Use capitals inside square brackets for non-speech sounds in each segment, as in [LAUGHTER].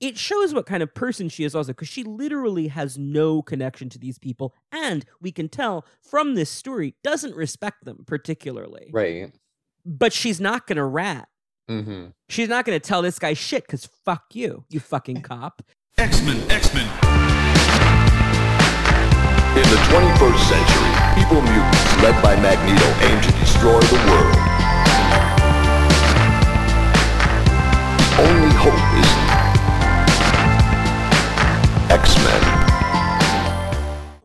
it shows what kind of person she is also because she literally has no connection to these people and we can tell from this story doesn't respect them particularly Right. but she's not gonna rat Mm-hmm. she's not gonna tell this guy shit because fuck you you fucking cop X-Men, X-Men. In the 21st century, evil mutants led by Magneto aim to destroy the world. The only hope is X-Men.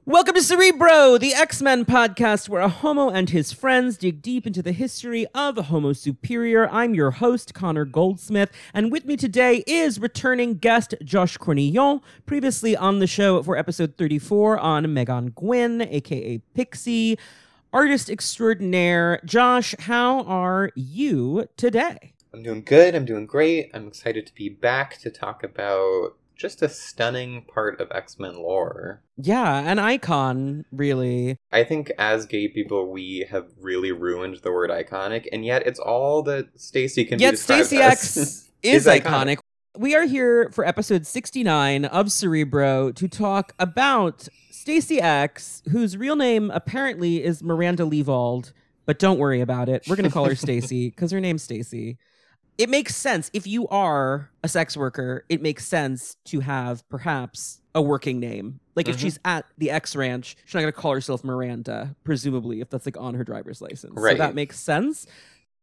Welcome to Cerebro, the X Men podcast where a homo and his friends dig deep into the history of Homo Superior. I'm your host, Connor Goldsmith, and with me today is returning guest Josh Cornillon, previously on the show for episode 34 on Megan Gwynn, aka Pixie, artist extraordinaire. Josh, how are you today? I'm doing good. I'm doing great. I'm excited to be back to talk about just a stunning part of X Men lore. Yeah, an icon, really. I think as gay people, we have really ruined the word iconic, and yet it's all that Stacy can Yet Stacy. X [LAUGHS] is, Is iconic. iconic. We are here for episode 69 of Cerebro to talk about Stacy X, whose real name apparently is Miranda Leevald, but don't worry about it. We're going to call her [LAUGHS] Stacy because her name's Stacy. It makes sense if you are a sex worker, it makes sense to have perhaps a working name. Like if Mhm. she's at the X ranch, she's not going to call herself Miranda, presumably, if that's like on her driver's license. So that makes sense.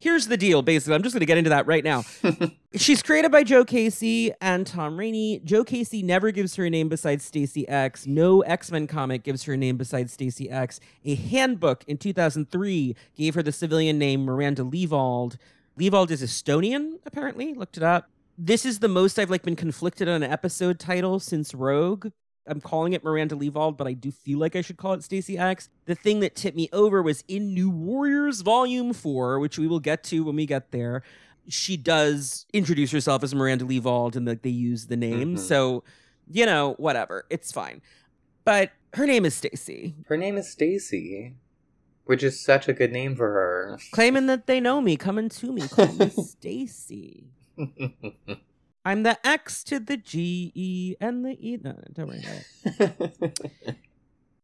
Here's the deal, basically. I'm just going to get into that right now. [LAUGHS] She's created by Joe Casey and Tom Raney. Joe Casey never gives her a name besides Stacy X. No X Men comic gives her a name besides Stacy X. A handbook in 2003 gave her the civilian name Miranda Leevald. Leevald is Estonian, apparently. Looked it up. This is the most I've like been conflicted on an episode title since Rogue. I'm calling it Miranda Leevald, but I do feel like I should call it Stacy X. The thing that tipped me over was in New Warriors Volume 4, which we will get to when we get there she does introduce herself as Miranda Leevald and like they use the name. Mhm. So, you know, whatever. It's fine. But her name is Stacy. Her name is Stacy, which is such a good name for her. Claiming that they know me, coming to me, call me [LAUGHS] Stacy. I'm the X to the G E and the E. No, don't worry about it.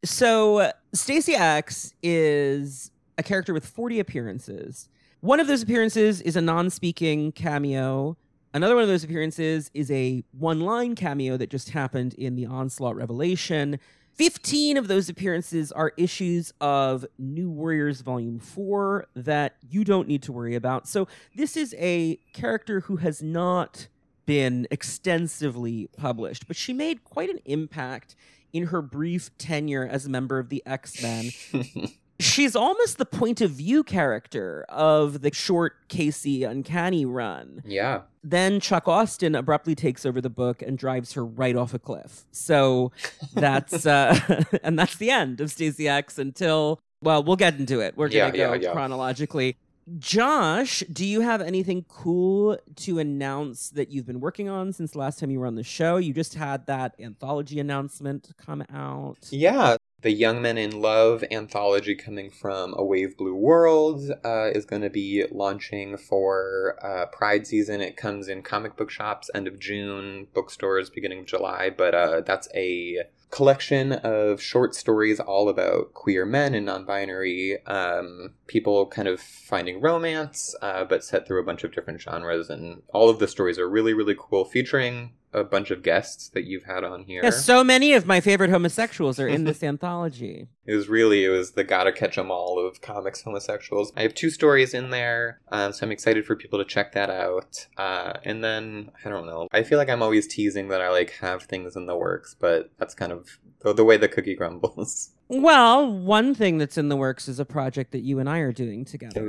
So, Stacy X is a character with 40 appearances. One of those appearances is a non speaking cameo. Another one of those appearances is a one line cameo that just happened in the Onslaught Revelation. 15 of those appearances are issues of New Warriors Volume 4 that you don't need to worry about. So, this is a character who has not been extensively published, but she made quite an impact in her brief tenure as a member of the X Men. [LAUGHS] She's almost the point of view character of the short Casey Uncanny run. yeah. Then Chuck Austen abruptly takes over the book and drives her right off a cliff. So [LAUGHS] that's uh [LAUGHS] and that's the end of Stacy X until well, we'll get into it. We're gonna Yeah, go yeah, yeah. chronologically. Josh, do you have anything cool to announce that you've been working on since the last time you were on the show? You just had that anthology announcement come out. Yeah. The Young Men in Love anthology coming from A Wave Blue World uh, is going to be launching for uh, Pride season. It comes in comic book shops end of June, bookstores beginning of July, but uh, that's a collection of short stories all about queer men and non-binary um, people kind of finding romance uh, but set through a bunch of different genres and all of the stories are really really cool featuring a bunch of guests that you've had on here. Yeah, so many of my favorite homosexuals are in this [LAUGHS] anthology. it was really it was the gotta catch 'em all of comics homosexuals. I have two stories in there um, so i'm excited for people to check that out. Uh, and then i don't know i feel like i'm always teasing that i like have things in the works but that's kind of the, the way the cookie [LAUGHS] crumbles Well, one thing that's in the works is a project that you and I are doing together.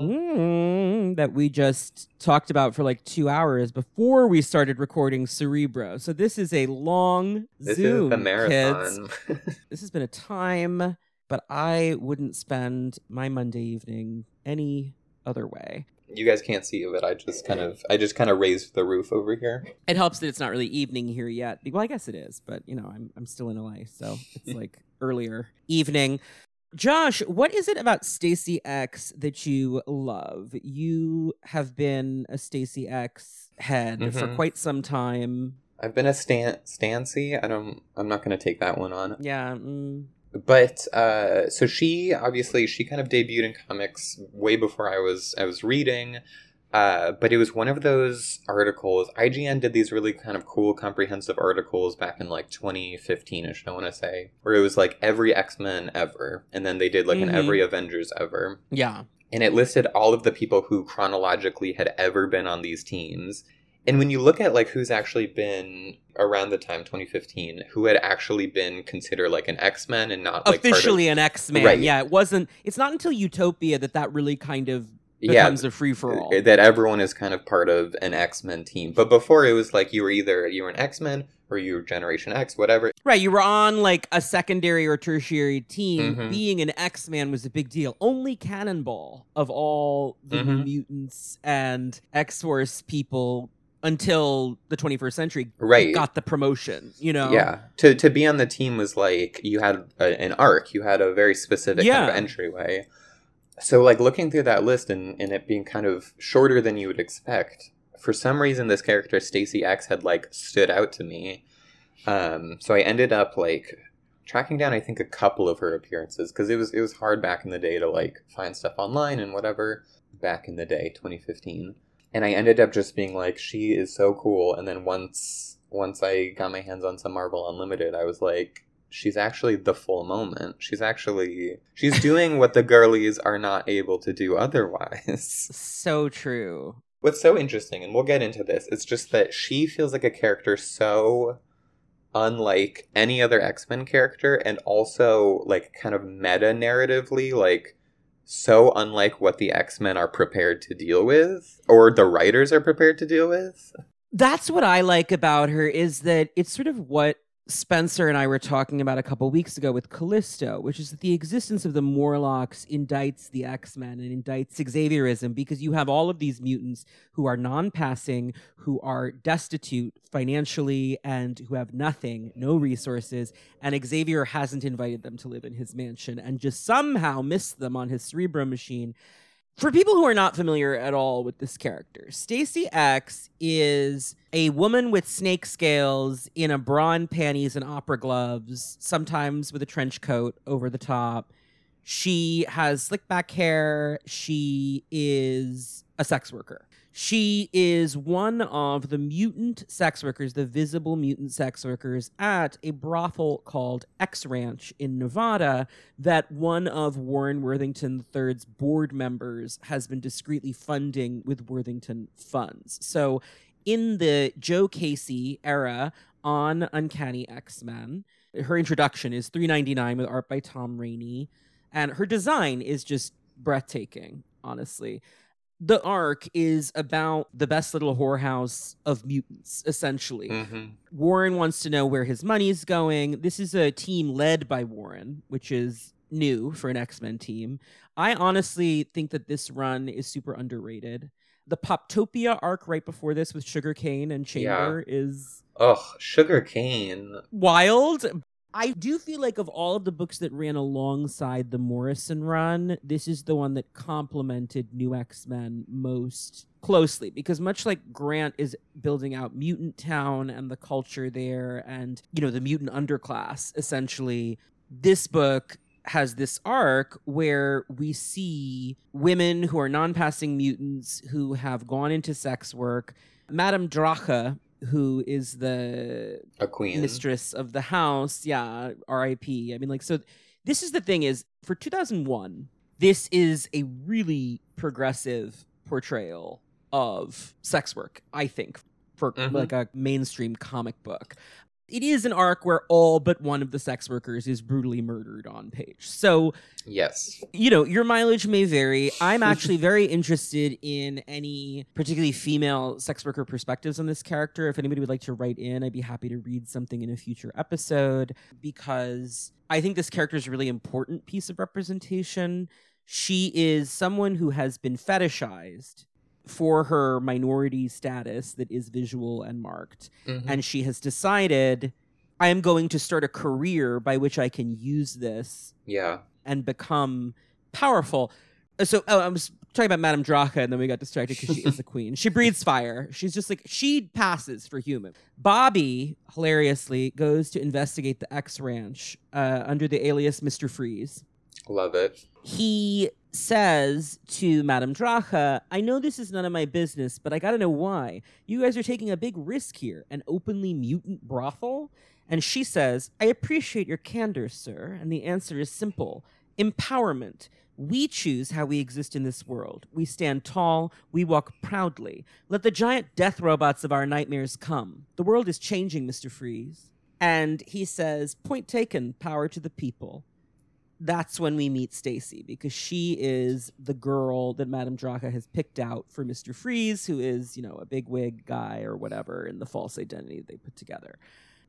Mm, that we just talked about for like two hours before we started recording Cerebro. So this is a long this Zoom, is the kids. marathon [LAUGHS] This has been a time, but I wouldn't spend my Monday evening any other way. You guys can't see it but i just kind of i just kind of raised the roof over here It helps that it's not really evening here yet. Well, I guess it is, but you know, I'm I'm still in LA, so it's [LAUGHS] like earlier evening. Josh, what is it about Stacy X that you love? You have been a Stacy X head for Mhm. quite some time. I've been a Stan Stancy. I don't. I'm not going to take that one on. Yeah. Mm. But uh, so she obviously she kind of debuted in comics way before I was I was reading. Uh, but it was one of those articles. IGN did these really kind of cool, comprehensive articles back in like 2015 ish, I want to say, where it was like every X Men ever. And then they did like Mhm. an every Avengers ever. Yeah. and it listed all of the people who chronologically had ever been on these teams. And when you look at like who's actually been around the time 2015, who had actually been considered like an X Men and not like part of- Officially an X Man. Right. Yeah. It wasn't. It's not until Utopia that that really kind of yeah, becomes a free for all. that everyone is kind of part of an X Men team. But before it was like you were either you were an X Men or you were Generation X, whatever. Right, you were on like a secondary or tertiary team. Mhm. Being an X Man was a big deal. Only Cannonball of all the Mhm. mutants and X Force people until the 21st century Right. got the promotion. You know, Yeah, to to be on the team was like you had a, an arc, you had a very specific kind of entryway. So like looking through that list and, and it being kind of shorter than you would expect, for some reason this character Stacy X had like stood out to me. Um, so I ended up like tracking down I think a couple of her appearances because it was it was hard back in the day to like find stuff online and whatever back in the day 2015 and I ended up just being like, she is so cool. And then once once I got my hands on some Marvel Unlimited, I was like, she's actually the full moment. She's actually she's [LAUGHS] doing what the girlies are not able to do otherwise. [LAUGHS] so true. What's so interesting, and we'll get into this, it's just that she feels like a character so unlike any other X-Men character and also like kind of meta narratively like so unlike what the X-Men are prepared to deal with or the writers are prepared to deal with. That's what I like about her is that it's sort of what Spencer and I were talking about a couple weeks ago with Callisto, which is that the existence of the Morlocks indicts the X Men and indicts Xavierism because you have all of these mutants who are non passing, who are destitute financially, and who have nothing, no resources. And Xavier hasn't invited them to live in his mansion and just somehow missed them on his Cerebro machine for people who are not familiar at all with this character, Stacy X is a woman with snake scales in a bra and panties and opera gloves, sometimes with a trench coat over the top. She has slick back hair. She is a sex worker. She is one of the mutant sex workers, the visible mutant sex workers at a brothel called X Ranch in Nevada that one of Warren Worthington III's board members has been discreetly funding with Worthington funds. So, in the Joe Casey era on Uncanny X Men, her introduction is 399 with art by Tom Raney, and her design is just breathtaking, honestly. The arc is about the best little whorehouse of mutants, essentially. hmm Warren wants to know where his money's going. This is a team led by Warren, which is new for an X Men team. I honestly think that this run is super underrated. The Poptopia arc right before this with Sugarcane and Chamber is Ugh, sugar cane. wild. I do feel like of all of the books that ran alongside the Morrison run, this is the one that complemented New X Men most closely because much like Grant is building out Mutant Town and the culture there and, you know, the mutant underclass, essentially, this book has this arc where we see women who are non passing mutants who have gone into sex work. Madame Drache, who is the A queen. mistress of the house. Yeah, R.I.P. I mean, like, so this is the thing is for 2001, this is a really progressive portrayal of sex work. I think for Mhm. like a mainstream comic book. It is an arc where all but one of the sex workers is brutally murdered on page. So Yes. you know, your mileage may vary. I'm [LAUGHS] actually very interested in any particularly female sex worker perspectives on this character. If anybody would like to write in, I'd be happy to read something in a future episode because I think this character is a really important piece of representation. She is someone who has been fetishized for her minority status that is visual and marked Mhm. and she has decided I am going to start a career by which I can use this yeah. and become powerful. Uh, So oh, I was talking about Madame Draca, and then we got distracted because she is the [LAUGHS] queen. She breathes fire. She's just like she passes for human. Bobby hilariously goes to investigate the X Ranch uh, under the alias Mister Freeze Love it. he says to Madame Dracha, I know this is none of my business, but I gotta know why. You guys are taking a big risk here, an openly mutant brothel? And she says, I appreciate your candor, sir, and the answer is simple empowerment. We choose how we exist in this world. We stand tall, we walk proudly. Let the giant death robots of our nightmares come. The world is changing, Mr. Freeze. And he says, Point taken, power to the people that's when we meet Stacy because she is the girl that Madame Draca has picked out for Mr. Freeze, who is, you know, a big wig guy or whatever in the false identity they put together.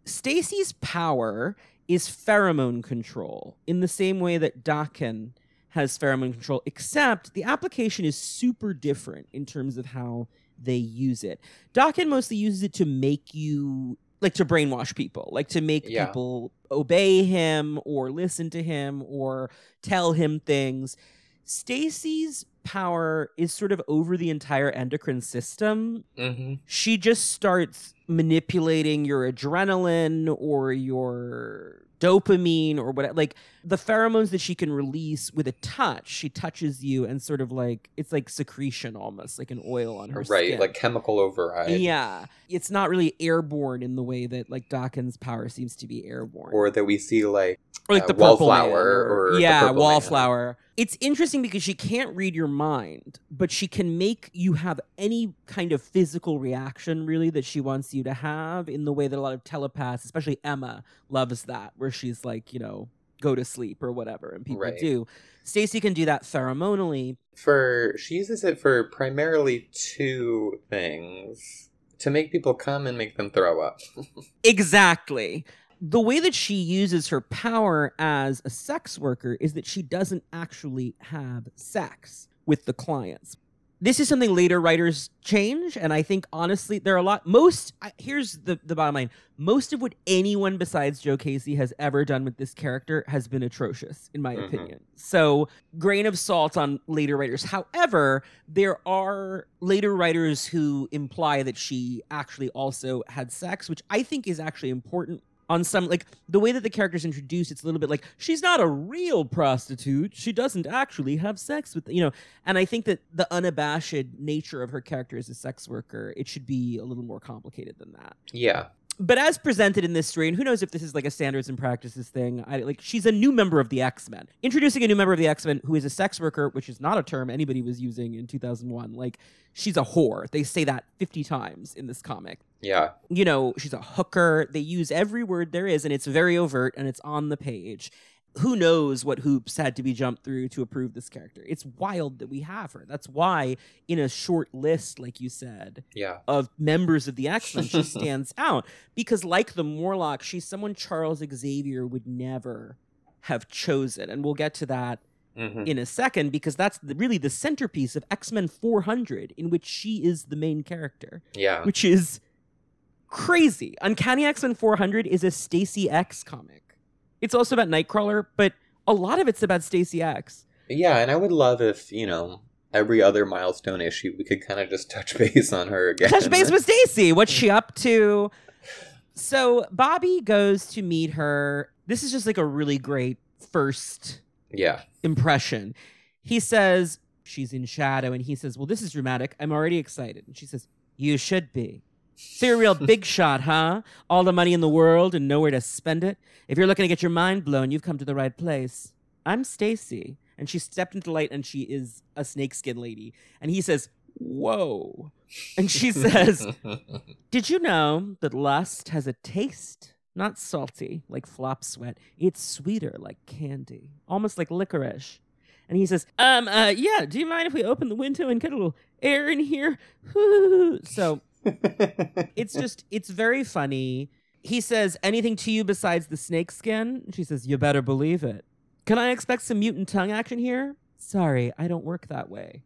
Stacy's power is pheromone control in the same way that Daken has pheromone control, except the application is super different in terms of how they use it. Daken mostly uses it to make you like to brainwash people, like to make Yeah. people obey him or listen to him or tell him things. Stacy's power is sort of over the entire endocrine system. hmm She just starts manipulating your adrenaline or your dopamine or what like the pheromones that she can release with a touch she touches you and sort of like it's like secretion almost like an oil on her Right, skin. like chemical override. Yeah. It's not really airborne in the way that like Daken's power seems to be airborne. Or that we see like Or like uh, the wallflower or the yeah, purple man. It's interesting because she can't read your mind, but she can make you have any kind of physical reaction really that she wants you to have in the way that a lot of telepaths, especially Emma, loves that, where she's like, you know, go to sleep or whatever, and people Right. do. Stacy can do that pheromonally. for she uses it for primarily two things. To make people come and make them throw up. [LAUGHS] Exactly. The way that she uses her power as a sex worker is that she doesn't actually have sex with the clients. This is something later writers change, and I think honestly, there are a lot. Most here's the the bottom line: most of what anyone besides Joe Casey has ever done with this character has been atrocious, in my Mhm. opinion. So, grain of salt on later writers. However, there are later writers who imply that she actually also had sex, which I think is actually important on some like the way that the character's introduced it's a little bit like she's not a real prostitute she doesn't actually have sex with you know and i think that the unabashed nature of her character as a sex worker it should be a little more complicated than that Yeah. But as presented in this story, and who knows if this is like a standards and practices thing, I like she's a new member of the X Men. Introducing a new member of the X Men who is a sex worker, which is not a term anybody was using in 2001. Like she's a whore. They say that 50 times in this comic. Yeah. You know, she's a hooker. They use every word there is, and it's very overt and it's on the page. Who knows what hoops had to be jumped through to approve this character? It's wild that we have her. That's why, in a short list, like you said, Yeah. of members of the X-Men, she [LAUGHS] stands out because, like the Morlock, she's someone Charles Xavier would never have chosen, and we'll get to that hmm in a second because that's the, really the centerpiece of X-Men 400, in which she is the main character, Yeah. which is crazy. Uncanny X-Men 400 is a Stacy X comic. It's also about Nightcrawler, but a lot of it's about Stacy X. Yeah, and I would love if, you know, every other milestone issue we could kind of just touch [LAUGHS] base on her again. touch base with Stacy. What's she up to? So Bobby goes to meet her. This is just like a really great first Yeah. impression. He says she's in shadow, and he says, "Well, this is dramatic. I'm already excited." And she says, "You should be." So you're a real big shot, huh? All the money in the world and nowhere to spend it. If you're looking to get your mind blown, you've come to the right place. I'm Stacy, and she stepped into the light, and she is a snakeskin lady. And he says, "Whoa," and she [LAUGHS] says, did you know that lust has a taste? Not salty like flop sweat. It's sweeter like candy, almost like licorice. And he says, "Um, uh, yeah. Do you mind if we open the window and get a little air in here?" [LAUGHS] so it's just, it's very funny. He says, "Anything to you besides the snake skin?" She says, "You better believe it." Can I expect some mutant tongue action here? Sorry, I don't work that way.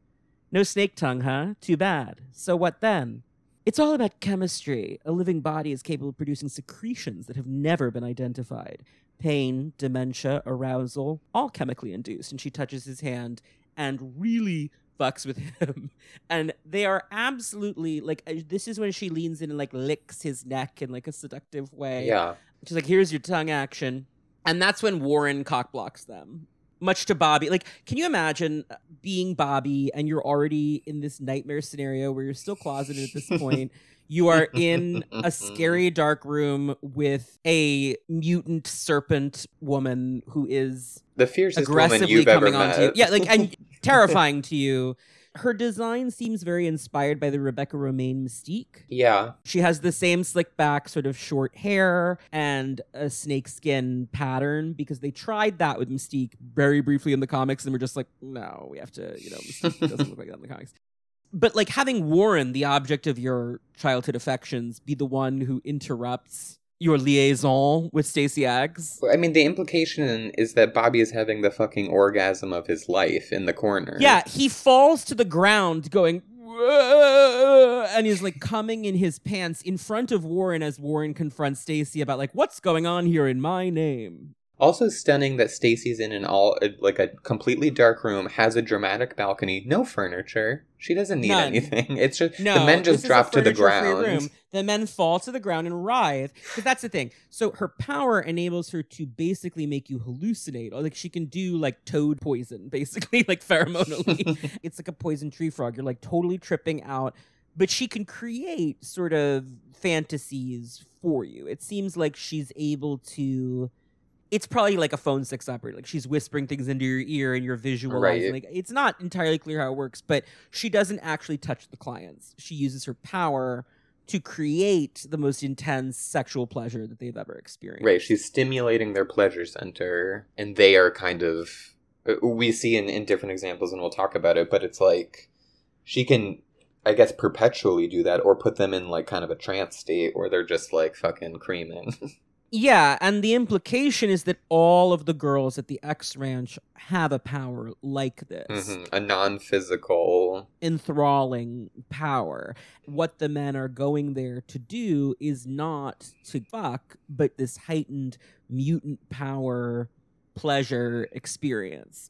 No snake tongue, huh? Too bad. So what then? It's all about chemistry. A living body is capable of producing secretions that have never been identified. Pain, dementia, arousal, all chemically induced. And she touches his hand and really fucks with him. [LAUGHS] And they are absolutely like, uh, this is when she leans in and like licks his neck in like a seductive way. Yeah. She's like, here's your tongue action. And that's when Warren cock blocks them. Much to Bobby. Like, can you imagine uh, being Bobby and you're already in this nightmare scenario where you're still closeted at this [LAUGHS] point? You are [LAUGHS] in a scary dark room with a mutant serpent woman who is The fiercest woman aggressively you've ever coming onto you. Yeah, like and [LAUGHS] terrifying to you. Her design seems very inspired by the Rebecca Romijn mystique. yeah. She has the same slick back, sort of short hair and a snakeskin pattern because they tried that with Mystique very briefly in the comics and were just like, no, we have to, you know, Mystique doesn't look like that in the comics. But like having Warren, the object of your childhood affections, be the one who interrupts your liaison with Stacy X. I mean, the implication is that Bobby is having the fucking orgasm of his life in the corner. Yeah, he falls to the ground going, "Whoa," and he's like coming in his pants in front of Warren as Warren confronts Stacy about like what's going on here in my name. Also stunning that Stacy's in an all uh, like a completely dark room, has a dramatic balcony, no furniture. She doesn't need None. anything. [LAUGHS] It's just No, the men just drop to the ground. room. The men fall to the ground and writhe because that's the thing. So her power enables her to basically make you hallucinate, or like she can do like toad poison, [LAUGHS] basically like pheromonally. [LAUGHS] it's like a poison tree frog. You're like totally tripping out, but she can create sort of fantasies for you. It seems like she's able to. It's probably like a phone sex operator. Like she's whispering things into your ear and you're visualizing. Right. Like it's not entirely clear how it works, but she doesn't actually touch the clients. She uses her power to create the most intense sexual pleasure that they've ever experienced. Right, she's stimulating their pleasure center, and they are kind of. uh, We see in, in different examples, and we'll talk about it, but it's like she can, I guess, perpetually do that, or put them in like kind of a trance state where they're just like fucking creaming. [LAUGHS] Yeah, and the implication is that all of the girls at the X Ranch have a power like this. Mhm, A non physical. enthralling power. What the men are going there to do is not to fuck, but this heightened mutant power pleasure experience.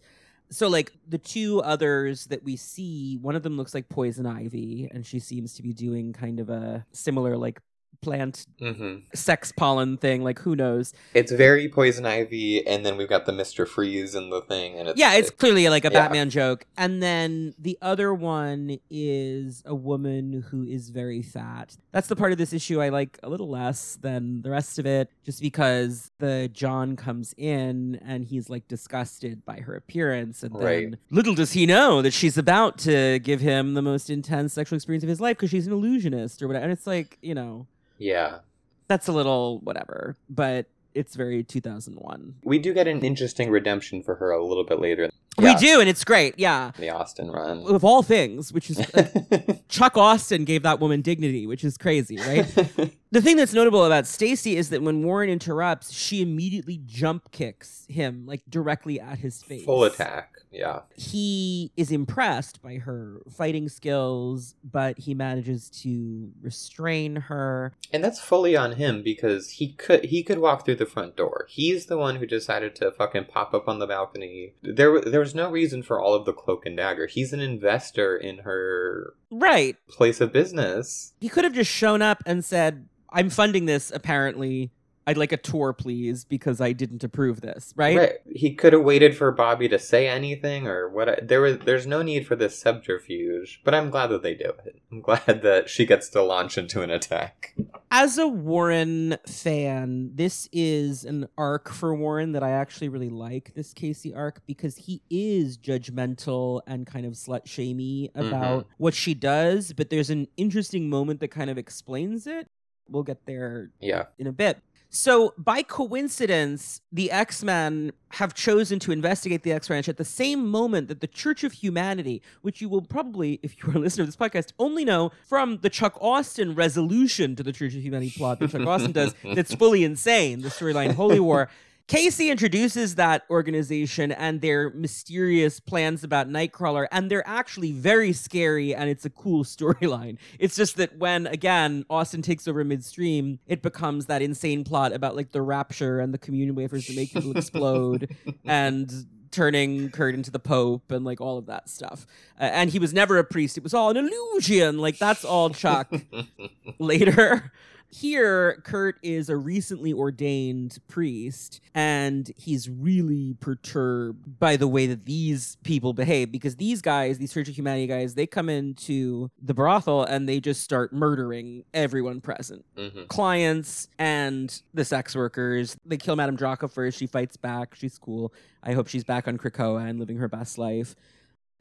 So, like the two others that we see, one of them looks like Poison Ivy, and she seems to be doing kind of a similar, like, plant hmm sex pollen thing. Like, who knows? It's very poison ivy, and then we've got the Mister Freeze and the thing, and it's yeah, it's clearly like a yeah. Batman joke. And then the other one is a woman who is very fat. That's the part of this issue I like a little less than the rest of it, just because the John comes in and he's like disgusted by her appearance. And then little does he know that she's about to give him the most intense sexual experience of his life because she's an illusionist or whatever. And it's like, you know, yeah. that's a little whatever, but it's very 2001. We do get an interesting redemption for her a little bit later. We do, and it's great. Yeah. the Austen run. of all things, which is like, [LAUGHS] Chuck Austen gave that woman dignity, which is crazy, right? [LAUGHS] the thing that's notable about Stacy is that when Warren interrupts, she immediately jump kicks him like directly at his face. Full attack. Yeah. He is impressed by her fighting skills, but he manages to restrain her. And that's fully on him because he could he could walk through the front door. He's the one who decided to fucking pop up on the balcony. There there was no reason for all of the cloak and dagger. He's an investor in her Right. place of business. He could have just shown up and said, I'm funding this apparently. I'd like a tour, please, because I didn't approve this, right? right. He could have waited for Bobby to say anything or what. There was there's no need for this subterfuge, but I'm glad that they do it. I'm glad that she gets to launch into an attack. As a Warren fan, this is an arc for Warren that I actually really like. This Casey arc because he is judgmental and kind of slut shamey mm-hmm. about what she does, but there's an interesting moment that kind of explains it. We'll get there Yeah. in a bit. So, by coincidence, the X Men have chosen to investigate the X Ranch at the same moment that the Church of Humanity, which you will probably, if you are a listener to this podcast, only know from the Chuck Austen resolution to the Church of Humanity plot that Chuck Austen does, [LAUGHS] that's fully insane, the storyline Holy War. Casey introduces that organization and their mysterious plans about Nightcrawler, and they're actually very scary, and it's a cool [LAUGHS] storyline. It's just that when, again, Austen takes over midstream, it becomes that insane plot about like the rapture and the communion wafers that make people explode, [LAUGHS] and turning Kurt into the Pope and like all of that stuff. Uh, and he was never a priest; it was all an illusion. Like that's all Chuck [LAUGHS] later. Here, Kurt is a recently ordained priest, and he's really perturbed by the way that these people behave because these guys, these Church of Humanity guys, they come into the brothel and they just start murdering everyone present Mhm. clients and the sex workers. They kill Madame Draco first. She fights back. She's cool. I hope she's back on Krakoa and living her best life.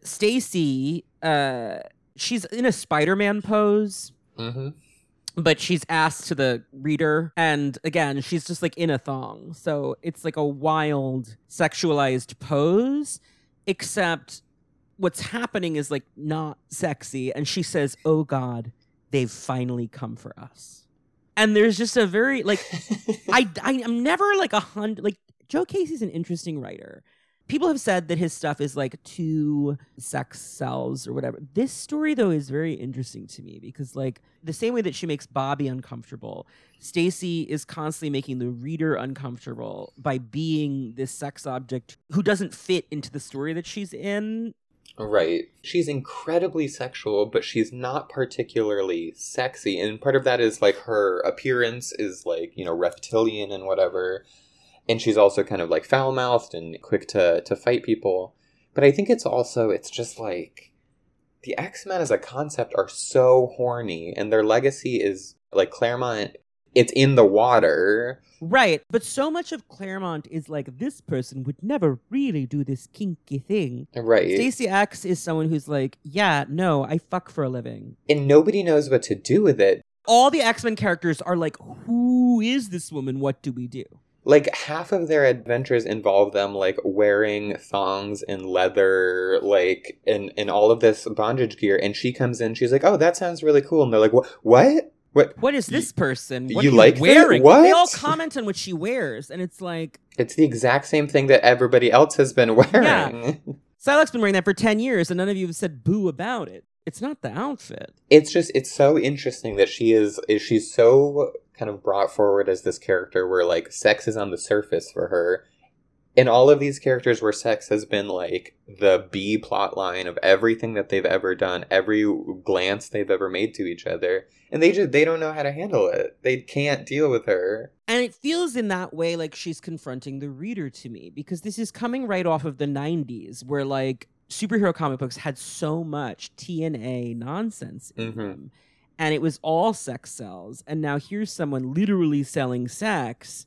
Stacy, uh, she's in a Spider-Man pose Mhm. But she's asked to the reader and again she's just like in a thong. So it's like a wild sexualized pose except what's happening is like not sexy and she says oh god they've finally come for us. And there's just a very like [LAUGHS] I, I i'm never like a hundred like joe casey's an interesting writer people have said that his stuff is like two sex sells or whatever. This story though is very interesting to me because like the same way that she makes Bobby uncomfortable, Stacy is constantly making the reader uncomfortable by being this sex object who doesn't fit into the story that she's in. Right. She's incredibly sexual, but she's not particularly sexy. And part of that is like her appearance is like, you know, reptilian and whatever. And she's also kind of like foul mouthed and quick to, to fight people. But I think it's also, it's just like the X Men as a concept are so horny, and their legacy is like Claremont, it's in the water. Right, but so much of Claremont is like this person would never really do this kinky thing. Right. Stacy X is someone who's like, yeah, no, I fuck for a living. And nobody knows what to do with it. All the X Men characters are like, who is this woman? What do we do? Like half of their adventures involve them like wearing thongs and leather like and and all of this bondage gear and she comes in she's like oh that sounds really cool and they're like what what what What is this person? What you like that? wearing? What? They all comment on what she wears, and it's like it's the exact same thing that everybody else has been wearing [LAUGHS] Psylocke's been wearing that for ten years, and none of you have said boo about it. It's not the outfit. it's just it's so interesting that she is is she's so kind of brought forward as this character where like sex is on the surface for her in all of these characters where sex has been like the B plot line of everything that they've ever done, every glance they've ever made to each other, and they just they don't know how to handle it. They can't deal with her. And it feels in that way like she's confronting the reader to me because this is coming right off of the 90s where like superhero comic books had so much TNA nonsense in Mhm. them. And it was all sex sells. And now here's someone literally selling sex,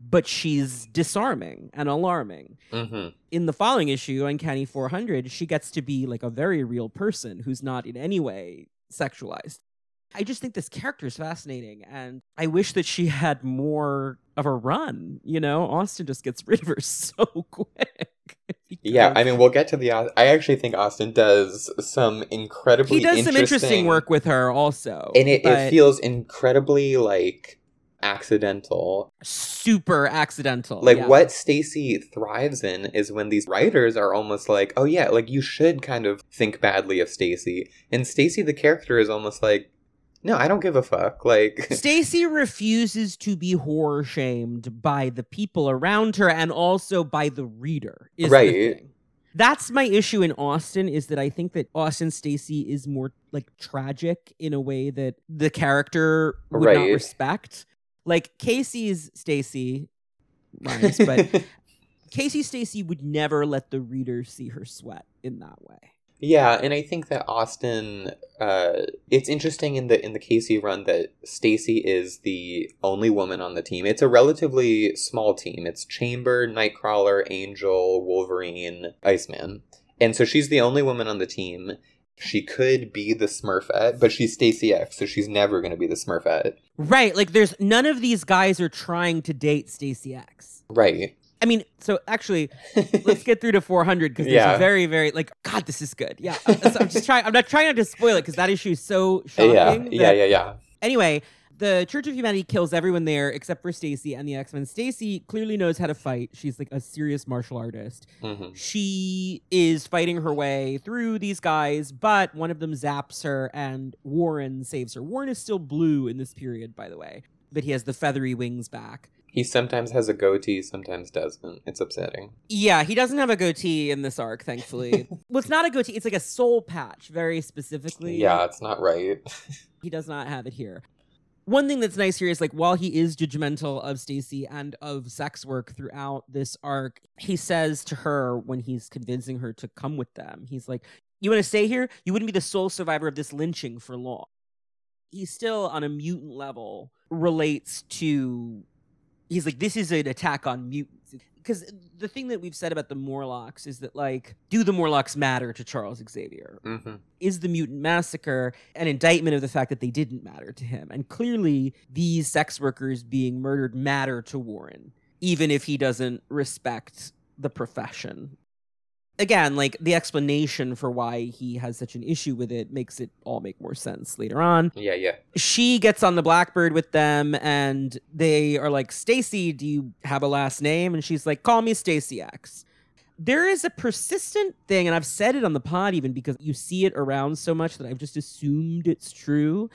but she's disarming and alarming. hmm In the following issue, Uncanny 400, she gets to be like a very real person who's not in any way sexualized. I just think this character is fascinating, and I wish that she had more of a run. You know, Austen just gets rid of her [LAUGHS] so quick. Yeah, I mean, we'll get to the. I actually think Austen does some incredibly he does some interesting work with her also, and it, it feels incredibly like accidental super accidental. like yeah. what Stacy thrives in is when these writers are almost like, "Oh yeah, like you should kind of think badly of Stacy." And Stacy the character is almost like, "No, I don't give a fuck." Like [LAUGHS] Stacy refuses to be horror shamed by the people around her and also by the reader. Is the Right. thing. That's my issue in Austen is that I think that Austen Stacy is more like tragic in a way that the character would not respect. Like Casey's Stacy rhymes, but [LAUGHS] Casey Stacy would never let the reader see her sweat in that way. Yeah, and I think that Austen uh it's interesting in the in the Casey run that Stacy is the only woman on the team. It's a relatively small team. It's Chamber, Nightcrawler, Angel, Wolverine, Iceman. And so she's the only woman on the team. She could be the Smurfette, but she's Stacy X, so she's never going to be the Smurfette. Right. Like there's none of these guys are trying to date Stacy X. Right. I mean, so actually, [LAUGHS] let's get through to 400 because there's Yeah. a very, very like God, this is good. Yeah, so I'm just trying. I'm not trying not to spoil it because that issue is so shocking. yeah, that- yeah, yeah, yeah. Anyway, the Church of Humanity kills everyone there except for Stacy and the X Men. Stacy clearly knows how to fight. She's like a serious martial artist. Mhm. She is fighting her way through these guys, but one of them zaps her and Warren saves her. Warren is still blue in this period, by the way, but he has the feathery wings back. He sometimes has a goatee, sometimes doesn't. It's upsetting. Yeah, he doesn't have a goatee in this arc, thankfully. [LAUGHS] well, it's not a goatee, it's like a soul patch, very specifically. Yeah, it's not right. [LAUGHS] He does not have it here. One thing that's nice here is like while he is judgmental of Stacy and of sex work throughout this arc, he says to her when he's convincing her to come with them, he's like, You want to stay here? You wouldn't be the sole survivor of this lynching for long. He still, on a mutant level, relates to he's like, This is an attack on mutants. Because the thing that we've said about the Morlocks is that, like, do the Morlocks matter to Charles Xavier? hmm is the mutant massacre an indictment of the fact that they didn't matter to him and clearly these sex workers being murdered matter to warren even if he doesn't respect the profession again like the explanation for why he has such an issue with it makes it all make more sense later on. Yeah, yeah. she gets on the blackbird with them and they are like stacy do you have a last name? And she's like call me stacy x. There is a persistent thing and i've said it on the pod even because you see it around so much that i've just assumed it's true.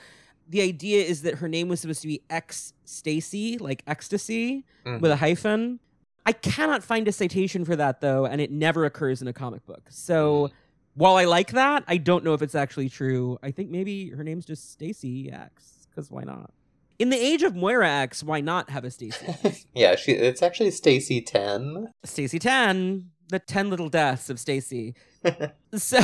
The idea is that her name was supposed to be x stacy like ecstasy Mhm. with a hyphen i cannot find a citation for that though and it never occurs in a comic book so hmm. while I like that, I don't know if it's actually true. I think maybe her name's just Stacy X, because why not? In the age of Moira X, why not have a Stacy? [LAUGHS] Yeah, she. It's actually Stacy Ten. Stacy 10, the 10 little deaths of Stacy. [LAUGHS] so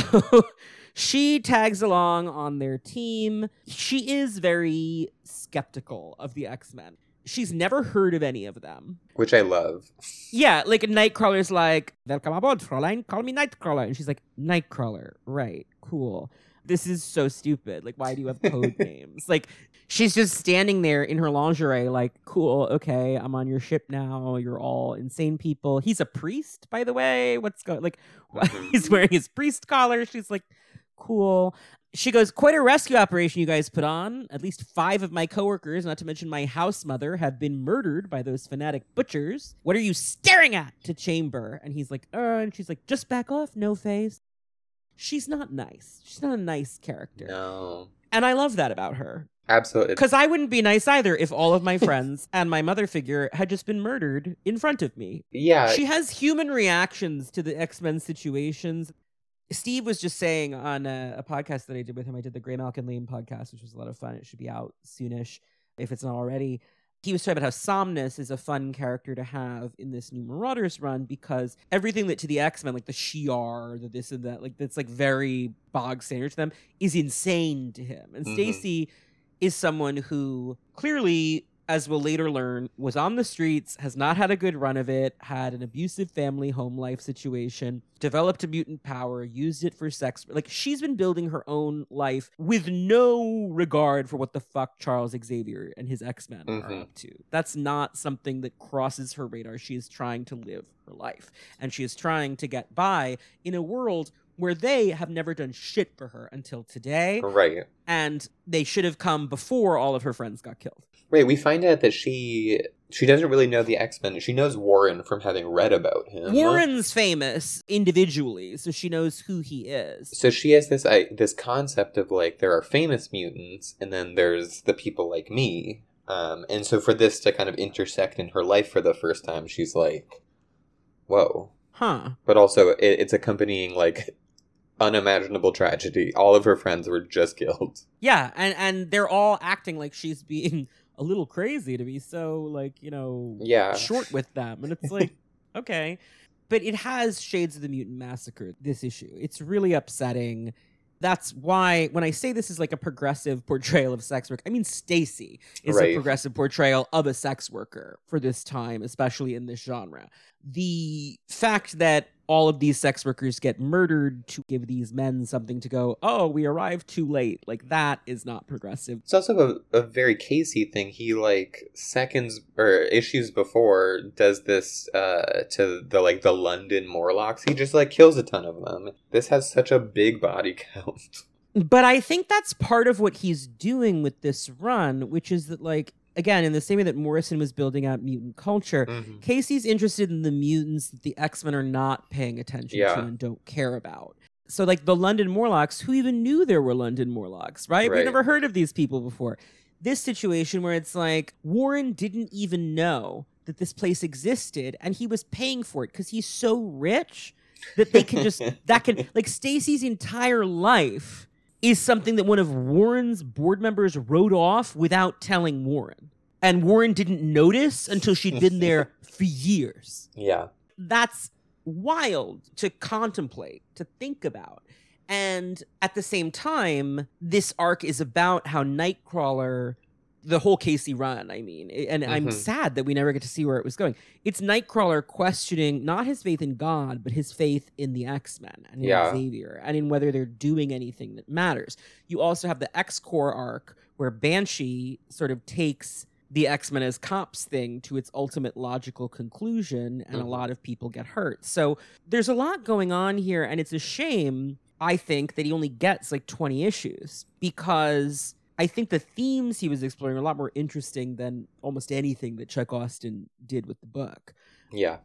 [LAUGHS] she tags along on their team. She is very skeptical of the X Men. She's never heard of any of them. which I love. Yeah, like Nightcrawler's like, Welcome aboard, Fräulein. Call me Nightcrawler. And she's like, Nightcrawler. Right. Cool. This is so stupid. Like, why do you have code [LAUGHS] names? Like, she's just standing there in her lingerie, like, cool, okay, I'm on your ship now. You're all insane people. He's a priest, by the way. What's going like [LAUGHS] Mhm. he's wearing his priest collar. She's like, cool. She goes, quite a rescue operation you guys put on. At least five of my coworkers, not to mention my house mother, have been murdered by those fanatic butchers. What are you staring at? To Chamber. And he's like, uh, and she's like, just back off, no face. She's not nice. She's not a nice character. No, And I love that about her. absolutely. Because I wouldn't be nice either if all of my friends [LAUGHS] and my mother figure had just been murdered in front of me. Yeah, She has human reactions to the X Men situations. Steve was just saying on a, a podcast that I did with him, I did the Graymalkin Lane podcast, which was a lot of fun. It should be out soonish if it's not already. He was talking about how Somnus is a fun character to have in this new Marauders run because everything that to the X Men, like the Shi'ar, the this and that, like that's like very bog standard to them, is insane to him. And Mhm. Stacy is someone who clearly, as we'll later learn, was on the streets, has not had a good run of it, had an abusive family home life situation, developed a mutant power, used it for sex. Like she's been building her own life with no regard for what the fuck Charles Xavier and his X Men are Mhm. up to. That's not something that crosses her radar. She is trying to live her life, and she is trying to get by in a world where they have never done shit for her until today right. and they should have come before all of her friends got killed. Right, we find out that she she doesn't really know the X Men. She knows Warren from having read about him. Warren's famous individually, so she knows who he is. So she has this I, this concept of like there are famous mutants, and then there's the people like me. Um, and so for this to kind of intersect in her life for the first time, she's like, "Whoa!" Huh. But also, it, it's accompanying like unimaginable tragedy. All of her friends were just [LAUGHS] killed. Yeah, and and they're all acting like she's being [LAUGHS] a little crazy to be so like, you know, Yeah. short with them. And it's like, [LAUGHS] okay. But it has shades of the mutant massacre, this issue. It's really upsetting. That's why when I say this is like a progressive portrayal of sex work, I mean Stacy is a progressive portrayal of a sex worker for this time, especially in this genre. The fact that all of these sex workers get murdered to give these men something to go, oh, we arrived too late. Like that is not progressive. It's also a, a very Casey thing. He like seconds or issues before does this uh to the like the London Morlocks. He just like kills a ton of them. This has such a big body [LAUGHS] count. But I think that's part of what he's doing with this run, which is that, like, again, in the same way that Morrison was building out mutant culture, Mhm. Casey's interested in the mutants that the X Men are not paying attention Yeah. to and don't care about. So, like the London Morlocks, who even knew there were London Morlocks, right? We never heard of these people before. This situation where it's like Warren didn't even know that this place existed and he was paying for it because he's so rich that they can just, that can, [LAUGHS] like Stacy's entire life is something that one of Warren's board members wrote off without telling Warren. And Warren didn't notice until she'd been there [LAUGHS] for years. Yeah. That's wild to contemplate, to think about. And at the same time, this arc is about how Nightcrawler, the whole Casey run, I mean, and I'm Mhm. sad that we never get to see where it was going. It's Nightcrawler questioning not his faith in God, but his faith in the X Men and in Yeah. Xavier and in whether they're doing anything that matters. You also have the X Corps arc where Banshee sort of takes the X Men as cops thing to its ultimate logical conclusion, and a Mhm. lot of people get hurt. So there's a lot going on here, and it's a shame, I think, that he only gets like 20 issues because I think the themes he was exploring are a lot more interesting than almost anything that Chuck Austen did with the book. Yeah.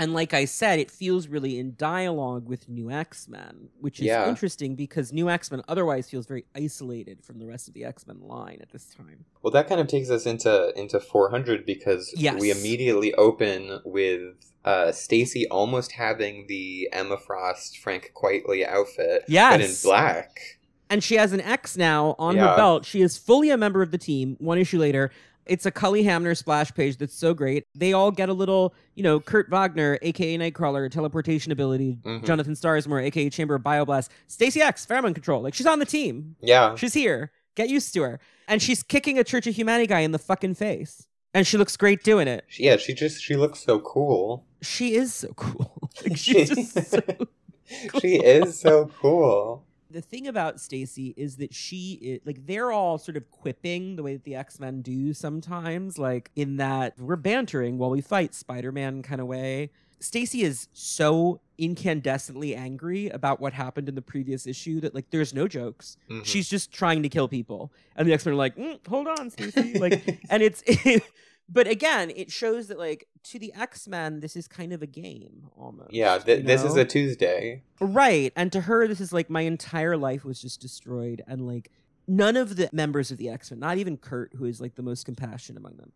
And like I said, it feels really in dialogue with New X Men, which is Yeah. interesting because New X Men otherwise feels very isolated from the rest of the X Men line at this time. Well, that kind of takes us into into 400 because Yes. we immediately open with uh, Stacy almost having the Emma Frost Frank Quitely outfit, but in black. And she has an X now on Yeah. her belt. She is fully a member of the team. One issue later, it's a Cully Hamner splash page that's so great. They all get a little, you know, Kurt Wagner, aka Nightcrawler, teleportation ability. Mhm. Jonathan Starsmore, aka Chamber of Bioblast. Stacy X, pheromone control. Like she's on the team. Yeah, She's here. Get used to her. And she's kicking a Church of Humanity guy in the fucking face. And she looks great doing it. Yeah. She just she looks so cool. She is so cool. like [LAUGHS] she's [LAUGHS] just so she is so cool. The thing about Stacy is that she is like they're all sort of quipping the way that the X-Men do sometimes like in that we're bantering while we fight Spider-Man kind of way. Stacy is so incandescently angry about what happened in the previous issue that like there's no jokes. Mhm. She's just trying to kill people. And the X-Men are like, "Mm, "Hold on, Stacy." like [LAUGHS] and it's [LAUGHS] but again, it shows that like to the X-Men this is kind of a game almost. yeah. Th- you this is a Tuesday. Right. And to her, this is like my entire life was just destroyed. And like none of the members of the X Men, not even Kurt, who is like the most compassionate among them,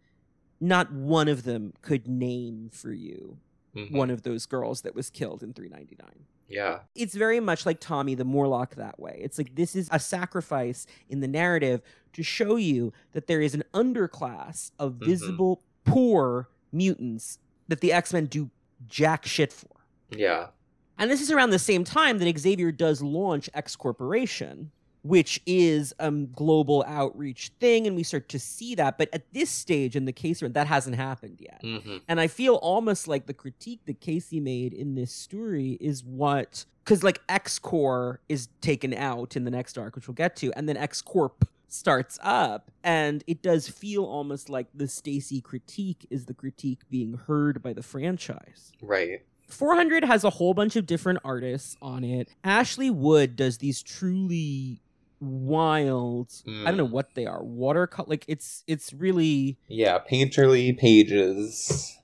not one of them could name for you Mhm. one of those girls that was killed in 399. Yeah. It's very much like Tommy the Morlock that way. It's like this is a sacrifice in the narrative to show you that there is an underclass of Mhm. visible, poor mutants that the X Men do jack shit for. Yeah. And this is around the same time that Xavier does launch X Corporation, which is a global outreach thing, and we start to see that. But at this stage in the case, that hasn't happened yet. hmm And I feel almost like the critique that Casey made in this story is what because like X Corp is taken out in the next arc, which we'll get to, and then X Corp starts up, and it does feel almost like the Stacy critique is the critique being heard by the franchise. Right. 400 has a whole bunch of different artists on it. Ashley Wood does these truly wild I don't know Mm. what they are. Watercolor like it's it's really Yeah. Painterly pages.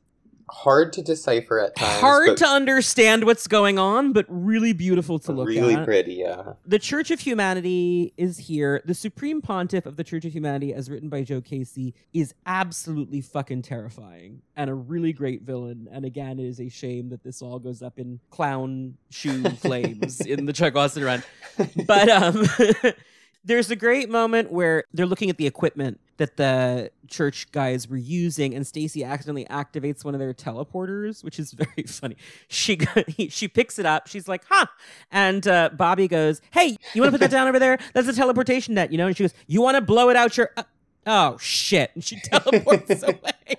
Hard to decipher at times. hard to understand what's going on, but really beautiful to look really at. Really pretty. Yeah. The Church of Humanity is here. The Supreme Pontiff of the Church of Humanity, as written by Joe Casey, is absolutely fucking terrifying and a really great villain. And again, it is a shame that this all goes up in clown shoe [LAUGHS] flames in the Chuck Austen run. [LAUGHS] But um, [LAUGHS] there's a great moment where they're looking at the equipment that the church guys were using, and Stacy accidentally activates one of their teleporters, which is [LAUGHS] very funny. She go- he, she picks it up. She's like, "Huh," and uh, Bobby goes, "Hey, you want to put that [LAUGHS] down over there? That's a teleportation net, you know." And she goes, "You want to blow it out your?" Uh, oh shit! And she [LAUGHS] teleports away.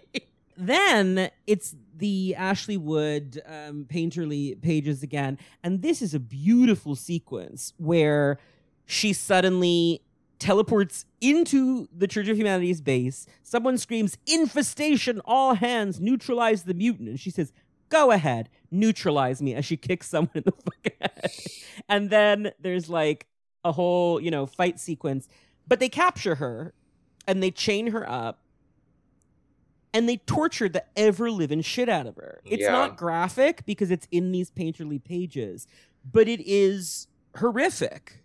Then it's the Ashley Wood um, painterly pages again, and this is a beautiful sequence where she suddenly teleports into the Church of Humanity's base. Someone screams, Infestation, all hands, neutralize the mutant. And she says, Go ahead, neutralize me, as she kicks [LAUGHS] someone in the fucking head. And then there's like a whole, you know, fight sequence. But they capture her and they chain her up and they torture the ever living shit out of her. It's Yeah. not graphic because it's in these painterly pages, but it is horrific.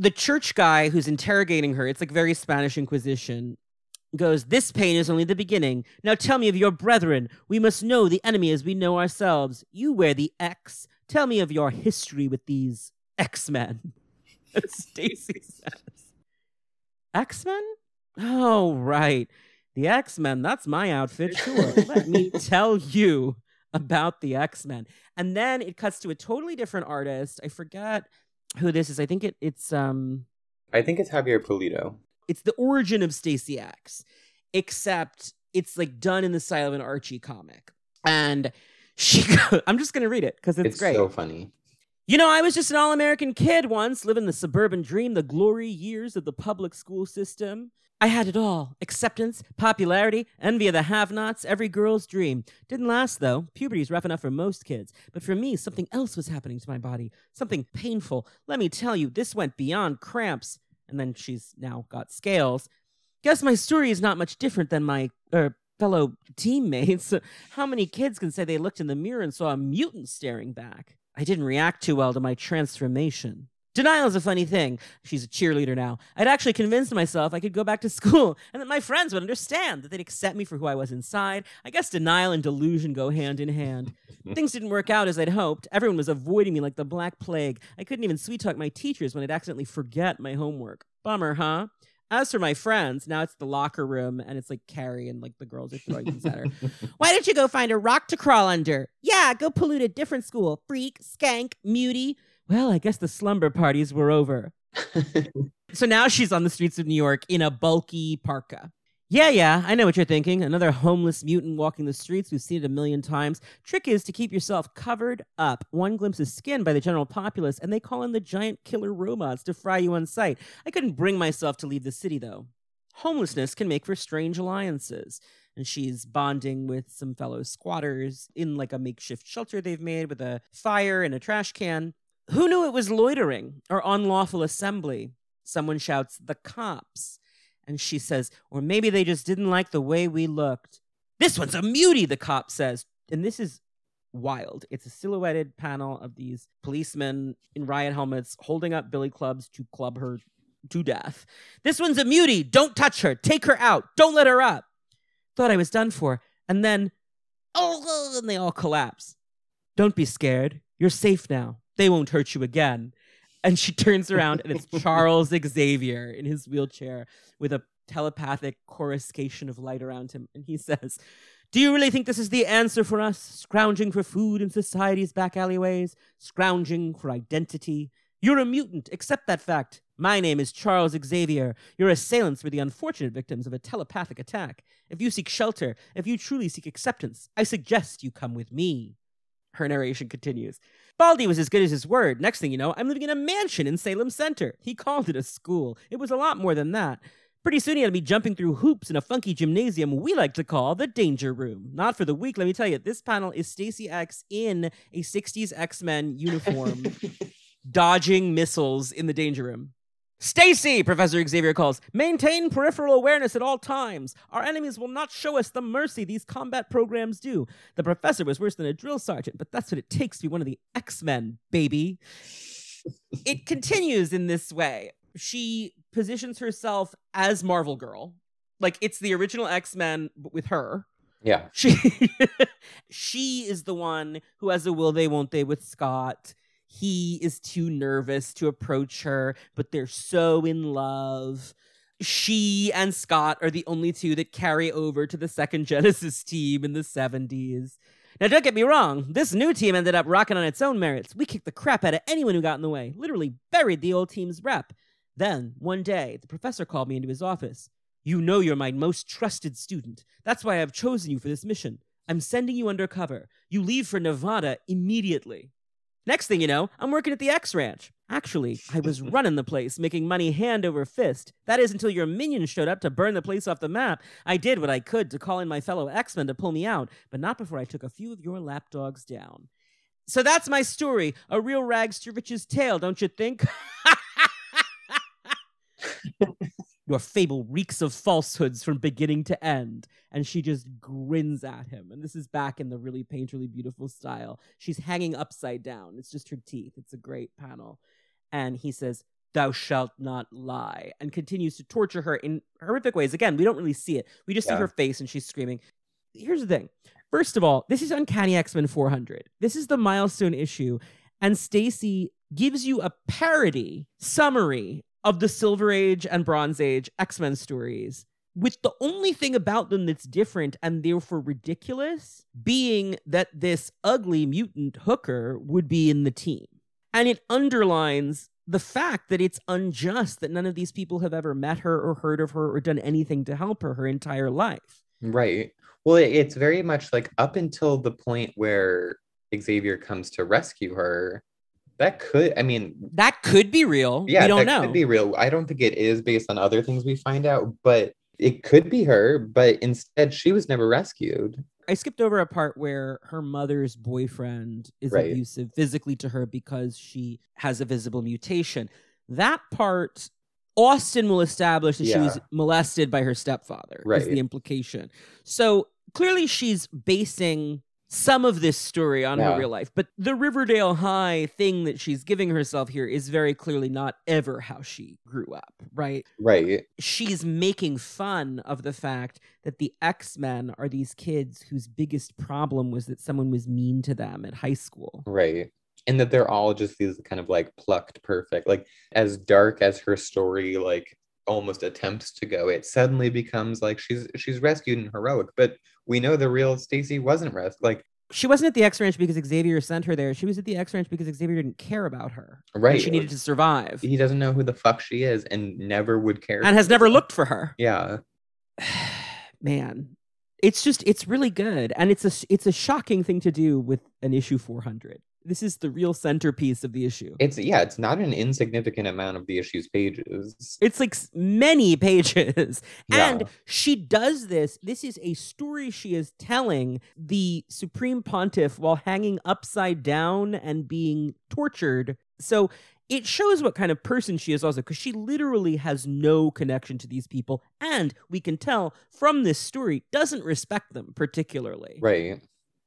The church guy who's interrogating her, it's like very Spanish Inquisition, goes, This pain is only the beginning. Now tell me of your brethren. We must know the enemy as we know ourselves. You wear the X. Tell me of your history with these X Men. [LAUGHS] Stacy says. X Men? Oh, right. The X Men, that's my outfit. Sure. Let me [LAUGHS] tell you about the X Men. And then it cuts to a totally different artist. I forgot who this is. I think it, it's um I think it's Javier Pulido. it's the origin of Stacy X, except it's like done in the style of an Archie comic. And she, [LAUGHS] I'm just gonna read it because it's, It's, great. so funny. You know, I was just an all American kid once, living the suburban dream, the glory years of the public school system. I had it all acceptance, popularity, envy of the have nots, every girl's dream. Didn't last, though. Puberty's rough enough for most kids. But for me, something else was happening to my body. Something painful. Let me tell you, this went beyond cramps. And then she's now got scales. Guess my story is not much different than my er, fellow teammates. [LAUGHS] How many kids can say they looked in the mirror and saw a mutant staring back? I didn't react too well to my transformation. Denial is a funny thing. She's a cheerleader now. I'd actually convinced myself I could go back to [LAUGHS] school and that my friends would understand, that they'd accept me for who I was inside. I guess denial and delusion go hand in hand. [LAUGHS] Things didn't work out as I'd hoped. Everyone was avoiding me like the Black Plague. I couldn't even sweet talk my teachers when I'd accidentally forget my homework. Bummer, huh? As for my friends, now it's the locker room and it's like Carrie and like the girls are throwing things at her. [LAUGHS] Why don't you go find a rock to crawl under? Yeah, go pollute a different school. Freak, skank, mutie. Well, I guess the slumber parties were over. [LAUGHS] So now she's on the streets of New York in a bulky parka. Yeah, yeah, I know what you're thinking. Another homeless mutant walking the streets. We've seen it a million times. Trick is to keep yourself covered up. One glimpse of skin by the general populace, and they call in the giant killer robots to fry you on sight. I couldn't bring myself to leave the city, though. Homelessness can make for strange alliances. And she's bonding with some fellow squatters in like a makeshift shelter they've made with a fire and a trash can. Who knew it was loitering or unlawful assembly? Someone shouts, The cops. And she says, Or maybe they just didn't like the way we looked. This one's a mutie, the cop says. And this is wild. It's a silhouetted panel of these policemen in riot helmets holding up billy clubs to club her to death. This one's a mutie. Don't touch her. Take her out. Don't let her up. Thought I was done for. And then, oh, and they all collapse. Don't be scared. You're safe now. They won't hurt you again. And she turns around and it's [LAUGHS] Charles Xavier in his wheelchair with a telepathic coruscation of light around him. And he says, Do you really think this is the answer for us? Scrounging for food in society's back alleyways? Scrounging for identity? You're a mutant. Accept that fact. My name is Charles Xavier. Your assailants were the unfortunate victims of a telepathic attack. If you seek shelter, if you truly seek acceptance, I suggest you come with me. Her narration continues. Baldy was as good as his word. Next thing you know, I'm living in a mansion in Salem Center. He called it a school. It was a lot more than that. Pretty soon he had me jumping through hoops in a funky gymnasium we like to call the Danger Room. Not for the weak, let me tell you. This panel is Stacy X in a 60s X-Men uniform, [LAUGHS] dodging missiles in the Danger Room. Stacy, Professor Xavier calls, maintain peripheral awareness at all times. Our enemies will not show us the mercy these combat programs do. The professor was worse than a drill sergeant, but that's what it takes to be one of the X Men, baby. it continues in this way. She positions herself as Marvel Girl. Like it's the original X Men, but with her. Yeah. She [LAUGHS] she is the one who has a will they won't they with Scott. He is too nervous to approach her, but they're so in love. She and Scott are the only two that carry over to the second Genesis team in the 70s. Now, don't get me wrong, this new team ended up rocking on its own merits. We kicked the crap out of anyone who got in the way, literally buried the old team's rep. Then, one day, the professor called me into his office. You know you're my most trusted student. That's why I've chosen you for this mission. I'm sending you undercover. You leave for Nevada immediately. Next thing you know, I'm working at the X Ranch. Actually, I was [LAUGHS] running the place, making money hand over fist. That is until your minions showed up to burn the place off the map. I did what I could to call in my fellow X Men to pull me out, but not before I took a few of your lapdogs down. So that's my story. A real rags to riches tale, don't you think? [LAUGHS] Your fable reeks of falsehoods from beginning to end. And she just grins at him. And this is back in the really painterly, beautiful style. She's hanging upside down. It's just her teeth. It's a great panel. And he says, Thou shalt not lie, and continues to torture her in horrific ways. Again, we don't really see it. We just see her face and she's screaming. Here's the thing. First of all, this is Uncanny X-Men 400. This is the milestone issue, and Stacy gives you a parody summary of the Silver Age and Bronze Age X-Men stories. With the only thing about them that's different and therefore ridiculous being that this ugly mutant hooker would be in the team. And it underlines the fact that it's unjust that none of these people have ever met her or heard of her or done anything to help her her entire life. Right. Well, it's very much like up until the point where Xavier comes to rescue her. That could, I mean, That could be real. yeah, we don't that know. could be real. I don't think it is based on other things we find out, but it could be her. But instead, she was never rescued. I skipped over a part where her mother's boyfriend is Right. abusive physically to her because she has a visible mutation. That part, Austen will establish that she was molested by her stepfather, Right, is Right. the implication. So clearly she's basing some of this story on Yeah. her real life. But the Riverdale High thing that she's giving herself here is very clearly not ever how she grew up, right? Right. she's making fun of the fact that the X-Men are these kids whose biggest problem was that someone was mean to them at high school. Right. And that they're all just these kind of like plucked perfect. Like as dark as her story like almost attempts to go, it suddenly becomes like she's she's rescued and heroic. But we know the real Stacy wasn't rescued. Like She wasn't at the X Ranch because Xavier sent her there. She was at the X Ranch because Xavier didn't care about her. and right. she needed to survive he doesn't know who the fuck she is and never would care. and has never looked for her. Yeah. [SIGHS] Man, it's just it's really good and it's a it's a shocking thing to do with an issue 400. This is the real centerpiece of the issue. It's yeah, it's not an insignificant amount of the issue's pages. It's like many [LAUGHS] pages. And she does this. This is a story she is telling the Supreme Pontiff while hanging upside down and being tortured. So it shows what kind of person she is also, because she literally has no connection to these people. And we can tell from this story, doesn't respect them particularly. Right.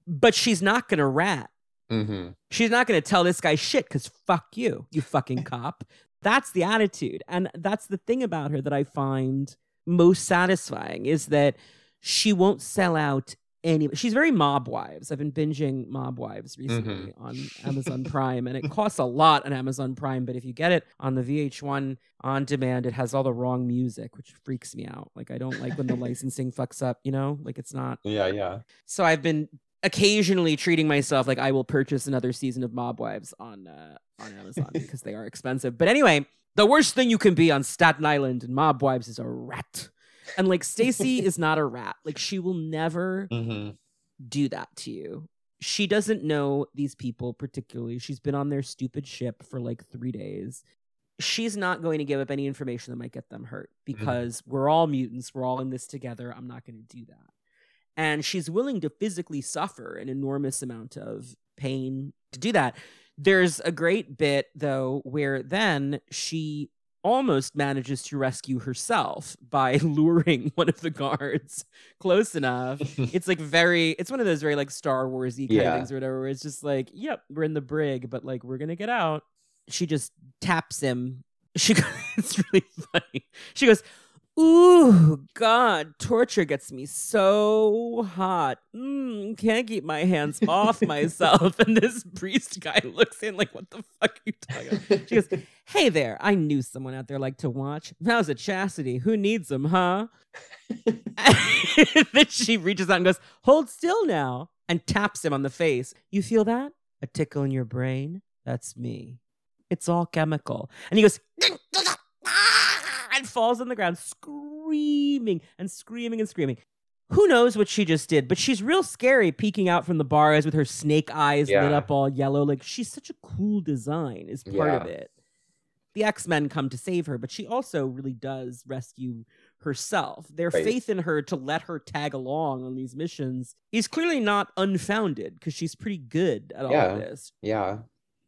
But she's not going to rat. Mm-hmm. She's not going to tell this guy shit because fuck you, you fucking cop. That's the attitude. And that's the thing about her that I find most satisfying is that she won't sell out any. She's very Mob Wives. I've been binging Mob Wives recently on Amazon Prime, and it costs a lot on Amazon Prime. But if you get it on the VH1 on demand, it has all the wrong music, which freaks me out. Like, I don't like when the [LAUGHS] licensing fucks up, you know? Like, it's not. Yeah, yeah. So I've been occasionally treating myself like I will purchase another season of Mob Wives on uh, on Amazon [LAUGHS] because they are expensive. But anyway, the worst thing you can be on Staten Island and Mob Wives is a rat. And like Stacy [LAUGHS] is not a rat. Like she will never Mm-hmm. do that to you. She doesn't know these people particularly. She's been on their stupid ship for like 3 days. She's not going to give up any information that might get them hurt because we're all mutants. We're all in this together. I'm not going to do that and she's willing to physically suffer an enormous amount of pain to do that. There's a great bit though where then she almost manages to rescue herself by [LAUGHS] luring one of the guards close enough. [LAUGHS] It's like very it's one of those very like Star Warsy kind Yeah. of things or whatever where it's just like, yep, we're in the brig, but like we're gonna get out. She just taps him. She [LAUGHS] goes, it's really funny. She goes, Ooh, God, torture gets me so hot. Mm, can't keep my hands off [LAUGHS] myself. And this priest guy [LAUGHS] looks in like, what the fuck are you talking about? She goes, Hey there, I knew someone out there liked to watch. How's a chastity? Who needs them, huh? [LAUGHS] then she reaches out and goes, Hold still now, and taps him on the face. You feel that? A tickle in your brain? That's me. It's all chemical. And he goes, and falls on the ground, screaming and screaming and screaming. Who knows what she just did, but she's real scary peeking out from the bars with her snake eyes lit up all yellow. Like she's such a cool design, is part of it. The X Men come to save her, but she also really does rescue herself. Their Right. faith in her to let her tag along on these missions is clearly not unfounded because she's pretty good at all of this. yeah.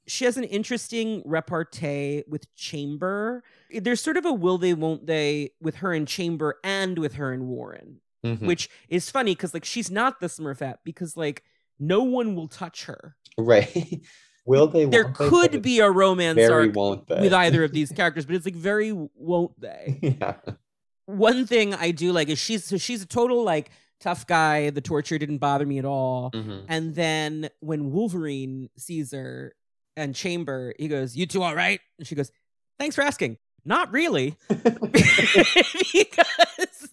She has an interesting repartee with Chamber. There's sort of a will they, won't they with her in Chamber and with her in Warren, Mhm. which is funny because like she's not the Smurfette because like no one will touch her. right. [LAUGHS] Will they? There won't they? Could it's be a romance very arc won't they with either of these [LAUGHS] characters, but it's like very won't they. [LAUGHS] yeah. One thing I do like is she's so she's a total like tough guy. The torture didn't bother me at all. Mhm. And then when Wolverine sees her and Chamber, he goes, "You two all right?" And she goes, "Thanks for asking." Not really, [LAUGHS] [LAUGHS] because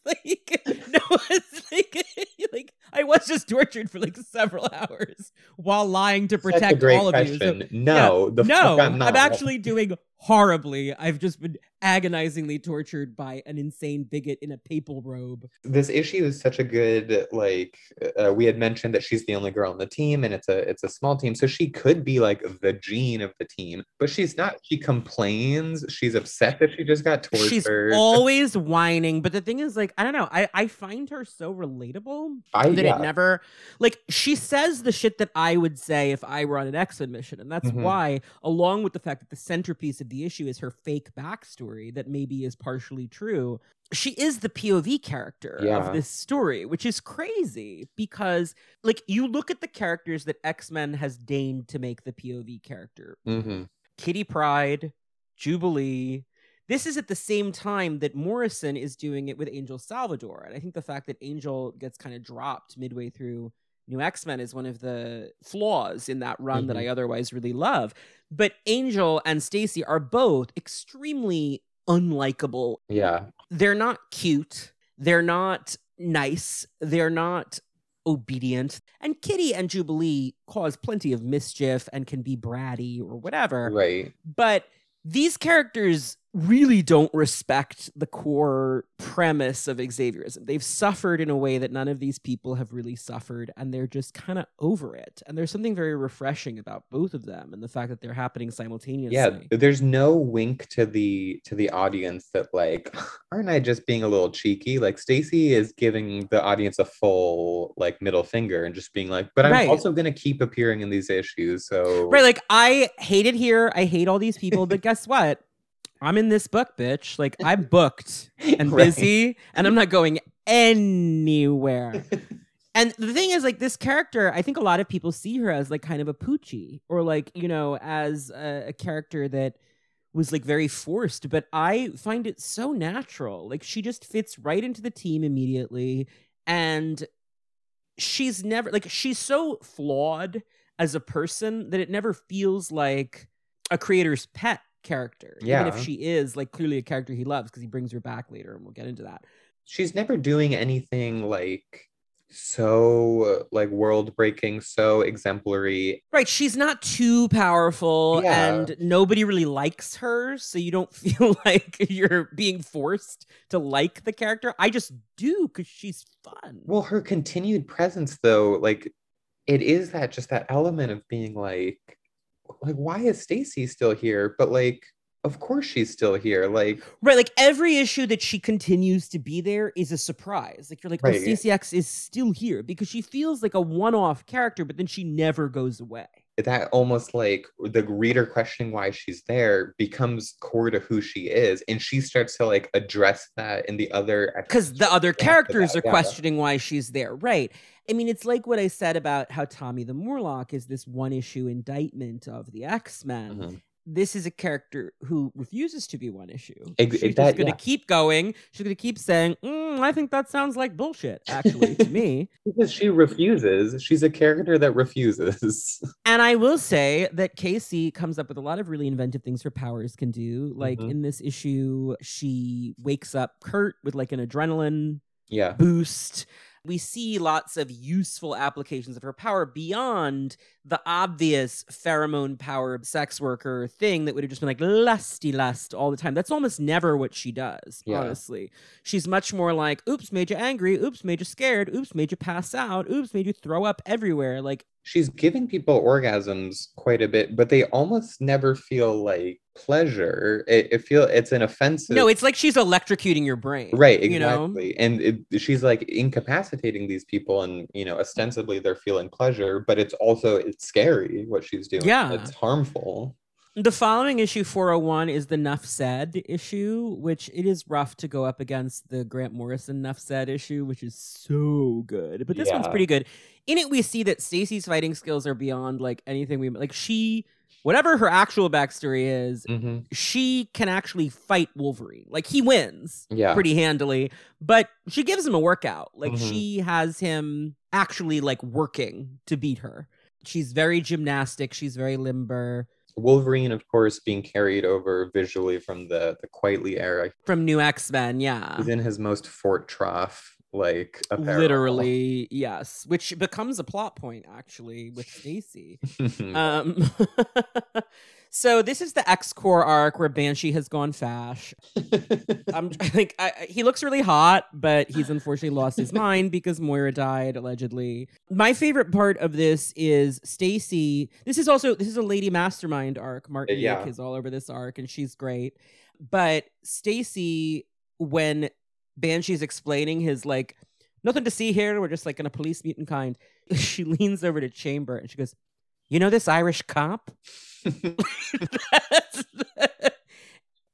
like no, it's like [LAUGHS] like I was just tortured for like several hours while lying to protect all of you. So, question. no, the no, I'm not. actually doing horribly. I've just been agonizingly tortured by an insane bigot in a papal robe. this issue is such a good like uh, we had mentioned that she's the only girl on the team and it's a it's a small team so she could be like the Jean of the team but she's not she complains she's upset that she just got tortured She's always whining, but the thing is, like, I don't know. I I find her so relatable I, that yeah. it never like she says the shit that I would say if I were on an X Men mission, and that's Mhm. why, along with the fact that the centerpiece of the issue is her fake backstory that maybe is partially true. She is the POV character Yeah. of this story, which is crazy because, like, you look at the characters that X Men has deigned to make the POV character. Mhm. Kitty Pryde, Jubilee. This is at the same time that Morrison is doing it with Angel Salvador. And I think the fact that Angel gets kind of dropped midway through New X Men is one of the flaws in that run that I mm-hmm. otherwise really love. But Angel and Stacy are both extremely unlikable. yeah They're not cute. They're not nice. They're not obedient. And Kitty and Jubilee cause plenty of mischief and can be bratty or whatever right but these characters really don't respect the core premise of Xavierism. They've suffered in a way that none of these people have really suffered, and they're just kind of over it. And there's something very refreshing about both of them and the fact that they're happening simultaneously. yeah there's no wink to the to the audience that like [LAUGHS] aren't i just being a little cheeky like stacy is giving the audience a full like middle finger and just being like but i'm Right. also going to keep appearing in these issues so Right, like I hate it here. I hate all these people, but guess what? I'm in this book, bitch. Like [LAUGHS] I'm booked and Right. busy, and I'm not going anywhere. [LAUGHS] And the thing is, like this character, I think a lot of people see her as like kind of a poochie, or like you know, as a, a character that was like very forced. But I find it so natural. Like she just fits right into the team immediately, and she's never like she's so flawed as a person that it never feels like a creator's pet character. Even if she is like clearly a character he loves because he brings her back later, and we'll get into that. she's never doing anything like so like world breaking so exemplary Right, she's not too powerful Yeah. and nobody really likes her, so you don't [LAUGHS] feel like you're being forced to like the character. I just do cuz she's fun. well her continued presence though like it is that just that element of being like like why is stacy still here but like of course she's still here like right, like every issue that she continues to be there is a surprise. Like you're like, "Oh, Right. Stacy X is still here" because she feels like a one-off character, but then she never goes away. that almost like the reader questioning why she's there becomes core to who she is and she starts to like address that in the other because the other characters are yeah. questioning why she's there right i mean it's like what i said about how tommy the morlock is this one issue indictment of the x-men Mhm. this is a character who refuses to be one issue she's that- just going to yeah. keep going she's going to keep saying mm, i think that sounds like bullshit actually to me [LAUGHS] because she refuses she's a character that refuses [LAUGHS] And I will say that Casey comes up with a lot of really inventive things her powers can do. Like Mhm. in this issue, she wakes up Kurt with like an adrenaline yeah boost. We see lots of useful applications of her power beyond the obvious pheromone powered sex worker thing that would have just been like lusty lust all the time. That's almost never what she does, Yeah. honestly. She's much more like, oops, made you angry, oops, made you scared, oops, made you pass out, oops, made you throw up everywhere. Like she's giving people orgasms quite a bit, but they almost never feel like pleasure. It, it feel it's an offensive. No, it's like she's electrocuting your brain. right, you know? exactly, and it, she's like incapacitating these people, and you know, ostensibly they're feeling pleasure, but it's also it's scary what she's doing. Yeah. it's harmful. The following issue 401 is the Nuff Said issue, which it is rough to go up against the Grant Morrison Nuff Said issue, which is so good. But this one's pretty good. In it, we see that Stacy's fighting skills are beyond like anything we like. She, whatever her actual backstory is, hmm she can actually fight Wolverine. Like he wins Yeah, pretty handily, but she gives him a workout. Like Mhm. she has him actually like working to beat her. She's very gymnastic. She's very limber. Wolverine, of course, being carried over visually from the the Quitely era. From New X Men, yeah. He's in his most Fort Trough like apparel. Literally, yes. Which becomes a plot point actually with [LAUGHS] Stacy. [LAUGHS] um [LAUGHS] So this is the X Corps arc where Banshee has gone fash. [LAUGHS] I'm I think I, I- he looks really hot, but he's unfortunately lost his mind because Moira died allegedly. My favorite part of this is Stacy. This is also this is a Lady Mastermind arc. Martin Yeah. Nick is all over this arc, and she's great. But Stacy, when Banshee's explaining his like nothing to see here, we're just like in a police mutant kind. [LAUGHS] She leans over to Chamber and she goes, "You know this Irish cop?" [LAUGHS] [LAUGHS]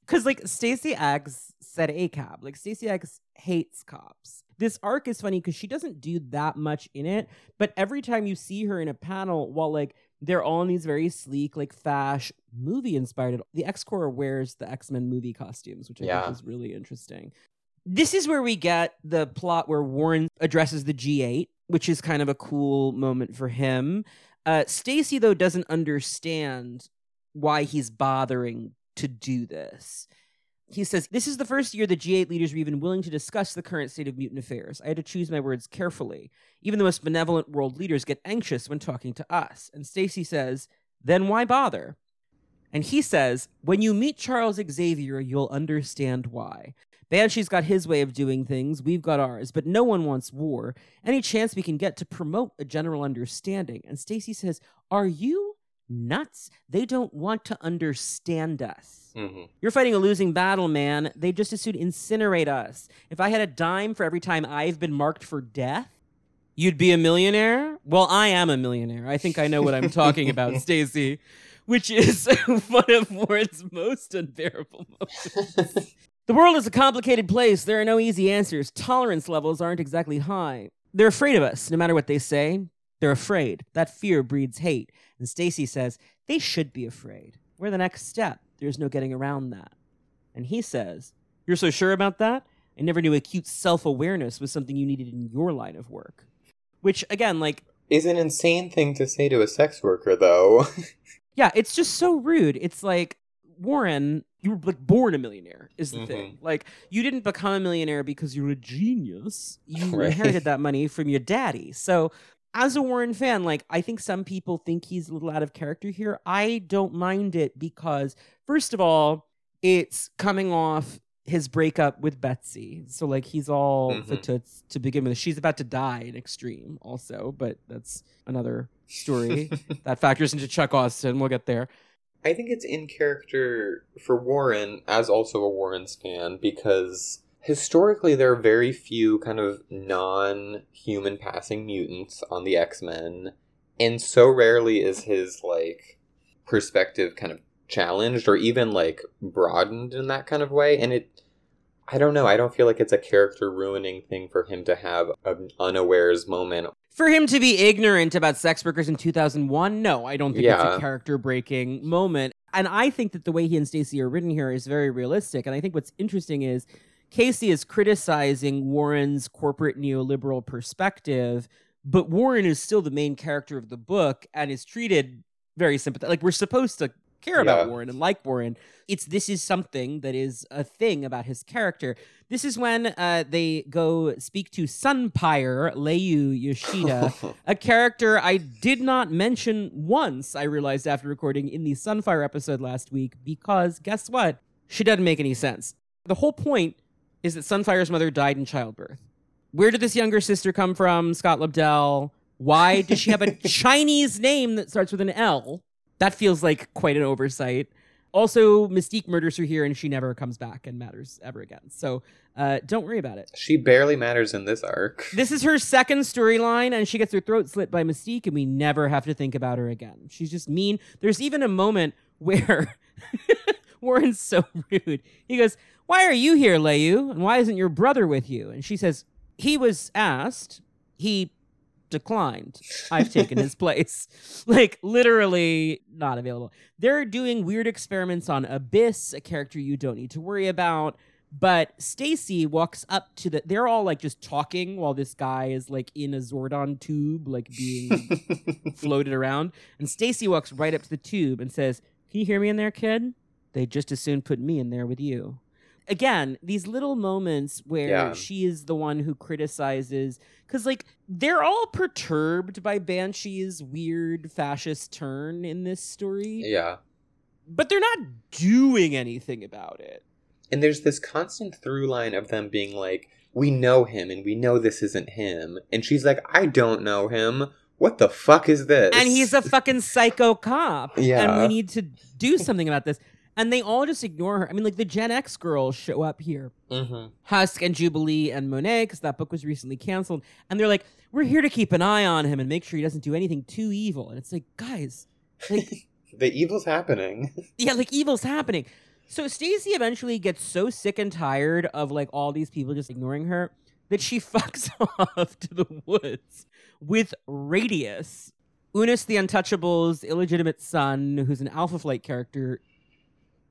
Because like Stacy X said a cab. Like Stacy X hates cops. This arc is funny because she doesn't do that much in it, but every time you see her in a panel, while like they're all in these very sleek, like fash movie inspired, the X Corps wears the X Men movie costumes, which I Yeah. think is really interesting. This is where we get the plot where Warren addresses the G8, which is kind of a cool moment for him. Uh, Stacy though doesn't understand why he's bothering to do this. He says, This is the first year the G8 leaders were even willing to discuss the current state of mutant affairs. I had to choose my words carefully. Even the most benevolent world leaders get anxious when talking to us. And Stacy says, Then why bother? And he says, When you meet Charles Xavier, you'll understand why. Banshee's got his way of doing things, we've got ours, but no one wants war. Any chance we can get to promote a general understanding. And Stacy says, Are you nuts? They don't want to understand us. Mhm. You're fighting a losing battle, man. They just as soon incinerate us. If I had a dime for every time I've been marked for death, you'd be a millionaire? Well, I am a millionaire. I think I know what I'm talking about, [LAUGHS] Stacy, which is [LAUGHS] one of Warren's most unbearable moments. [LAUGHS] The world is a complicated place. There are no easy answers. Tolerance levels aren't exactly high. They're afraid of us, no matter what they say. They're afraid. That fear breeds hate. And Stacy says, they should be afraid. We're the next step. There's no getting around that. And he says, You're so sure about that? I never knew acute self awareness was something you needed in your line of work. Which, again, like, Is an insane thing to say to a sex worker, though. [LAUGHS] yeah, it's just so rude. It's like, Warren, you were like born a millionaire, is the Mhm. thing. Like, you didn't become a millionaire because you're a genius. You [LAUGHS] Right. inherited that money from your daddy. So, as a Warren fan, like, I think some people think he's a little out of character here. I don't mind it because, first of all, it's coming off his breakup with Betsy. So, like, he's all Mhm. to, to begin with. She's about to die in X-Treme, also, but that's another story [LAUGHS] that factors into Chuck Austen. We'll get there. I think it's in character for Warren as also a Warren stan because historically there are very few kind of non-human passing mutants on the X-Men and so rarely is his like perspective kind of challenged or even like broadened in that kind of way and it I don't know, I don't feel like it's a character ruining thing for him to have an unawares moment. For him to be ignorant about sex workers in 2001, no, I don't think it's a character breaking moment. And I think that the way he and stacy are written here is very realistic. And I think what's interesting is Casey is criticizing Warren's corporate neoliberal perspective, but Warren is still the main character of the book and is treated very sympathetic. Like we're supposed to care about Yeah. Warren and like Warren. It's this is something that is a thing about his character. This is when uh, they go speak to Sunpyre Leyu Yoshida, [LAUGHS] a character I did not mention once, I realized after recording in the Sunfire episode last week, because guess what? She doesn't make any sense. The whole point is that Sunfire's mother died in childbirth. Where did this younger sister come from? Scott Lobdell. Why does she have a [LAUGHS] Chinese name that starts with an L? That feels like quite an oversight. Also, Mystique murders her here and she never comes back and matters ever again. So uh, don't worry about it. She barely matters in this arc. [LAUGHS] This is her second storyline, and she gets her throat slit by Mystique, and we never have to think about her again. She's just mean. There's even a moment [LAUGHS] where [LAUGHS] Warren's so rude. He goes, Why are you here, Leyu? And why isn't your brother with you? And she says, He was asked. He declined. I've taken his [LAUGHS] place. Like, literally not available. They're doing weird experiments on Abyss, a character you don't need to worry about. But Stacy walks up to the. They're all like just talking while this guy is like in a Zordon tube, like being [LAUGHS] floated around. And Stacy walks right up to the tube and says, Can you hear me in there, kid? They'd just as soon put me in there with you. Again, these little moments where Yeah. she is the one who criticizes, because like they're all perturbed by Banshee's weird fascist turn in this story, yeah. but they're not doing anything about it. And there's this constant through line of them being like, we know him and we know this isn't him. And she's like, I don't know him. What the fuck is this? and he's a [LAUGHS] fucking psycho cop. Yeah. And we need to do something about this. And they all just ignore her. I mean, like the Gen X girls show up here. Mhm. Husk and Jubilee and Monet, because that book was recently canceled. And they're like, we're here to keep an eye on him and make sure he doesn't do anything too evil. And it's like, guys, like, [LAUGHS] The evil's happening. [LAUGHS] yeah, like evil's happening. So Stacy eventually gets so sick and tired of like all these people just ignoring her that she [LAUGHS] fucks off to the woods with Radius. Unus the Untouchable's illegitimate son, who's an Alpha Flight character.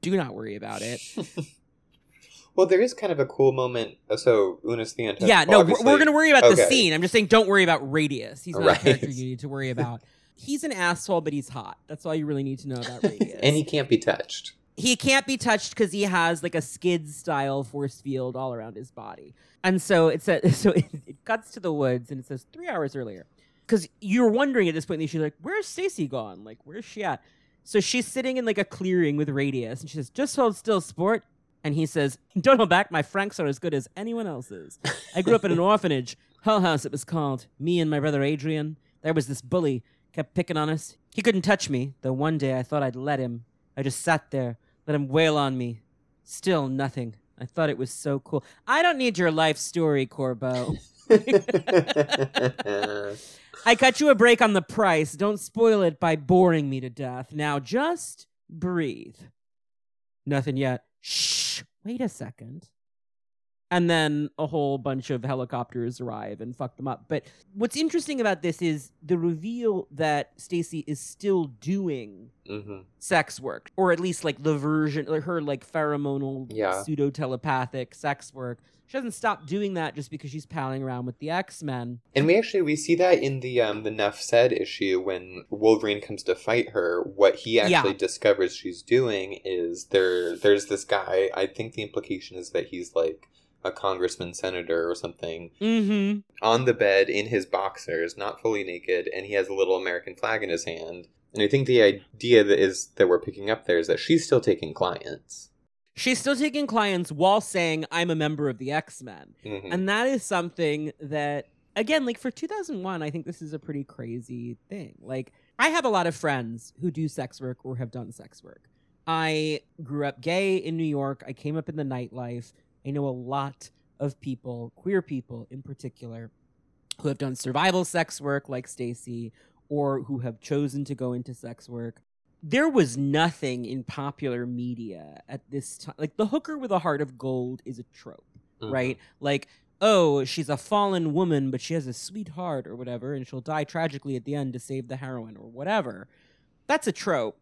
Do not worry about it. [LAUGHS] well, there is kind of a cool moment. uh, So, Unus the Untouchable. yeah, no, we're, obviously- we're going to worry about the scene. I'm just saying, don't worry about Radius. He's not Right. a character you need to worry about. He's an asshole, but he's hot. That's all you really need to know about [LAUGHS] Radius. and he can't be touched. he can't be touched because he has like a skid style force field all around his body. And so it's [LAUGHS] a, so it, it cuts to the woods and it says three hours earlier. Because you're wondering at this point, she's like, "Where's Stacy gone? Like, where's she at?" So she's sitting in like a clearing with Radius, and she says, "Just hold still, sport." And he says, "Don't hold back. My franks are as good as anyone else's. I grew up in an [LAUGHS] orphanage, Hull House, it was called. Me and my brother Adrian. There was this bully kept picking on us. He couldn't touch me, though. One day I thought I'd let him. I just sat there, let him wail on me. Still nothing. I thought it was so cool. I don't need your life story, Corbo. [LAUGHS] [LAUGHS] I cut you a break on the price. Don't spoil it by boring me to death. Now just breathe. Nothing yet. Shh. Wait a second. And then a whole bunch of helicopters arrive and fuck them up. But what's interesting about this is the reveal that Stacy is still doing hmm sex work, or at least like the version, like her like pheromonal, Yeah. pseudo telepathic sex work. She doesn't stop doing that just because she's palling around with the X Men. And we actually we see that in the um the Nuff said issue when Wolverine comes to fight her. What he Yeah. actually discovers she's doing is there. There's this guy. I think the implication is that he's like a congressman, senator, or something Mm-hmm. on the bed in his boxers, not fully naked, and he has a little American flag in his hand. And I think the idea that is that we're picking up there is that she's still taking clients. She's still taking clients while saying, I'm a member of the X Men. Mhm. And that is something that, again, like for 2001, I think this is a pretty crazy thing. Like, I have a lot of friends who do sex work or have done sex work. I grew up gay in New York. I came up in the nightlife. I know a lot of people, queer people in particular, who have done survival sex work like Stacy or who have chosen to go into sex work. There was nothing in popular media at this time. Like the hooker with a heart of gold is a trope Mhm. right? Like, oh, she's a fallen woman, but she has a sweet heart or whatever, and she'll die tragically at the end to save the heroine or whatever. That's a trope.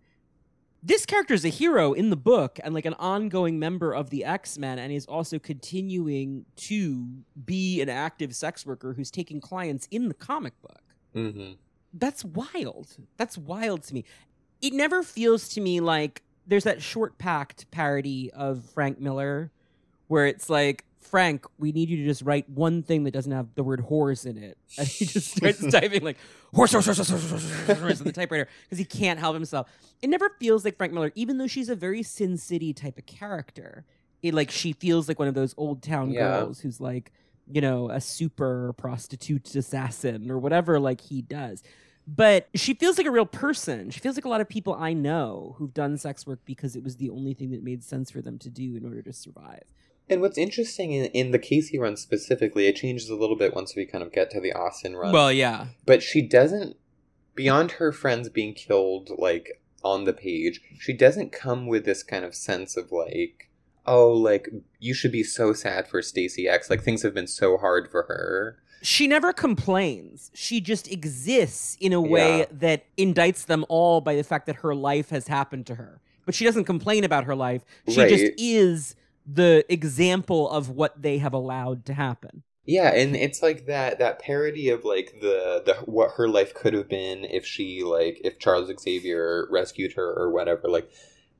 This character is a hero in the book and like an ongoing member of the X Men, and is also continuing to be an active sex worker who's taking clients in the comic book Mhm. that's wild. That's wild to me. It never feels to me like there's that Shortpacked parody of Frank Miller where it's like, Frank, we need you to just write one thing that doesn't have the word horse in it. [LAUGHS] And he just starts [LAUGHS] typing like horse, horse, horse, horse, horse, horse, horse, horse on the typewriter because he can't help himself. It never feels like Frank Miller, even though she's a very Sin City type of character. It like she feels like one of those old town Yeah. girls who's like you know, a super prostitute assassin or whatever like he does. But she feels like a real person. She feels like a lot of people I know who've done sex work because it was the only thing that made sense for them to do in order to survive. And what's interesting in, in the Casey run specifically, it changes a little bit once we kind of get to the Austen run. Well, yeah. but she doesn't, beyond her friends being killed, like on the page, she doesn't come with this kind of sense of like, oh, like you should be so sad for Stacy X. Like things have been so hard for her. She never complains. She just exists in a way Yeah. that indicts them all by the fact that her life has happened to her. But she doesn't complain about her life. She just is the example of what they have allowed to happen. Yeah, and it's like that that parody of like the the what her life could have been if she like if Charles Xavier rescued her or whatever. Like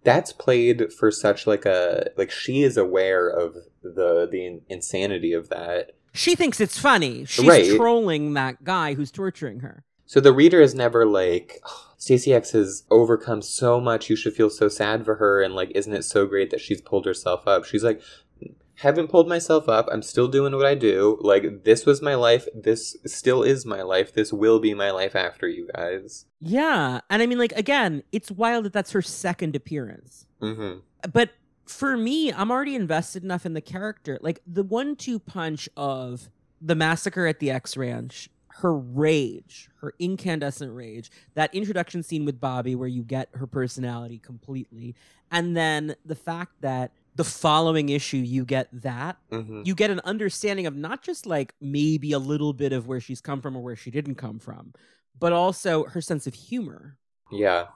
that's played for such like a like she is aware of the the insanity of that. She thinks it's funny. She's Right. trolling that guy who's torturing her. So the reader is never like "Oh, Stacy X has overcome so much. You should feel so sad for her, and like, isn't it so great that she's pulled herself up? She's like, haven't pulled myself up. I'm still doing what I do. Like, this was my life. This still is my life. This will be my life after you guys. Yeah. And I mean, like, again, it's wild that that's her second appearance. hmm but for me, I'm already invested enough in the character. Like the one two punch of the massacre at the X Ranch, her rage, her incandescent rage, that introduction scene with Bobby where you get her personality completely, and then the fact that the following issue you get that hmm you get an understanding of not just like maybe a little bit of where she's come from or where she didn't come from, but also her sense of humor. Yeah.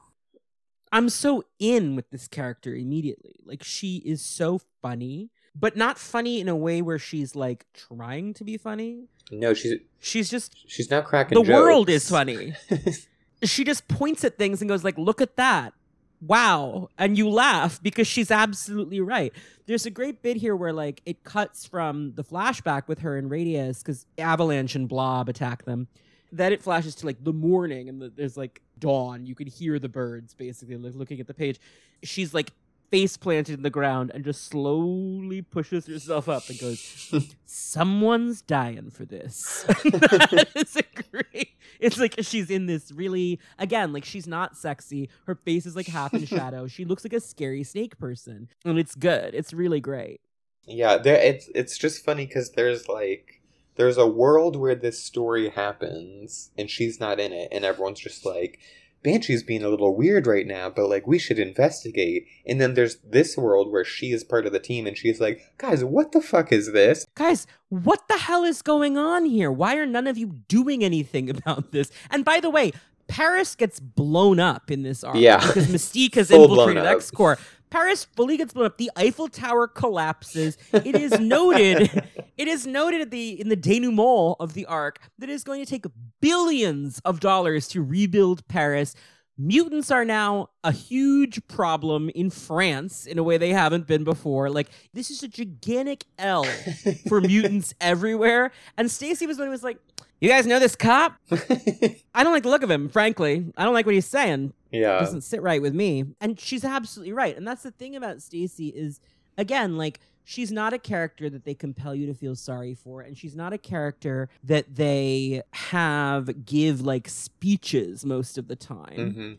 I'm so in with this character immediately. Like she is so funny, but not funny in a way where she's like trying to be funny. No, she's She's just she's not cracking. the world is funny. [LAUGHS] she just points at things and goes like, "Look at that." Wow. And you laugh because she's absolutely right. There's a great bit here where like it cuts from the flashback with her and Radius cuz Avalanche and Blob attack them. Then it flashes to like the morning and the, there's like dawn. You could hear the birds basically like, looking at the page. She's like face planted in the ground and just slowly pushes herself up and goes, someone's dying for this. [LAUGHS] that is a great. It's like she's in this really again, like she's not sexy. Her face is like half in [LAUGHS] shadow. She looks like a scary snake person, and it's good. It's really great. Yeah, there it's it's just funny because there's like there's a world where this story happens and she's not in it, and everyone's just like Banshee's being a little weird right now, but like we should investigate. And then there's this world where she is part of the team, and she's like, guys, what the fuck is this? Guys, what the hell is going on here? Why are none of you doing anything [LAUGHS] about this? And by the way, Paris gets blown up in this arc Yeah. because Mystique has [LAUGHS] infiltrated. X Corps. Paris fully gets blown up. The Eiffel Tower collapses. It is noted. [LAUGHS] it is noted at the in the denouement of the arc that it is going to take billions of dollars to rebuild Paris. Mutants are now a huge problem in France in a way they haven't been before. Like this is a gigantic L [LAUGHS] for mutants everywhere. And Stacy was one who was like, "You guys know this cop? [LAUGHS] I don't like the look of him, frankly. I don't like what he's saying yeah, doesn't sit right with me. And she's absolutely right. And that's the thing about Stacy is again, like she's not a character that they compel you to feel sorry for and she's not a character that they have give like speeches most of the time. hmm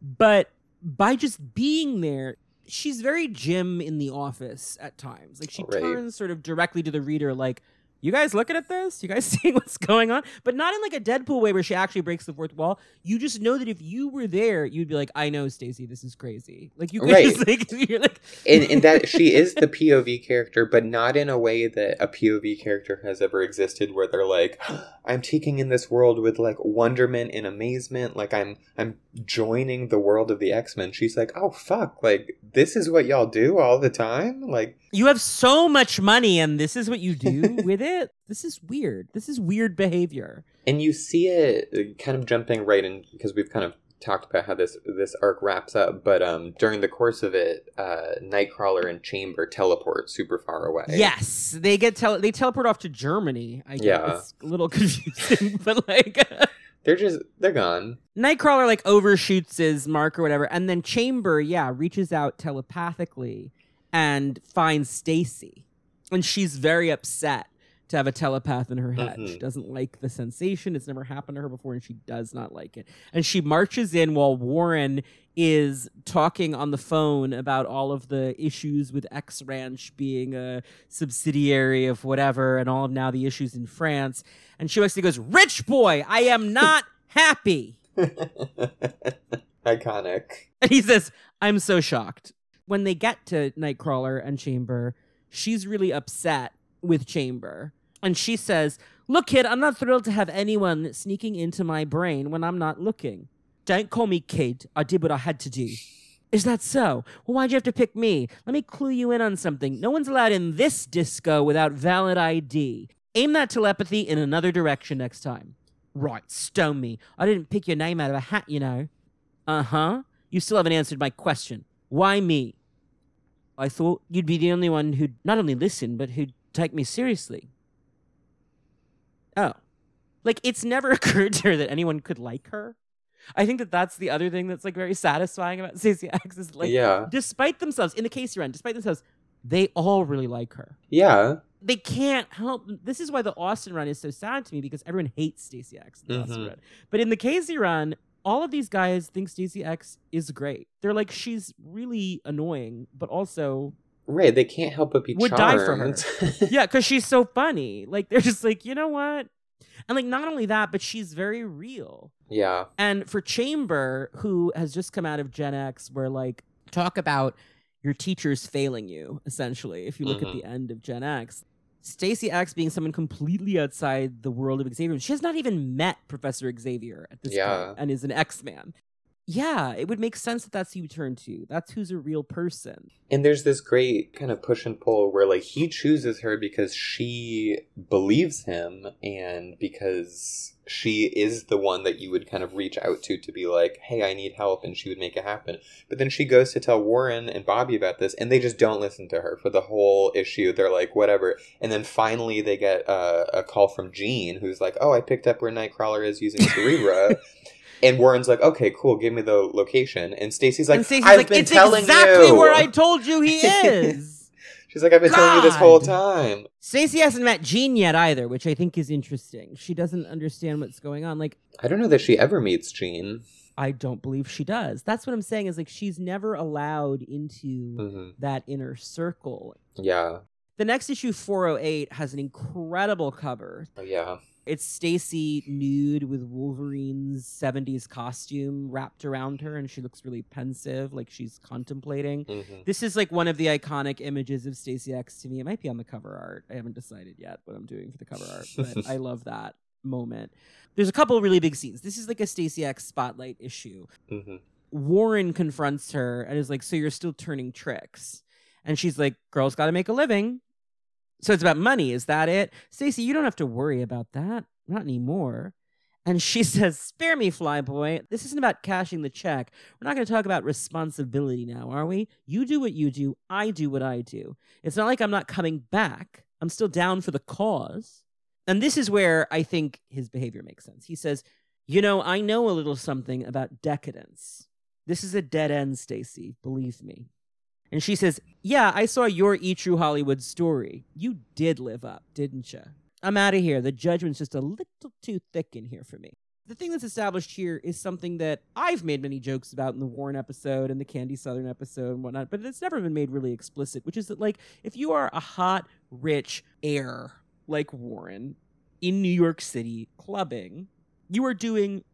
But by just being there, she's very Jim in the office at times. Like she Right. turns sort of directly to the reader like you guys looking at this? You guys [LAUGHS] seeing what's going on? But not in like a Deadpool way where she actually breaks the fourth wall. You just know that if you were there, you'd be like, I know, Stacy, this is crazy. Like you could Right. just [LAUGHS] like you're like and, and that she [LAUGHS] is the POV character, but not in a way that a POV character has ever existed, where they're like, [GASPS] "I'm taking in this world with like wonderment and amazement, like I'm I'm joining the world of the X Men." She's like, "Oh fuck, like this is what y'all do all the time." Like, you have so much money and this is what you do with it. This is weird. This is weird behavior. and you see it uh, kind of jumping right in because we've kind of talked about how this this arc wraps up, but um during the course of it, uh Nightcrawler and Chamber teleport super far away. Yes, they get tele- they teleport off to Germany. I guess Yeah. it's a little [LAUGHS] confusing, [LAUGHS] but like [LAUGHS] they're just they're gone. Nightcrawler like overshoots his mark or whatever, and then Chamber, yeah, reaches out telepathically and finds Stacy, and she's very upset to have a telepath in her head. Mhm. She doesn't like the sensation. It's never happened to her before, and she does not like it. And she marches in while Warren is talking on the phone about all of the issues with X Ranch being a subsidiary of whatever, and all of now the issues in France. And she basically goes, "Rich boy, I am not [LAUGHS] happy." [LAUGHS] Iconic. And he says, I'm so shocked. When they get to Nightcrawler and Chamber, she's really upset with Chamber. And she says, Look, kid, I'm not thrilled to have anyone sneaking into my brain when I'm not looking. Don't call me kid. I did what I had to do. Is that so? Well, why'd you have to pick me? Let me clue you in on something. No one's allowed in this disco without valid ID. Aim that telepathy in another direction next time. Right, stone me. I didn't pick your name out of a hat, you know. Uh huh. You still haven't answered my question. Why me? I thought you'd be the only one who'd not only listen, but who'd take me seriously. Oh. Like, it's never [LAUGHS] occurred to her that anyone could like her. I think that that's the other thing that's like very satisfying about [LAUGHS] Stacy X is like, yeah. despite themselves, in the case you're in, despite themselves, they all really like her. Yeah. They can't help. This is why the Austen run is so sad to me because everyone hates Stacy X in the Austen Mhm. run. But in the Casey run, all of these guys think Stacy X is great. They're like, she's really annoying, but also, Right. They can't help but be Would die for her. [LAUGHS] yeah, because she's so funny. Like, they're just like, you know what? And like, not only that, but she's very real. yeah. And for Chamber, who has just come out of Gen X, where like talk about your teachers failing you, essentially, if you look Mhm. at the end of Gen X. Stacy X being someone completely outside the world of Xavier. She has not even met Professor Xavier at this Yeah. point and is an X Man. Yeah, it would make sense that that's who you turn to. That's who's a real person. And there's this great kind of push and pull where like he chooses her because she believes him and because she is the one that you would kind of reach out to to be like, "Hey, I need help," and she would make it happen. But then she goes to tell Warren and Bobby about this and they just don't listen to her for the whole issue. They're like, "Whatever." And then finally they get uh, a call from Jean who's like, "Oh, I picked up where Nightcrawler is using Cerebra." [LAUGHS] And Warren's like, okay, cool, give me the location. And Stacy's like, and Stacy's I've like, been it's telling exactly you. where I told you he [LAUGHS] is. She's like, I've been telling you this whole time. Stacy hasn't met Jean yet either, which I think is interesting. She doesn't understand what's going on. Like, I don't know that she ever meets Jean. I don't believe she does. That's what I'm saying is like she's never allowed into hmm that inner circle. Yeah. The next issue 408 has an incredible cover. Oh, yeah. It's Stacy nude with Wolverine's 70s costume wrapped around her and she looks really pensive like she's contemplating. hmm This is like one of the iconic images of Stacy X to me. It might be on the cover art. I haven't decided yet what I'm doing for the cover art, but [LAUGHS] I love that moment. There's a couple of really big scenes. This is like a Stacy X spotlight issue. hmm Warren confronts her and is like, "So you're still turning tricks?" And she's like, "Girls got to make a living." So it's about money. Is that it? Stacy, you don't have to worry about that. Not anymore. And she [LAUGHS] says, Spare me, Flyboy. This isn't about cashing the check. We're not going to talk about responsibility now, are we? You do what you do. I do what I do. It's not like I'm not coming back. I'm still down for the cause. And this is where I think his behavior makes sense. He says, You know, I know a little something about decadence. This is a dead end, Stacy. Believe me. And she says, Yeah, I saw your E True Hollywood story. You did live up, didn't you? I'm out of here. The judgment's just a little too thick in here for me. The thing that's established here is something that I've made many jokes about in the Warren episode and the Candy Southern episode and whatnot, but it's never been made really explicit, which is that, like, if you are a hot, rich heir like Warren in New York City clubbing, you are doing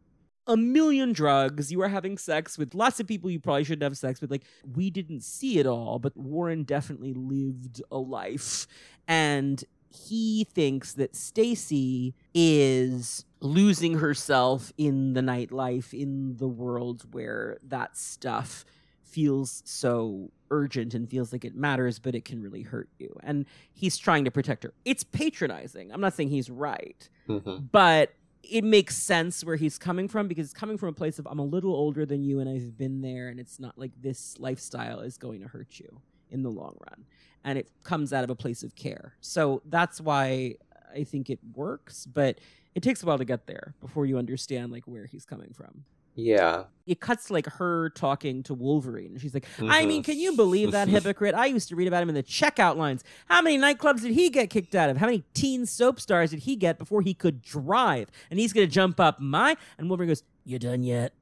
a million drugs. You are having sex with lots of people you probably shouldn't have sex with. Like, we didn't see it all, but Warren definitely lived a life. And he thinks that Stacy is losing herself in the nightlife, in the world where that stuff feels so urgent and feels like it matters, but it can really hurt you. And he's trying to protect her. It's patronizing. I'm not saying he's right hmm but it makes sense where he's coming from because it's coming from a place of I'm a little older than you and I've been there and it's not like this lifestyle is going to hurt you in the long run and it comes out of a place of care. So that's why I think it works, but it takes a while to get there before you understand like where he's coming from. Yeah. It cuts like her talking to Wolverine. And she's like, I mean, can you mm-hmm. believe that [LAUGHS] hypocrite? I used to read about him in the checkout lines. How many nightclubs did he get kicked out of? How many teen soap stars did he get before he could drive? And he's going to jump up my. And Wolverine goes, You done yet?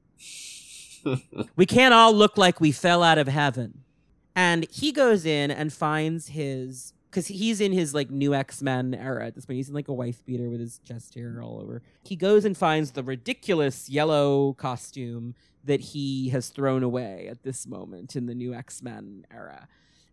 [LAUGHS] we can't all look like we fell out of heaven. And he goes in and finds his because he's in his like new X Men era at this point. He's in like a wife beater with his chest hair all over. He goes and finds the ridiculous yellow costume that he has thrown away at this moment in the new X Men era.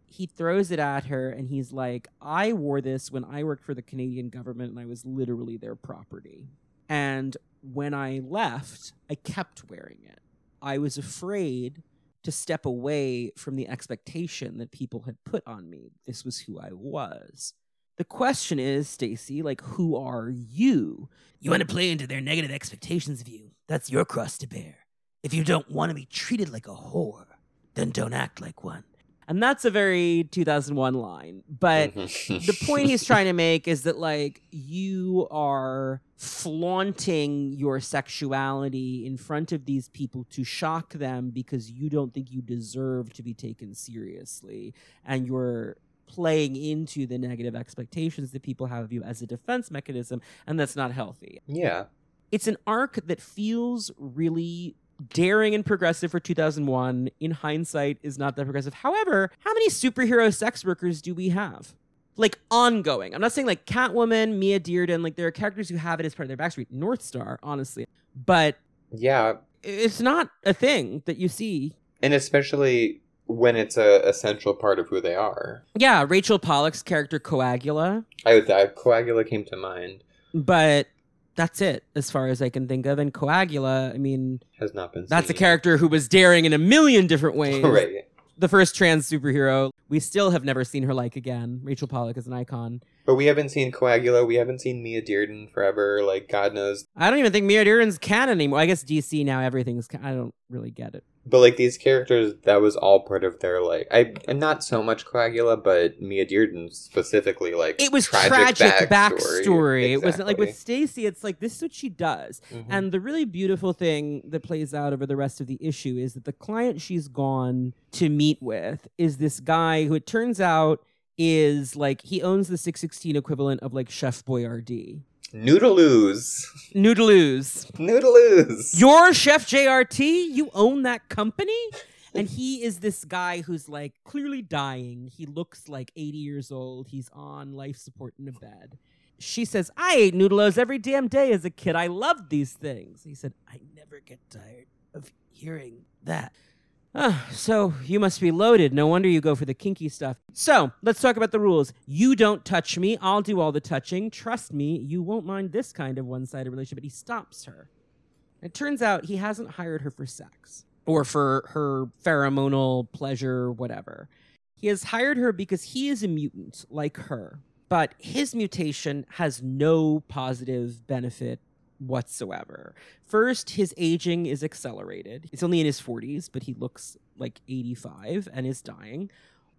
He throws it at her and he's like, I wore this when I worked for the Canadian government and I was literally their property. And when I left, I kept wearing it. I was afraid to step away from the expectation that people had put on me. This was who I was. The question is, Stacy, like, who are you? You want to play into their negative expectations of you. That's your cross to bear. If you don't want to be treated like a whore, then don't act like one. And that's a very 2001 line. But Mhm. the point he's [LAUGHS] trying to make is that like you are flaunting your sexuality in front of these people to shock them because you don't think you deserve to be taken seriously and you're playing into the negative expectations that people have of you as a defense mechanism and that's not healthy yeah. it's an arc that feels really daring and progressive for 2001 in hindsight is not that progressive. However how many superhero sex workers do we have? Like ongoing. I'm not saying like catwoman mia dearden like there are characters who have it as part of their backstory. North star honestly. But Yeah. it's not a thing that you see. And especially when it's a essential part of who they are. yeah rachel pollack's character coagula. I would that Coagula came to mind. but that's it as far as i can think of and coagula i mean Has not been that's a character who was daring in a million different ways [LAUGHS] right. the first trans superhero. We still have never seen her like again. Rachel Pollack is an icon. But we haven't seen Coagula. We haven't seen Mia Dearden forever. Like God knows. I don't even think Mia Dearden's canon anymore. I guess DC now everything's. Ca- I don't really get it. But like these characters, that was all part of their like. I and not so much Coagula, but Mia Dearden specifically. Like It was tragic, backstory. It wasn't like with Exactly. Stacy. It's like this is what she does. Mhm. And the really beautiful thing that plays out over the rest of the issue is that the client she's gone to meet with is this guy who it turns out is like he owns the 616 equivalent of like Chef Boyardee. Noodaloos, Noodaloos. Noodaloos. You're Chef JRT? You own that company? And he is this guy who's like clearly dying. He looks like 80 years old. He's on life support in a bed. She says, I ate noodles every damn day as a kid. I loved these things. He said, I never get tired of hearing that. Ah, so you must be loaded. No wonder you go for the kinky stuff. So let's talk about the rules. You don't touch me. I'll do all the touching. Trust me, you won't mind this kind of one sided relationship. But he stops her. It turns out he hasn't hired her for sex or for her pheromonal pleasure, whatever. He has hired her because he is a mutant like her, but his mutation has no positive benefit whatsoever. First, his aging is accelerated. He's only in his 40s, but he looks like 85 and is dying.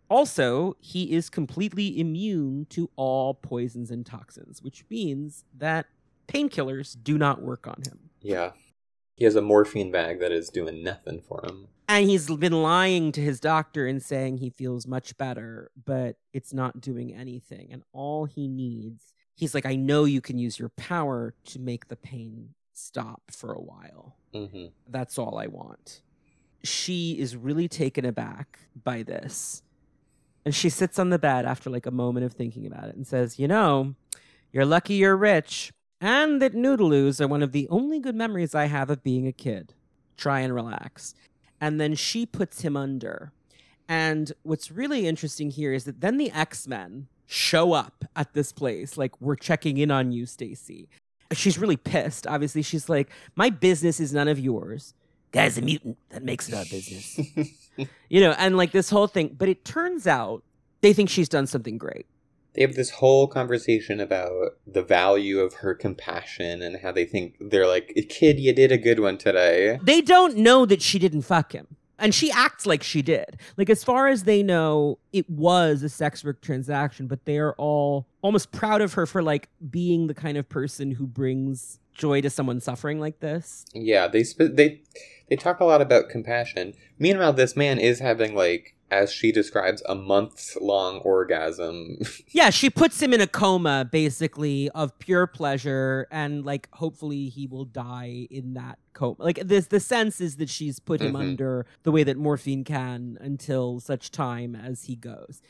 Also, he is completely immune to all poisons and toxins, which means that painkillers do not work on him. Yeah, he has a morphine bag that is doing nothing for him. And he's been lying to his doctor and saying he feels much better, but it's not doing anything. And all he needs, he's like, I know you can use your power to make the pain stop for a while. hmm That's all I want. She is really taken aback by this. And she sits on the bed after like a moment of thinking about it and says, You know, you're lucky you're rich, and that noodaloos are one of the only good memories I have of being a kid. Try and relax. And then she puts him under. And what's really interesting here is that then the X Men show up at this place. Like, we're checking in on you, Stacy. She's really pissed. Obviously, she's like, My business is none of yours. Guy's a mutant. That makes it our business. [LAUGHS] you know, and like this whole thing. But it turns out they think she's done something great. They have this whole conversation about the value of her compassion and how they think they're like, kid, you did a good one today. They don't know that she didn't fuck him. And she acts like she did. Like, as far as they know, it was a sex work transaction, but they are all almost proud of her for like being the kind of person who brings joy to someone suffering like this. Yeah, they sp- they they talk a lot about compassion. Meanwhile, this man is having like, as she describes, a month long orgasm. [LAUGHS] Yeah, she puts him in a coma basically of pure pleasure and like hopefully he will die in that coma. Like this the sense is that she's put him Mhm. under the way that morphine can until such time as he goes.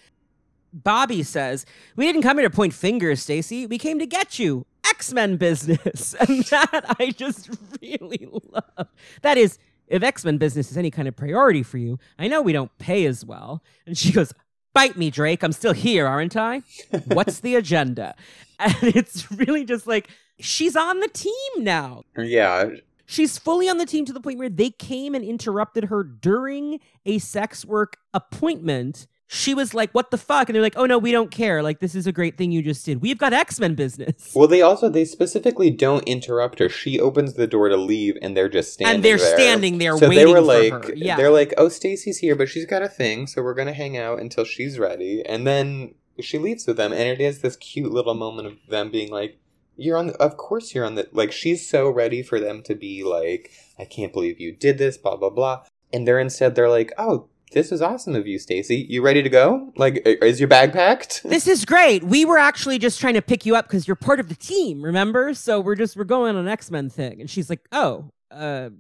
Bobby says, "We didn't come here to point fingers, Stacy. We came to get you. X-Men business." [LAUGHS] And that I just [LAUGHS] really love. That is if X-Men business is any kind of priority for you, I know we don't pay as well. And she goes, Bite me, Drake. I'm still here, aren't I? What's the agenda? [LAUGHS] And it's really just like, she's on the team now. yeah, She's fully on the team to the point where they came and interrupted her during a sex work appointment. She was like, What the fuck? And they're like, Oh no, we don't care. Like, this is a great thing you just did. We've got X Men business. Well, they also they specifically don't interrupt her. She opens the door to leave, and they're just standing. There. And they're there. standing there So waiting they were for like. Yeah. they're like, oh, Stacy's here, but she's got a thing, so we're gonna hang out until she's ready, and then she leaves with them, and it is this cute little moment of them being like, "You're on, the, of course you're on the." Like she's so ready for them to be like, "I can't believe you did this," blah blah blah, and they're instead they're like, "Oh." This is awesome of you, Stacy. You ready to go? Like, is your bag packed? [LAUGHS] this is great. We were actually just trying to pick you up because you're part of the team, remember? So we're just we're going on an X Men thing. And she's like, Oh, uh,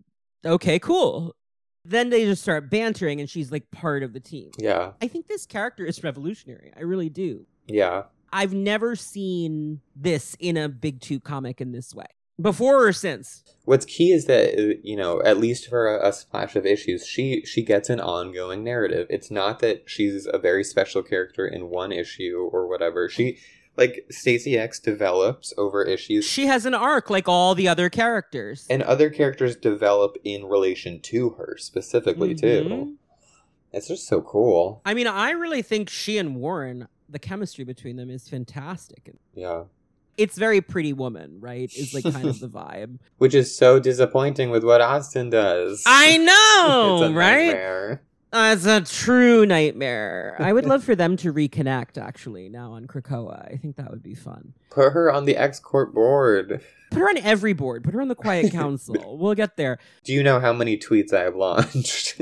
okay, cool. Then they just start bantering, and she's like part of the team. yeah, I think this character is revolutionary. I really do. yeah. I've never seen this in a big two comic in this way before or since. What's key is that uh, you know, at least for a, a splash of issues, she she gets an ongoing narrative. It's not that she's a very special character in one issue or whatever. She like Stacy X develops over issues, She has an arc like all the other characters. and other characters develop in relation to her specifically too. Mhm. It's just so cool. I mean, I really think she and Warren, the chemistry between them is fantastic. Yeah, It's very pretty woman, right? Is like kind of the [LAUGHS] vibe. which is so disappointing with what Austen does. I [LAUGHS] it's know, a right? nightmare. Uh, it's a true nightmare. I would love for them to reconnect actually now on Krakoa. I think that would be fun. Put her on the X Corp board. Put her on every board. Put her on the Quiet [LAUGHS] Council. we'll get there. Do you know how many tweets I have launched?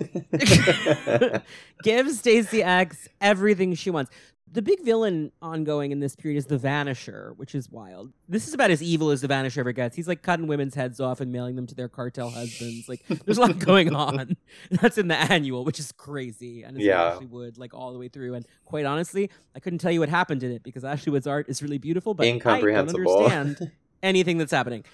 Give Stacy X everything she wants. The big villain ongoing in this period is the Vanisher, which is wild. This is about as evil as the Vanisher ever gets. He's like cutting women's heads off and mailing them to their cartel husbands. Like, there's a lot [LAUGHS] going on. [LAUGHS] That's in the annual, which is crazy. And it's Yeah. Ashley Wood, like all the way through. And quite honestly, I couldn't tell you what happened in it because Ashley Wood's art is really beautiful, but I don't understand [LAUGHS] anything that's happening.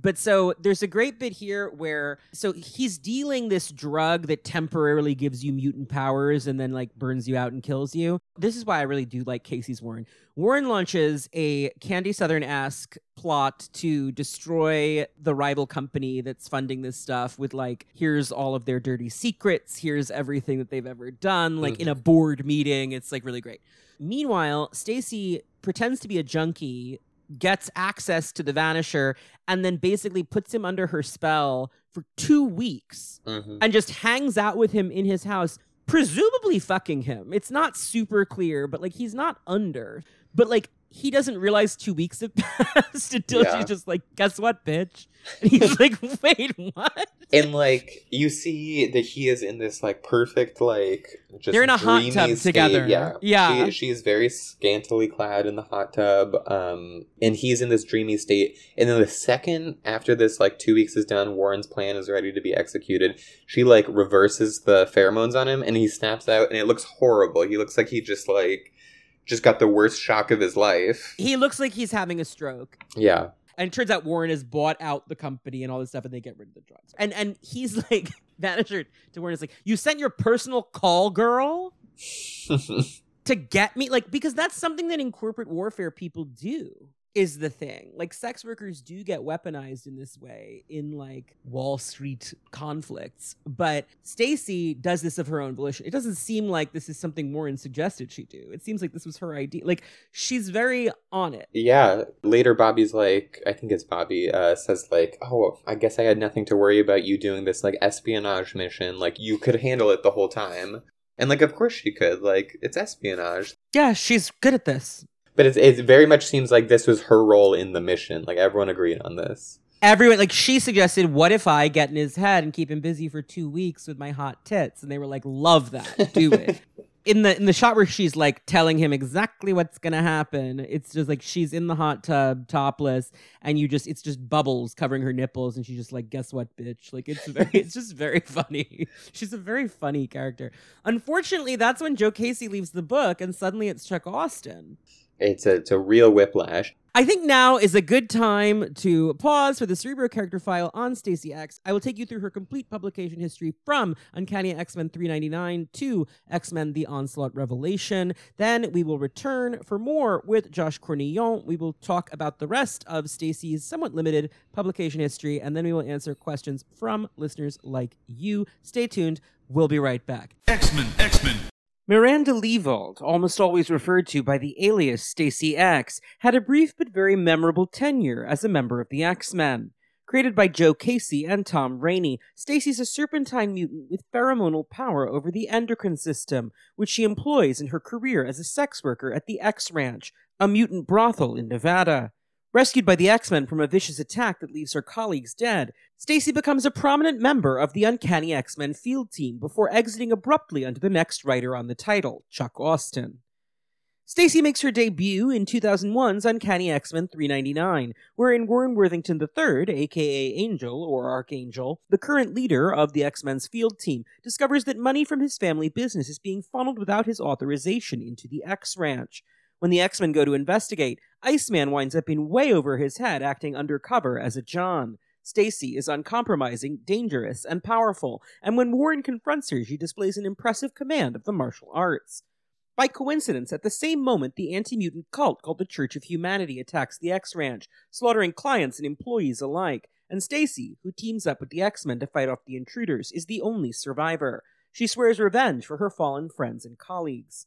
But so there's a great bit here where so he's dealing this drug that temporarily gives you mutant powers and then like burns you out and kills you. This is why I really do like Casey's Warren. Warren launches a Candy Southern esque plot to destroy the rival company that's funding this stuff with like, here's all of their dirty secrets, here's everything that they've ever done, like mm. in a board meeting. It's like really great. Meanwhile, Stacy pretends to be a junkie gets access to the Vanisher and then basically puts him under her spell for two weeks Mhm. and just hangs out with him in his house, presumably fucking him. It's not super clear, but like he's not under. But like he doesn't realize two weeks have [LAUGHS] passed until Yeah. she's just like, guess what, bitch? And he's [LAUGHS] like, wait, what? And like you see that he is in this like perfect like just They're in a hot tub state. together. Yeah, Yeah. She, she is very scantily clad in the hot tub, um, and he's in this dreamy state. And then the second after this like two weeks is done, Warren's plan is ready to be executed. She like reverses the pheromones on him, and he snaps out, and it looks horrible. He looks like he just like just got the worst shock of his life. He looks like he's having a stroke. Yeah. And it turns out Warren has bought out the company and all this stuff, and they get rid of the drugs. And and he's [LAUGHS] like, Vanisher to Warren is like, you sent your personal call girl [LAUGHS] to get me, like because that's something that in corporate warfare people do. Is the thing like sex workers do get weaponized in this way in like Wall Street conflicts, but Stacy does this of her own volition. It doesn't seem like this is something Warren suggested she do. It seems like this was her idea. Like she's very on it. Yeah. Later, Bobby's like, I think it's Bobby, uh, says, like, oh, I guess I had nothing to worry about you doing this, like, espionage mission. Like, you could handle it the whole time. And, like, of course she could. Like, it's espionage. Yeah, she's good at this. But it's, it very much seems like this was her role in the mission. Like, everyone agreed on this. everyone like she suggested what if i get in his head and keep him busy for two weeks with my hot tits? And they were like love that. Do [LAUGHS] it. In the in the shot where she's like telling him exactly what's gonna happen it's just like she's in the hot tub topless and you just it's just bubbles covering her nipples and she's just like guess what bitch? Like it's very it's just very [LAUGHS] funny. She's a very funny character. Unfortunately that's when joe casey leaves the book and suddenly it's chuck austen It's a, it's a real whiplash. I think now is a good time to pause for the Cerebro character file on Stacy X. I will take you through her complete publication history from Uncanny X-Men 399 to X-Men The Onslaught Revelation. Then we will return for more with Josh Cornillon. We will talk about the rest of Stacy's somewhat limited publication history, and then we will answer questions from listeners like you. Stay tuned. We'll be right back. X-Men, X-Men. Miranda Leevald, almost always referred to by the alias Stacy X, had a brief but very memorable tenure as a member of the X-Men. Created by Joe Casey and Tom Raney, Stacy's a serpentine mutant with pheromonal power over the endocrine system, which she employs in her career as a sex worker at the X Ranch, a mutant brothel in Nevada. Rescued by the X-Men from a vicious attack that leaves her colleagues dead, Stacy becomes a prominent member of the Uncanny X-Men field team before exiting abruptly under the next writer on the title, Chuck Austen. Stacy makes her debut in 2001's Uncanny X-Men 399, wherein Warren Worthington III, aka Angel or Archangel, the current leader of the X-Men's field team, discovers that money from his family business is being funneled without his authorization into the X Ranch. When the X-Men go to investigate, Iceman winds up in way over his head acting undercover as a John. Stacy is uncompromising, dangerous, and powerful, and when Warren confronts her, she displays an impressive command of the martial arts. By coincidence, at the same moment, the anti mutant cult called the Church of Humanity attacks the X Ranch, slaughtering clients and employees alike. And Stacy, who teams up with the X Men to fight off the intruders, is the only survivor. She swears revenge for her fallen friends and colleagues.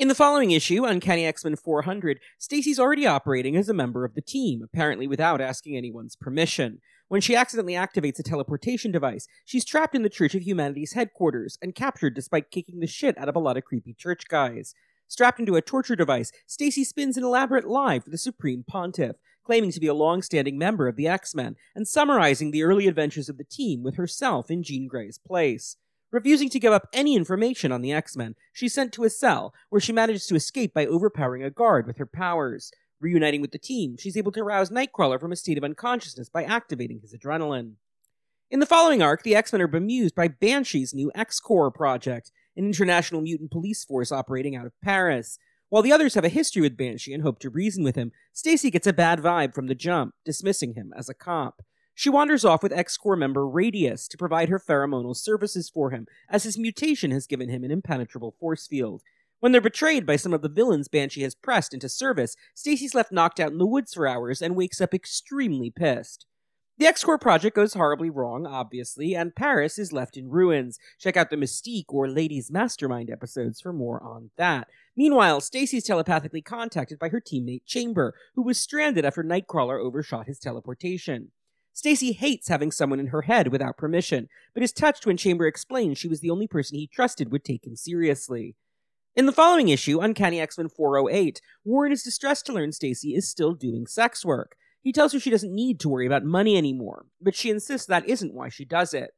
In the following issue, Uncanny X Men 400, Stacy's already operating as a member of the team, apparently without asking anyone's permission. When she accidentally activates a teleportation device, she's trapped in the Church of Humanity's headquarters and captured despite kicking the shit out of a lot of creepy church guys. Strapped into a torture device, Stacy spins an elaborate lie for the Supreme Pontiff, claiming to be a long-standing member of the X-Men and summarizing the early adventures of the team with herself in Jean Grey's place. Refusing to give up any information on the X-Men, she's sent to a cell where she manages to escape by overpowering a guard with her powers. Reuniting with the team, she's able to rouse Nightcrawler from a state of unconsciousness by activating his adrenaline. In the following arc, the X Men are bemused by Banshee's new X Corps project, an international mutant police force operating out of Paris. While the others have a history with Banshee and hope to reason with him, Stacy gets a bad vibe from the jump, dismissing him as a cop. She wanders off with X Corps member Radius to provide her pheromonal services for him, as his mutation has given him an impenetrable force field. When they're betrayed by some of the villains Banshee has pressed into service, Stacy's left knocked out in the woods for hours and wakes up extremely pissed. The X Corps project goes horribly wrong, obviously, and Paris is left in ruins. Check out the Mystique or Ladies Mastermind episodes for more on that. Meanwhile, Stacy's telepathically contacted by her teammate Chamber, who was stranded after Nightcrawler overshot his teleportation. Stacy hates having someone in her head without permission, but is touched when Chamber explains she was the only person he trusted would take him seriously. In the following issue, Uncanny X Men 408, Warren is distressed to learn Stacy is still doing sex work. He tells her she doesn't need to worry about money anymore, but she insists that isn't why she does it.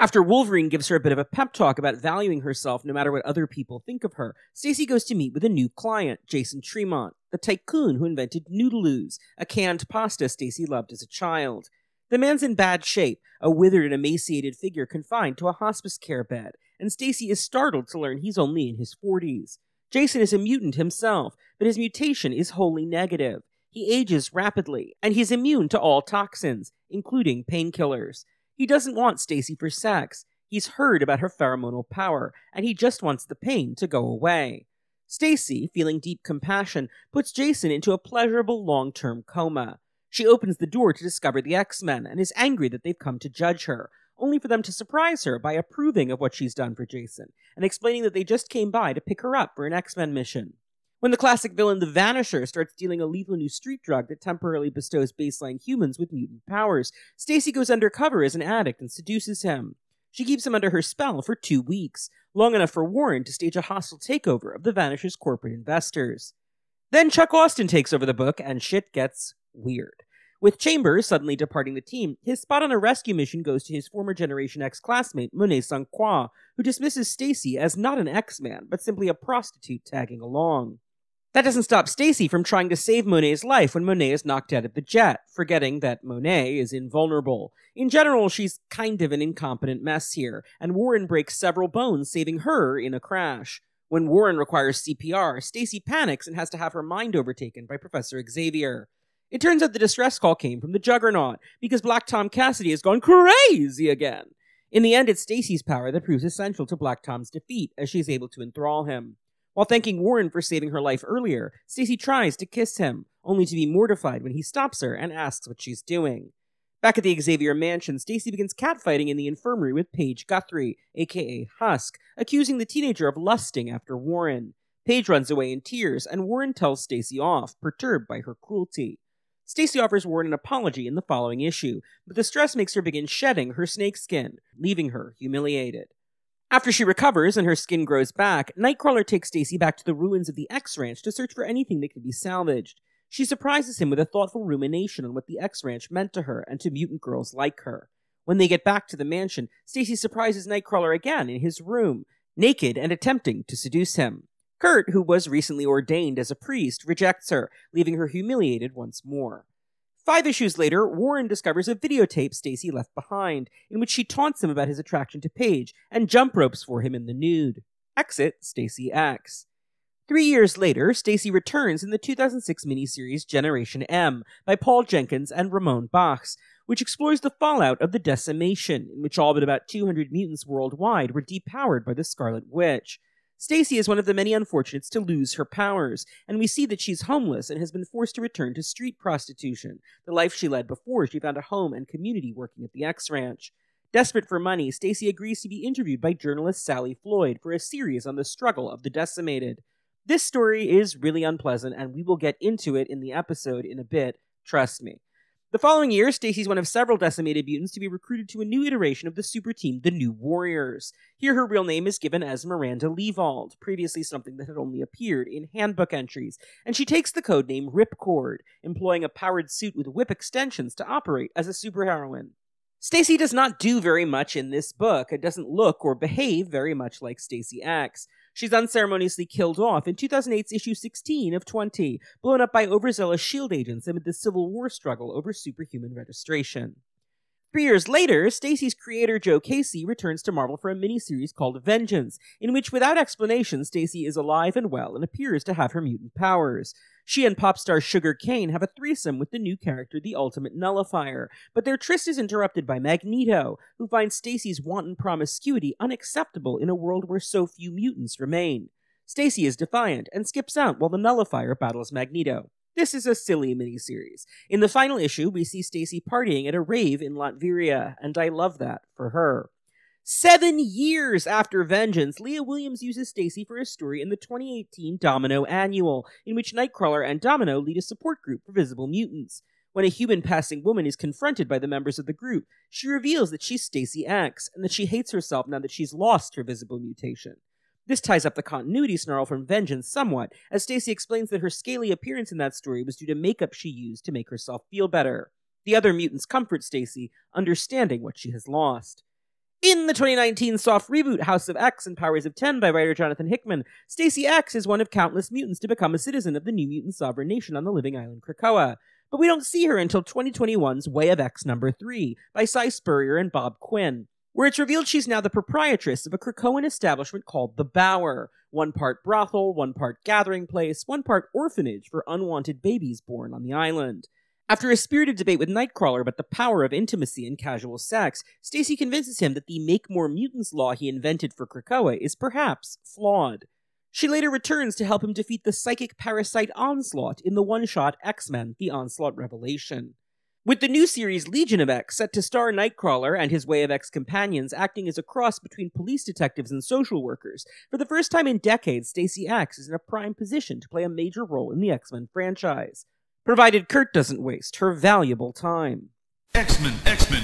After Wolverine gives her a bit of a pep talk about valuing herself no matter what other people think of her, Stacy goes to meet with a new client, Jason Tremont, the tycoon who invented Noodaloos, a canned pasta Stacy loved as a child. The man's in bad shape, a withered and emaciated figure confined to a hospice care bed, and Stacy is startled to learn he's only in his 40s. Jason is a mutant himself, but his mutation is wholly negative. He ages rapidly, and he's immune to all toxins, including painkillers. He doesn't want Stacy for sex. He's heard about her pheromonal power, and he just wants the pain to go away. Stacy, feeling deep compassion, puts Jason into a pleasurable long-term coma. She opens the door to discover the X-Men and is angry that they've come to judge her, only for them to surprise her by approving of what she's done for Jason and explaining that they just came by to pick her up for an X Men mission. When the classic villain The Vanisher starts dealing a lethal new street drug that temporarily bestows baseline humans with mutant powers, Stacy goes undercover as an addict and seduces him. She keeps him under her spell for two weeks, long enough for Warren to stage a hostile takeover of the Vanisher's corporate investors. Then Chuck Austen takes over the book, and shit gets weird. With Chambers suddenly departing the team, his spot on a rescue mission goes to his former Generation X classmate, Monet St. Croix, who dismisses Stacy as not an X-Man, but simply a prostitute tagging along. That doesn't stop Stacy from trying to save Monet's life when Monet is knocked out of the jet, forgetting that Monet is invulnerable. In general, she's kind of an incompetent mess here, and Warren breaks several bones saving her in a crash. When Warren requires CPR, Stacy panics and has to have her mind overtaken by Professor Xavier. It turns out the distress call came from the Juggernaut, because Black Tom Cassidy has gone crazy again. In the end, it's Stacy's power that proves essential to Black Tom's defeat, as she is able to enthrall him. While thanking Warren for saving her life earlier, Stacy tries to kiss him, only to be mortified when he stops her and asks what she's doing. Back at the Xavier mansion, Stacy begins catfighting in the infirmary with Paige Guthrie, aka Husk, accusing the teenager of lusting after Warren. Paige runs away in tears, and Warren tells Stacy off, perturbed by her cruelty. Stacy offers Warren an apology in the following issue, but the stress makes her begin shedding her snake skin, leaving her humiliated. After she recovers and her skin grows back, Nightcrawler takes Stacy back to the ruins of the X Ranch to search for anything that can be salvaged. She surprises him with a thoughtful rumination on what the X Ranch meant to her and to mutant girls like her. When they get back to the mansion, Stacy surprises Nightcrawler again in his room, naked and attempting to seduce him. Kurt, who was recently ordained as a priest, rejects her, leaving her humiliated once more. Five issues later, Warren discovers a videotape Stacy left behind, in which she taunts him about his attraction to Paige and jump ropes for him in the nude. Exit Stacy X. Three years later, Stacy returns in the 2006 miniseries Generation M by Paul Jenkins and Ramon Bachs, which explores the fallout of the decimation, in which all but about 200 mutants worldwide were depowered by the Scarlet Witch. Stacy is one of the many unfortunates to lose her powers, and we see that she's homeless and has been forced to return to street prostitution, the life she led before she found a home and community working at the X Ranch. Desperate for money, Stacy agrees to be interviewed by journalist Sally Floyd for a series on the struggle of the decimated. This story is really unpleasant, and we will get into it in the episode in a bit, trust me. The following year, Stacy's one of several decimated mutants to be recruited to a new iteration of the super team, the New Warriors. Here, her real name is given as Miranda Leevald, previously something that had only appeared in handbook entries, and she takes the code name Ripcord, employing a powered suit with whip extensions to operate as a superheroine. Stacy does not do very much in this book. It doesn't look or behave very much like Stacy X. She's unceremoniously killed off in 2008's issue 16 of 20, blown up by overzealous SHIELD agents amid the Civil War struggle over superhuman registration. Three years later, Stacy's creator Joe Casey returns to Marvel for a miniseries called Vengeance, in which, without explanation, Stacy is alive and well and appears to have her mutant powers. She and pop star Sugar Kane have a threesome with the new character, the Ultimate Nullifier, but their tryst is interrupted by Magneto, who finds Stacy's wanton promiscuity unacceptable in a world where so few mutants remain. Stacy is defiant and skips out while the Nullifier battles Magneto. This is a silly miniseries. In the final issue, we see Stacy partying at a rave in Latveria, and I love that for her. Seven years after Vengeance, Leah Williams uses Stacy for a story in the 2018 Domino Annual, in which Nightcrawler and Domino lead a support group for visible mutants. When a human passing woman is confronted by the members of the group, she reveals that she's Stacy X, and that she hates herself now that she's lost her visible mutation. This ties up the continuity snarl from Vengeance somewhat, as Stacy explains that her scaly appearance in that story was due to makeup she used to make herself feel better. The other mutants comfort Stacy, understanding what she has lost. In the 2019 soft reboot House of X and Powers of 10 by writer Jonathan Hickman, Stacy X is one of countless mutants to become a citizen of the New Mutant Sovereign Nation on the living island Krakoa. But we don't see her until 2021's Way of X number 3 by Si Spurrier and Bob Quinn, where it's revealed she's now the proprietress of a Krakoan establishment called the Bower, one part brothel, one part gathering place, one part orphanage for unwanted babies born on the island. After a spirited debate with Nightcrawler about the power of intimacy and casual sex, Stacy convinces him that the Make More Mutants law he invented for Krakoa is perhaps flawed. She later returns to help him defeat the psychic parasite Onslaught in the one shot X Men The Onslaught Revelation. With the new series Legion of X set to star Nightcrawler and his Way of X companions acting as a cross between police detectives and social workers, for the first time in decades, Stacy X is in a prime position to play a major role in the X Men franchise provided Kurt doesn't waste her valuable time. X-Men, X-Men.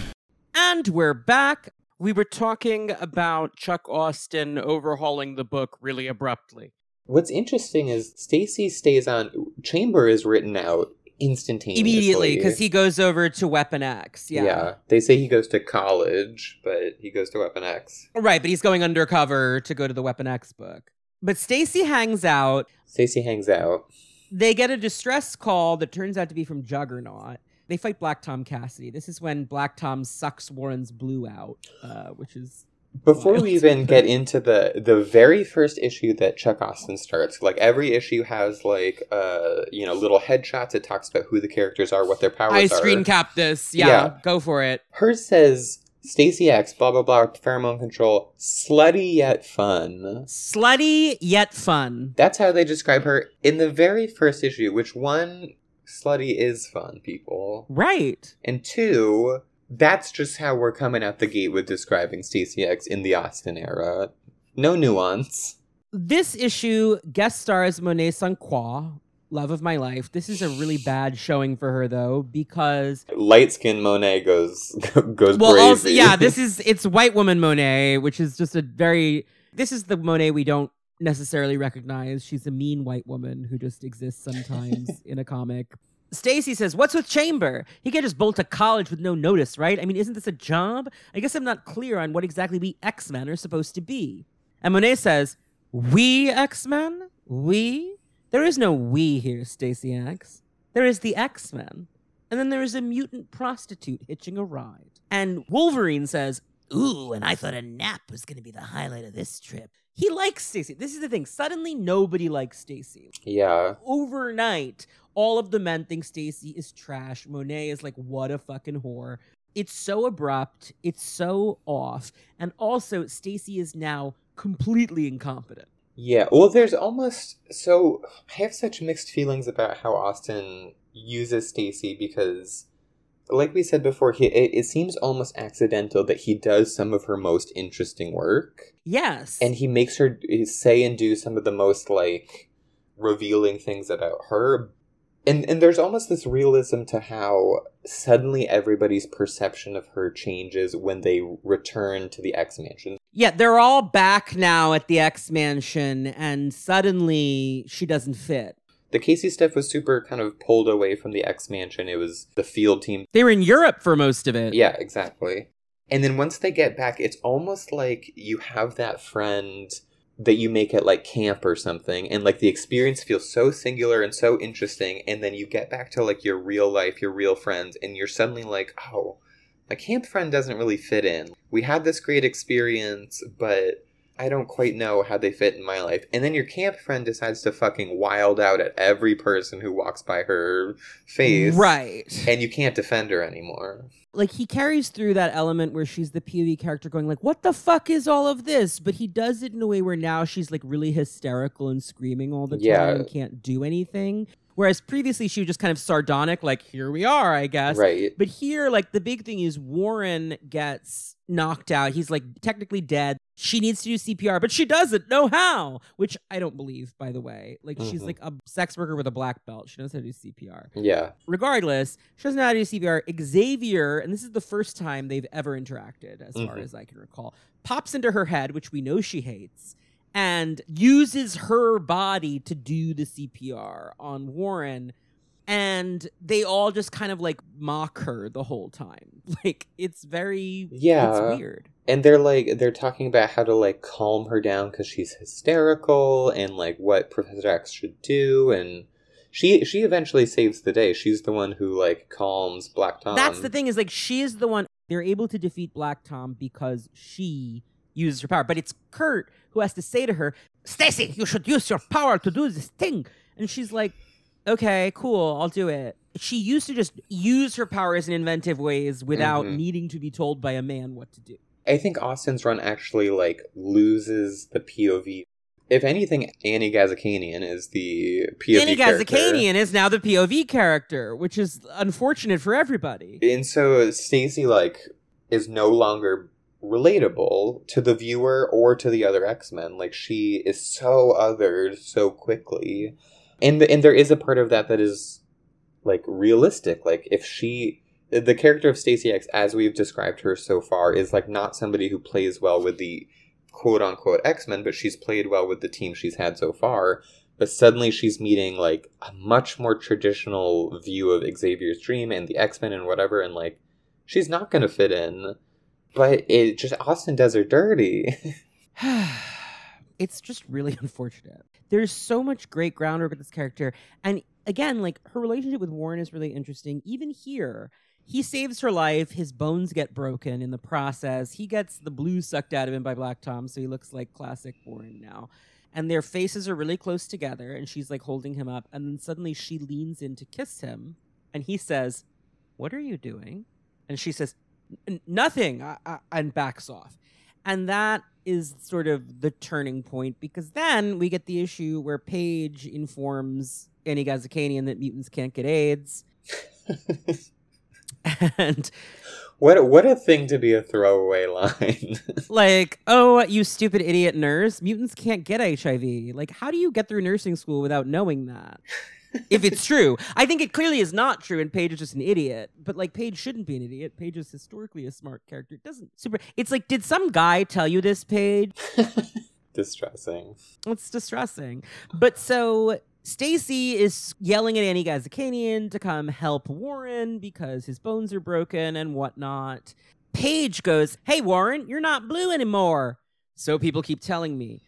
And we're back. We were talking about Chuck Austen overhauling the book really abruptly. What's interesting is Stacy stays on. Chamber is written out instantaneously. Immediately, because he goes over to Weapon X. Yeah. Yeah. They say he goes to college, but he goes to Weapon X. Right, but he's going undercover to go to the Weapon X book. But Stacy hangs out. Stacy hangs out. They get a distress call that turns out to be from Juggernaut. They fight Black Tom Cassidy. This is when Black Tom sucks Warren's blue out, uh, which is Before we even get [LAUGHS] into the the very first issue that Chuck Austen starts, like every issue has like uh you know little headshots. It talks about who the characters are, what their powers I are. I screen cap this. Yeah, Yeah. go for it. Hers says Stacy X, blah blah blah, pheromone control, slutty yet fun. Slutty yet fun. That's how they describe her in the very first issue. Which one, slutty is fun, people, Right. and two, that's just how we're coming out the gate with describing Stacy X in the Austen era. No nuance. This issue guest stars Monet St. Croix, love of my life. This is a really bad showing for her though because Light skinned Monet goes [LAUGHS] goes well, crazy. also, yeah, this [LAUGHS] is it's white woman Monet, which is just a very this is the Monet we don't necessarily recognize. She's a mean white woman who just exists sometimes [LAUGHS] in a comic. Stacy says, "What's with Chamber? He can't just bolt to college with no notice, right? I mean, isn't this a job? I guess I'm not clear on what exactly we X-Men are supposed to be." And Monet says, "We X-Men? We? There is no we here, Stacy X. There is the X-Men." And then there is a mutant prostitute hitching a ride. And Wolverine says, Ooh, and I thought a nap was going to be the highlight of this trip. He likes Stacy. This is the thing. Suddenly, nobody likes Stacy. yeah. Overnight, all of the men think Stacy is trash. Monet is like, what a fucking whore. It's so abrupt. It's so off. And also, Stacy is now completely incompetent. Yeah, well, there's almost so I have such mixed feelings about how Austen uses Stacy because, like we said before, he it, it seems almost accidental that he does some of her most interesting work, Yes. and he makes her eh, say and do some of the most like revealing things about her. And and there's almost this realism to how suddenly everybody's perception of her changes when they return to the X Mansion. Yeah, they're all back now at the X Mansion, and suddenly she doesn't fit. The Casey stuff was super kind of pulled away from the X Mansion. It was the field team. They were in Europe for most of it. Yeah, exactly. And then once they get back, it's almost like you have that friend that you make at like camp or something, and like the experience feels so singular and so interesting. And then you get back to like your real life, your real friends, and you're suddenly like, oh, my camp friend doesn't really fit in. We had this great experience, but I don't quite know how they fit in my life. And then your camp friend decides to fucking wild out at every person who walks by her face. Right. And you can't defend her anymore. like he carries through that element where she's the POV character going like, "What the fuck is all of this?" But he does it in a way where now she's like really hysterical and screaming all the time Yeah. and can't do anything. Whereas previously she was just kind of sardonic, like, "Here we are, I guess." Right. But here, like, the big thing is Warren gets knocked out. He's like technically dead. She needs to do CPR, but she doesn't know how, which I don't believe, by the way. Like, she's Mhm. like a sex worker with a black belt. She knows how to do CPR Yeah. regardless, she doesn't know how to do CPR. Xavier, and this is the first time they've ever interacted, as far Mhm. as I can recall, pops into her head, which we know she hates, and uses her body to do the CPR on Warren. And they all just kind of like mock her the whole time. [LAUGHS] Like it's very Yeah. it's weird. And they're like they're talking about how to like calm her down cuz she's hysterical and like what Professor X should do and she she eventually saves the day. She's the one who like calms Black Tom. That's the thing is like she is the one they're able to defeat Black Tom because she uses her power. But it's Kurt who has to say to her, Stacy, you should use your power to do this thing. And she's like, Okay, cool, I'll do it. She used to just use her powers in inventive ways without Mhm. needing to be told by a man what to do. I think Austen's run actually like loses the POV. If anything, Annie Ghazikhanian is the POV Annie. Ghazikhanian is now the POV character, which is unfortunate for everybody. And so Stacy like is no longer relatable to the viewer or to the other X-Men. Like she is so othered so quickly. And and there is a part of that that is like realistic. Like if she the character of Stacy X as we've described her so far is like not somebody who plays well with the quote unquote X-Men, but she's played well with the team she's had so far. but suddenly she's meeting like a much more traditional view of Xavier's dream and the X Men and whatever, and like she's not gonna fit in. But it just Austen does her dirty. [LAUGHS] [SIGHS] it's just really [LAUGHS] unfortunate. There's so much great groundwork with this character. And again, like her relationship with Warren is really interesting. Even here, he saves her life. His bones get broken in the process. He gets the blue sucked out of him by Black Tom, so he looks like classic Warren now. And their faces are really close together, and she's like holding him up. And then suddenly she leans in to kiss him, and he says, What are you doing? And she says, Nothing, and backs off. And that is sort of the turning point because then we get the issue where Paige informs Annie Ghazikhanian that mutants can't get AIDS. [LAUGHS] [LAUGHS] and what what a thing to be a throwaway line. [LAUGHS] like, oh, you stupid idiot nurse, mutants can't get HIV. Like, how do you get through nursing school without knowing that? if it's [LAUGHS] true. I think it clearly is not true, and Paige is just an idiot. But like, Paige shouldn't be an idiot. Paige is historically a smart character. It doesn't super. It's like, did some guy tell you this, Paige? distressing. It's distressing. But so Stacy is yelling at Annie Ghazikhanian to come help Warren because his bones are broken and whatnot. Paige goes, Hey, Warren, you're not blue anymore. So people keep telling me.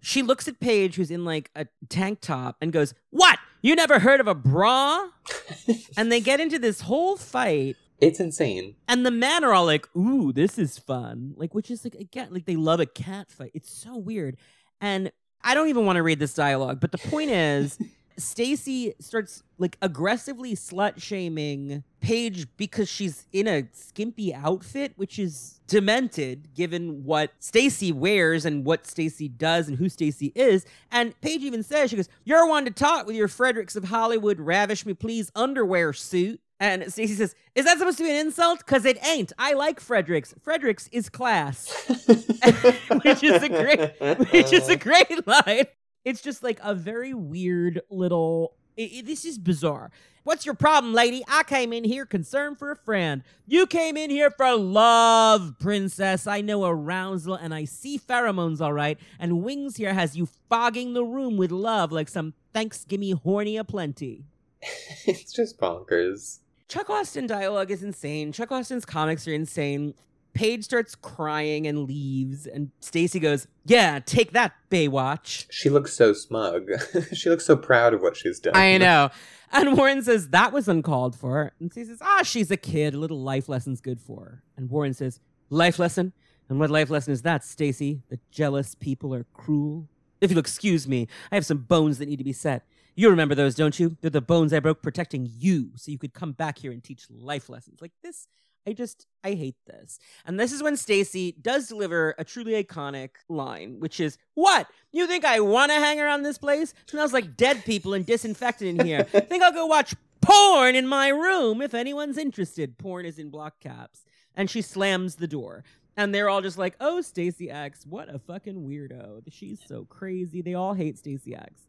She looks at Paige, who's in like a tank top, and goes, What? You never heard of a bra? [LAUGHS] and they get into this whole fight. It's insane. And the men are all like, Ooh, this is fun. Like, which is like, again, like they love a cat fight. It's so weird. And I don't even want to read this dialogue, but the point is [LAUGHS] Stacy starts like aggressively slut shaming Paige because she's in a skimpy outfit, which is demented given what Stacy wears and what Stacy does and who Stacy is. And Paige even says, she goes, You're one to talk with your Fredericks of Hollywood, ravish me please underwear suit. And Stacy says, Is that supposed to be an insult? Because it ain't. I like Fredericks. Fredericks is class. [LAUGHS] which is a great which is a great line. It's just like a very weird little. It, it, this is bizarre. What's your problem, lady? I came in here concerned for a friend. You came in here for love, princess. I know arousal and I see pheromones all right. And Wings here has you fogging the room with love like some Thanksgiving horny aplenty. [LAUGHS] it's just bonkers. Chuck Austen dialogue is insane. Chuck Austen's comics are insane. Paige starts crying and leaves, and Stacy goes, "Yeah, take that, Baywatch." She looks so smug. [LAUGHS] she looks so proud of what she's done. I [LAUGHS] know. And Warren says that was uncalled for, and Stacy says, "Ah, she's a kid. A little life lesson's good for her." And Warren says, "Life lesson? And what life lesson is that, Stacy? That jealous people are cruel." If you'll excuse me, I have some bones that need to be set. You remember those, don't you? They're the bones I broke protecting you so you could come back here and teach life lessons. Like this I just I hate this. And this is when Stacy does deliver a truly iconic line, which is, "What? You think I want to hang around this place? Smells like dead people and disinfectant in here. [LAUGHS] think I'll go watch porn in my room if anyone's interested." Porn is in block caps. And she slams the door. And they're all just like, "Oh, Stacy X, what a fucking weirdo. She's so crazy." They all hate Stacy X.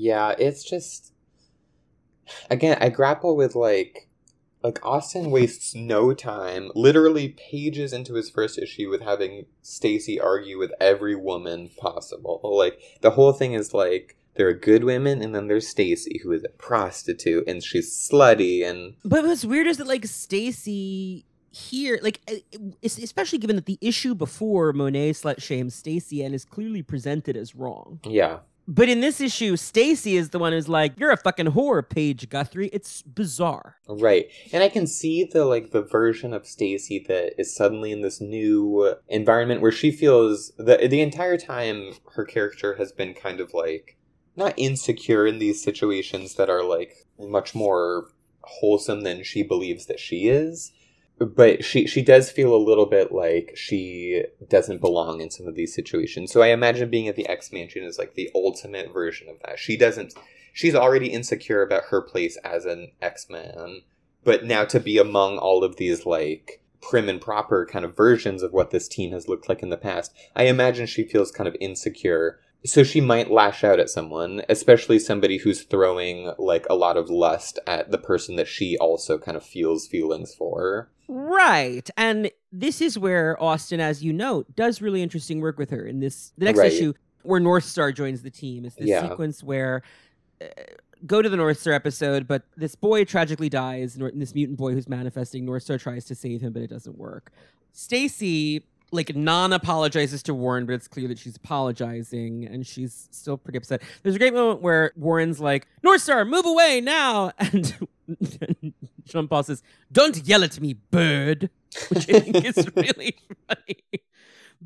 Yeah, it's just again, I grapple with like like Austen wastes no time, literally pages into his first issue with having Stacy argue with every woman possible. Like the whole thing is like there are good women and then there's Stacy who is a prostitute and she's slutty and But what's weird is that like Stacy here like especially given that the issue before Monet slut shames Stacy and is clearly presented as wrong. Yeah. But in this issue, Stacy is the one who's like, "You're a fucking whore, Paige Guthrie." It's bizarre, right? And I can see the like the version of Stacy that is suddenly in this new environment where she feels that the entire time her character has been kind of like not insecure in these situations that are like much more wholesome than she believes that she is but she she does feel a little bit like she doesn't belong in some of these situations. So I imagine being at the X Mansion is like the ultimate version of that. She doesn't she's already insecure about her place as an X-Man, but now to be among all of these like prim and proper kind of versions of what this team has looked like in the past, I imagine she feels kind of insecure. So she might lash out at someone, especially somebody who's throwing like a lot of lust at the person that she also kind of feels feelings for. Right. And this is where Austen, as you note, does really interesting work with her in this the next Right. issue. where Northstar joins the team. It's this Yeah. sequence where uh, go to the Northstar episode, but this boy tragically dies. Nor- This mutant boy who's manifesting. Northstar tries to save him, but it doesn't work. Stacy like non apologizes to Warren, but it's clear that she's apologizing and she's still pretty upset. There's a great moment where Warren's like, Northstar, move away now. [LAUGHS] And [LAUGHS] Jean Paul says, Don't yell at me, bird. Which I think is [LAUGHS] really funny.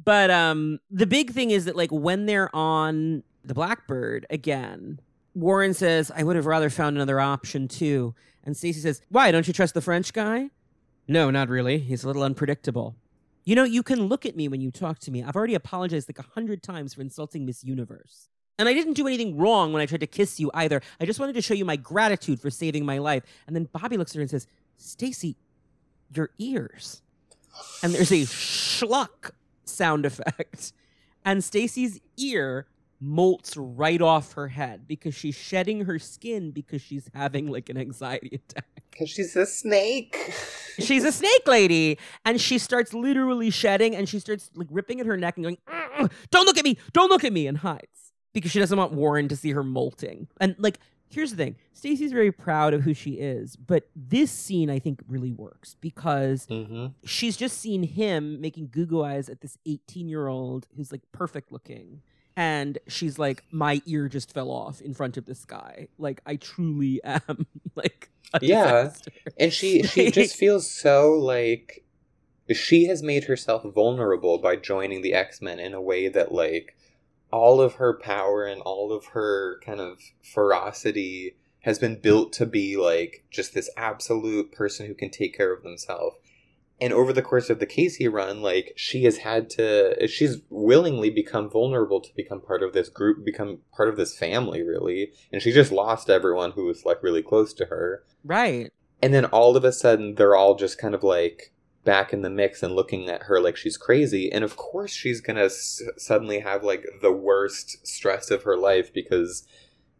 But um the big thing is that like when they're on the Blackbird again, Warren says, I would have rather found another option too. And Stacy says, Why, don't you trust the French guy? No, not really. He's a little unpredictable. You know, you can look at me when you talk to me. I've already apologized like a hundred times for insulting Miss Universe. And I didn't do anything wrong when I tried to kiss you either. I just wanted to show you my gratitude for saving my life. And then Bobby looks at her and says, Stacy, your ears. And there's a [LAUGHS] schluck sound effect. And Stacy's ear molts right off her head because she's shedding her skin because she's having like an anxiety attack. Because she's a snake. [LAUGHS] She's a snake lady, and she starts literally shedding, and she starts like ripping at her neck and going, "Mm, "Don't look at me! Don't look at me!" and hides because she doesn't want Warren to see her molting. And like, here's the thing: Stacy's very proud of who she is, but this scene I think really works because hmm she's just seen him making goo goo eyes at this 18 year old who's like perfect looking. And she's like, my ear just fell off in front of this guy. Like, I truly [LAUGHS] am like a Yeah. disaster. And she she [LAUGHS] just feels so like she has made herself vulnerable by joining the X-Men in a way that like all of her power and all of her kind of ferocity has been built to be like just this absolute person who can take care of themselves. And over the course of the Casey run, like she has had to, she's willingly become vulnerable to become part of this group, become part of this family, really. And she just lost everyone who was like really close to her. Right. And then all of a sudden, they're all just kind of like back in the mix and looking at her like she's crazy. And of course, she's going to s- suddenly have like the worst stress of her life because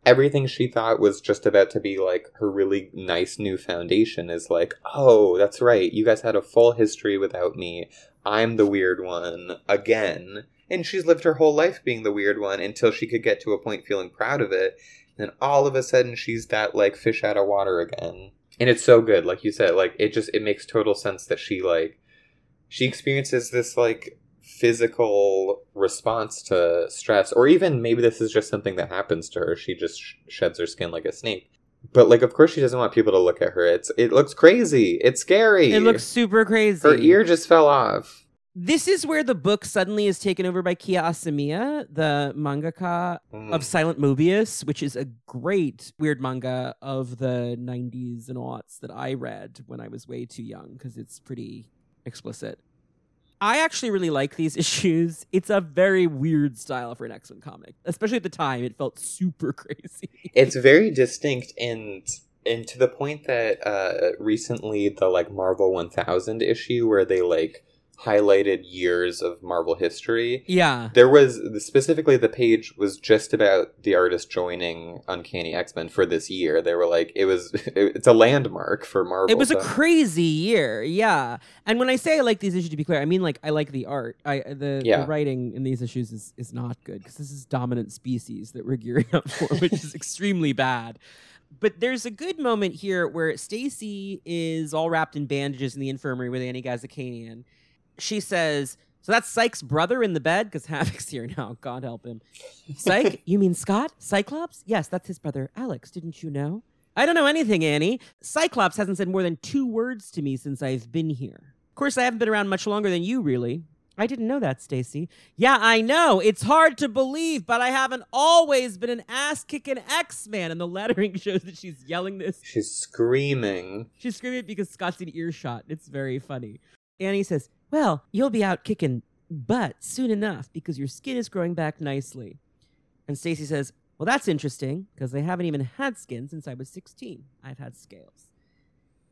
everything she thought was just about to be like her really nice new foundation is like, oh, that's right. You guys had a full history without me. I'm the weird one again. And she's lived her whole life being the weird one until she could get to a point feeling proud of it. And then all of a sudden she's that like fish out of water again. And it's so good, like you said, like it just it makes total sense that she like she experiences this like physical response to stress or even maybe this is just something that happens to her she just sh- sheds her skin like a snake but like of course she doesn't want people to look at her it's it looks crazy it's scary It looks super crazy. her ear just fell off This is where the book suddenly is taken over by Kia Asamiya, the mangaka Mm. of Silent Mobius, which is a great weird manga of the 90s and aughts that I read when I was way too young because it's pretty explicit. I actually really like these [LAUGHS] issues. It's a very weird style for an X Men comic, especially at the time. It felt super [LAUGHS] crazy. it's very distinct and and to the point that uh recently the like marvel 1000 issue where they like highlighted years of marvel history yeah. there was specifically the page was just about the artist joining uncanny x-men for this year they were like it was [LAUGHS] it's a landmark for marvel It was a crazy year, yeah. And when I say I like these issues, to be clear, I mean like I like the art. I the, Yeah. the writing in these issues is is not good because this is dominant species that we're gearing up for, [LAUGHS] which is extremely bad. But there's a good moment here where Stacy is all wrapped in bandages in the infirmary with Annie Ghazikhanian. She says, "So that's Cyke's brother in the bed because [LAUGHS] Havoc's here now. God help him." Cyke? [LAUGHS] you mean Scott? Cyclops? Yes, that's his brother, Alex. Didn't you know? I don't know anything, Annie. Cyclops hasn't said more than two words to me since I've been here. Of course, I haven't been around much longer than you, really. I didn't know that, Stacy. Yeah, I know. It's hard to believe, but I haven't always been an ass kicking X Man. And the lettering [LAUGHS] shows that she's yelling this. she's screaming She's screaming because Scott's in earshot. It's very funny. Annie says, Well, you'll be out kicking butt soon enough because your skin is growing back nicely. And Stacy says, Well, that's interesting because they haven't even had skin since I was 16. I've had scales.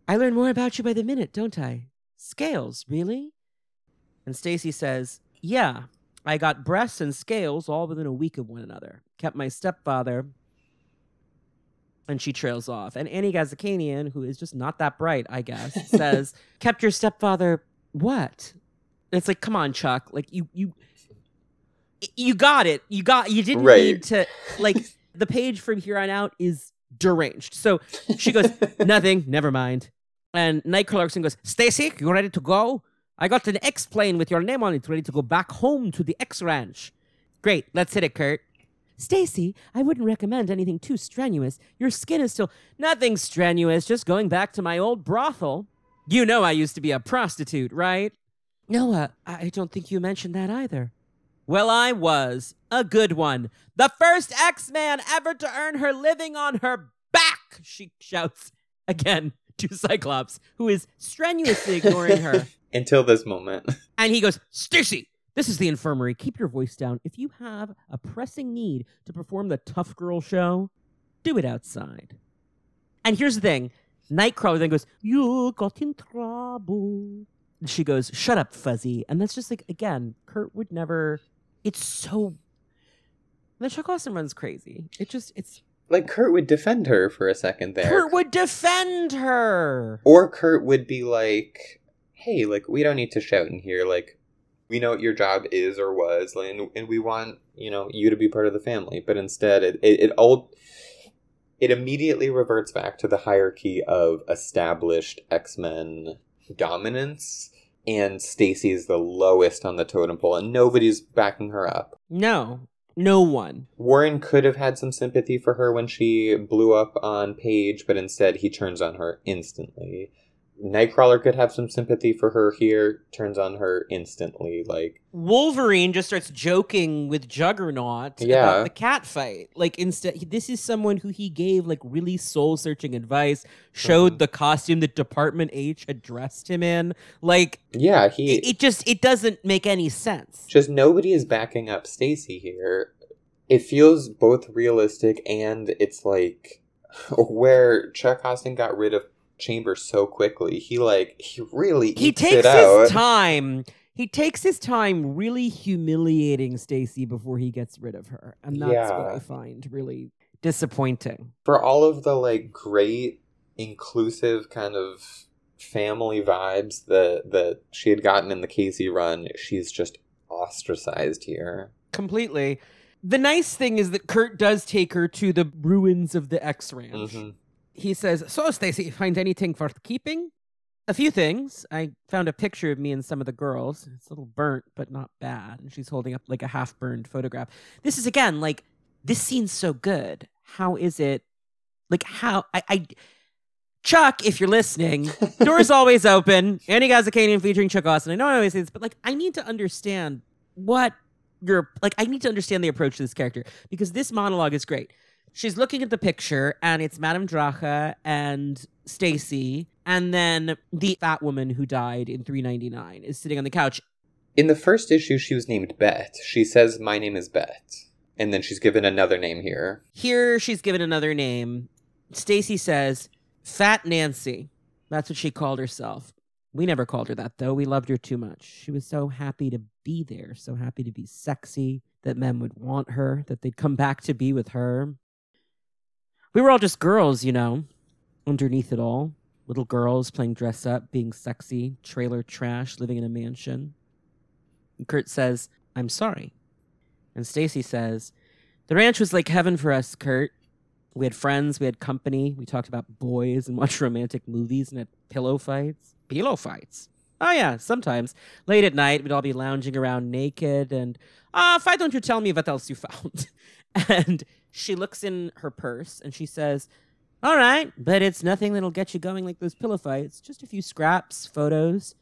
I learn more about you by the minute, don't I? Scales, really? And Stacy says, Yeah, I got breasts and scales all within a week of one another. Kept my stepfather. And she trails off. And Annie Ghazikhanian, who is just not that bright, I guess, [LAUGHS] says, Kept your stepfather what? And it's like, come on, Chuck. Like you you you got it. You got. You didn't Right. need to like the page from here on out is deranged. So she goes, [LAUGHS] nothing. Never mind. And Nightcrawler goes, Stacy, you ready to go? I got an X plane with your name on it, ready to go back home to the X Ranch. Great. Let's hit it, Kurt. Stacy, I wouldn't recommend anything too strenuous. Your skin is still nothing strenuous. Just going back to my old brothel. You know I used to be a prostitute, right? Noah, I don't think you mentioned that either. Well, I was a good one. The first X Man ever to earn her living on her back, she shouts again to Cyclops, who is strenuously ignoring her. [LAUGHS] Until this moment. [LAUGHS] And he goes, Stacy, this is the infirmary. Keep your voice down. If you have a pressing need to perform the tough girl show, do it outside. And here's the thing Nightcrawler then goes, You got in trouble. And she goes, Shut up, Fuzzy. And that's just like, again, Kurt would never. It's so. The Chuck Austen runs crazy. It just, it's. Like Kurt would defend her for a second there. Kurt would defend her. Or Kurt would be like, "Hey, like we don't need to shout in here. Like we know what your job is or was, and, and we want you know you to be part of the family." But instead, it it, it all it immediately reverts back to the hierarchy of established X Men dominance, and Stacy's the lowest on the totem pole, and nobody's backing her up. No, no one. Warren could have had some sympathy for her when she blew up on Paige, but instead he turns on her instantly. Nightcrawler could have some sympathy for her here, turns on her instantly. Like, Wolverine just starts joking with Juggernaut Yeah. about the cat fight. Like instead, this is someone who he gave like really soul searching advice, showed Mhm. the costume that Department H had dressed him in. Like yeah, he it, it just it doesn't make any sense. just nobody is backing up Stacy here. It feels both realistic and it's like [LAUGHS] where Chuck Austen got rid of Chambers so quickly. He like he really he takes it out. his time. He takes his time really humiliating Stacy before he gets rid of her. And that's what I find really disappointing. for all of the like great inclusive kind of family vibes that that she had gotten in the Casey run, she's just ostracized here. Completely. The nice thing is that Kurt does take her to the ruins of the X Ranch. Mhm. He says, So, Stacy, find anything worth keeping? A few things. I found a picture of me and some of the girls. It's a little burnt, but not bad. And she's holding up like a half burned photograph. This is again like, this scene's so good. How is it? Like, how? I. I Chuck, if you're listening, [LAUGHS] door's always open. Andy Ghazikhanian featuring Chuck Austen. I know I always say this, but like, I need to understand what your like. I need to understand the approach to this character because this monologue is great. She's looking at the picture, and it's Madame Dracha and Stacy, and then the fat woman who died in 399 is sitting on the couch. In the first issue, she was named Bet. She says, "My name is Bet," and then she's given another name here. Here, she's given another name. Stacy says, "Fat Nancy." That's what she called herself. We never called her that though. We loved her too much. She was so happy to be there, so happy to be sexy, that men would want her, that they'd come back to be with her. We were all just girls, you know, underneath it all. Little girls playing dress up, being sexy, trailer trash, living in a mansion. And Kurt says, I'm sorry. And Stacy says, The ranch was like heaven for us, Kurt. We had friends, we had company, we talked about boys and watched romantic movies and had pillow fights. Pillow fights. Oh yeah, sometimes. Late at night, we'd all be lounging around naked and ah, why don't you tell me what else you found? [LAUGHS] and she looks in her purse and she says, All right, but it's nothing that'll get you going like those pillow fights. Just a few scraps, photos,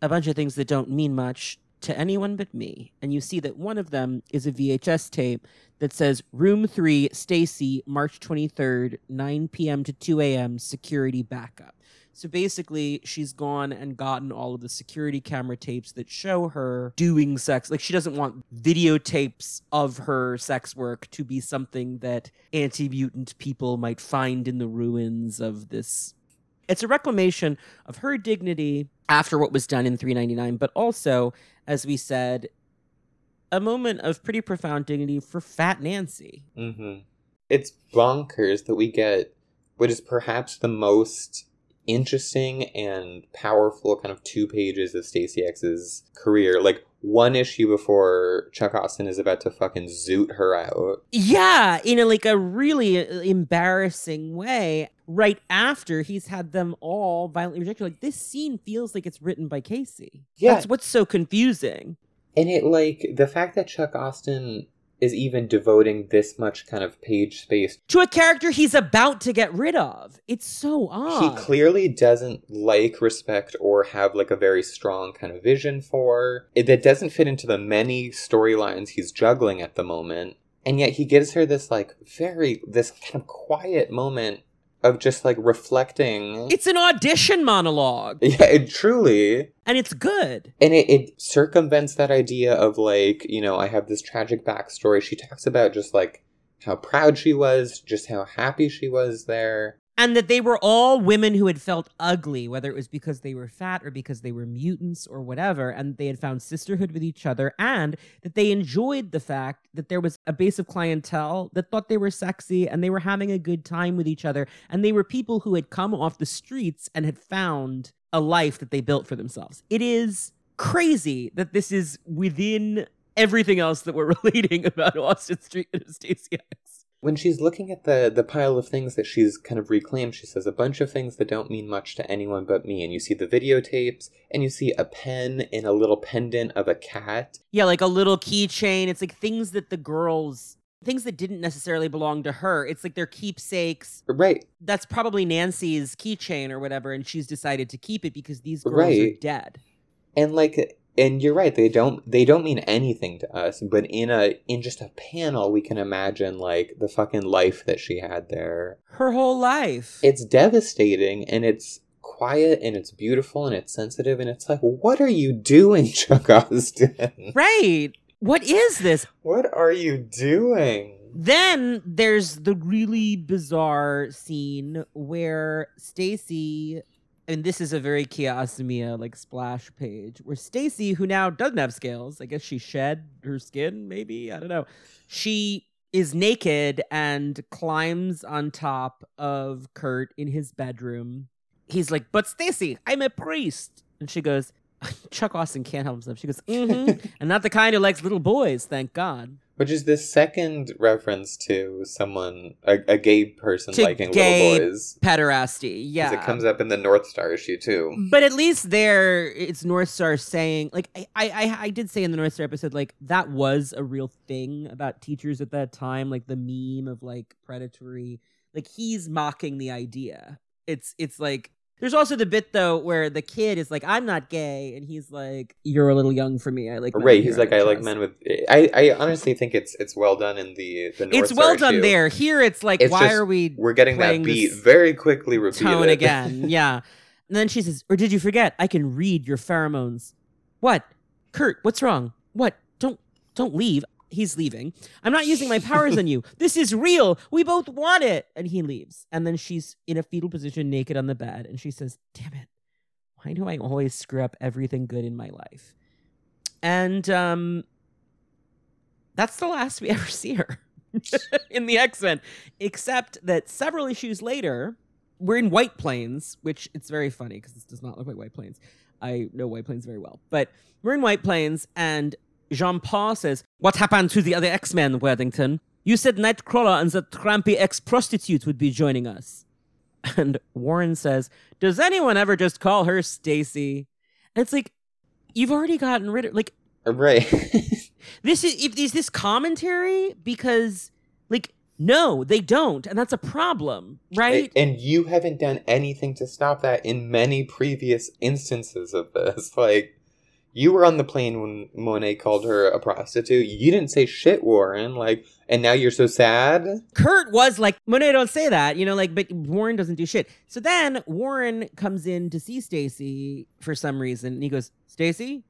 a bunch of things that don't mean much to anyone but me. And you see that one of them is a VHS tape that says Room 3, Stacy, March 23rd, 9 p.m. to 2 a.m., security backup. So basically, she's gone and gotten all of the security camera tapes that show her doing sex. Like, she doesn't want videotapes of her sex work to be something that anti mutant people might find in the ruins of this. It's a reclamation of her dignity after what was done in 399, but also, as we said, a moment of pretty profound dignity for Fat Nancy. hmm It's bonkers that we get what is perhaps the most interesting and powerful kind of two pages of Stacy X's career. Like one issue before Chuck Austen is about to fucking zoot her out. Yeah, in a, like a really uh, embarrassing way. Right after he's had them all violently rejected, like this scene feels like it's written by Casey. Yeah. That's what's so confusing. And it like the fact that Chuck Austen is even devoting this much kind of page space. To a character he's about to get rid of. It's so odd. He clearly doesn't like, respect, or have like a very strong kind of vision for. It, that doesn't fit into the many storylines he's juggling at the moment. And yet he gives her this like very, this kind of quiet moment of just like reflecting. it's an audition monologue, yeah, it truly. and it's good. And it, it circumvents that idea of like, you know, I have this tragic backstory. She talks about just like how proud she was, just how happy she was there. And that they were all women who had felt ugly, whether it was because they were fat or because they were mutants or whatever, and they had found sisterhood with each other, and that they enjoyed the fact that there was a base of clientele that thought they were sexy and they were having a good time with each other, and they were people who had come off the streets and had found a life that they built for themselves. It is crazy that this is within everything else that we're [LAUGHS] relating about Austen Street and Stacy X. When she's looking at the the pile of things that she's kind of reclaimed, she says a bunch of things that don't mean much to anyone but me. And you see the videotapes, and you see a pen and a little pendant of a cat. Yeah, like a little keychain. It's like things that the girls, things that didn't necessarily belong to her. It's like their keepsakes. Right. That's probably Nancy's keychain or whatever, and she's decided to keep it because these girls are dead. And like and you're right, they don't they don't mean anything to us, but in a in just a panel we can imagine like the fucking life that she had there. Her whole life. It's devastating and it's quiet and it's beautiful and it's sensitive and it's like what are you doing, [LAUGHS] Chuck Austen? right. What is this? what are you doing? Then there's the really bizarre scene where Stacy and this is a very Kia Asamiya like splash page where Stacy, who now doesn't have scales, I guess she shed her skin, maybe I don't know. She is naked and climbs on top of Kurt in his bedroom. He's like, "But Stacy, I'm a priest," and she goes, [LAUGHS] "Chuck Austen can't help himself." She goes, "Mm-hmm," [LAUGHS] and not the kind who likes little boys, thank God. Which is the second reference to someone, a, a gay person To liking gay little boys. Pederasty, yeah. It comes up in the Northstar issue too. But at least there, it's Northstar saying, like, I, I, I did say in the Northstar episode, like, that was a real thing about teachers at that time, like the meme of like predatory, like he's mocking the idea. It's, it's like, there's also the bit though where the kid is like, I'm not gay, and he's like, You're a little young for me. I like, men Right, he's like, I like men with. I, I honestly think it's it's well done in the the North It's well done issue. there. Here, it's like, It's why just- are we We're getting that beat very quickly repeated. tone [LAUGHS] again. Yeah. And then she says, Or did you forget? I can read your pheromones. What? Kurt, what's wrong? What? Don't don't leave. He's leaving. I'm not using my powers on [LAUGHS] you. This is real. We both want it. And he leaves. And then she's in a fetal position, naked on the bed, and she says, Damn it. Why do I always screw up everything good in my life? And um that's the last we [LAUGHS] ever see her [LAUGHS] in the X-Men. Except that several issues later, we're in White Plains, which it's very funny because this does not look like White Plains. I know White Plains very well, but we're in White Plains, and Jean Paul says, "What happened to the other X Men, Worthington? You said Nightcrawler and the trampy ex prostitute would be joining us." [LAUGHS] And Warren says, "Does anyone ever just call her Stacy?" And it's like, you've already gotten rid of like uh, Right. [LAUGHS] this is if is this commentary because like no they don't and that's a problem right And you haven't done anything to stop that in many previous instances of this. [LAUGHS] Like, you were on the plane when Monet called her a prostitute. You didn't say shit, Warren. Like, and now you're so sad. Kurt was like, Monet, don't say that, you know, like, but Warren doesn't do shit. So then Warren comes in to see Stacy for some reason, and he goes, Stacy,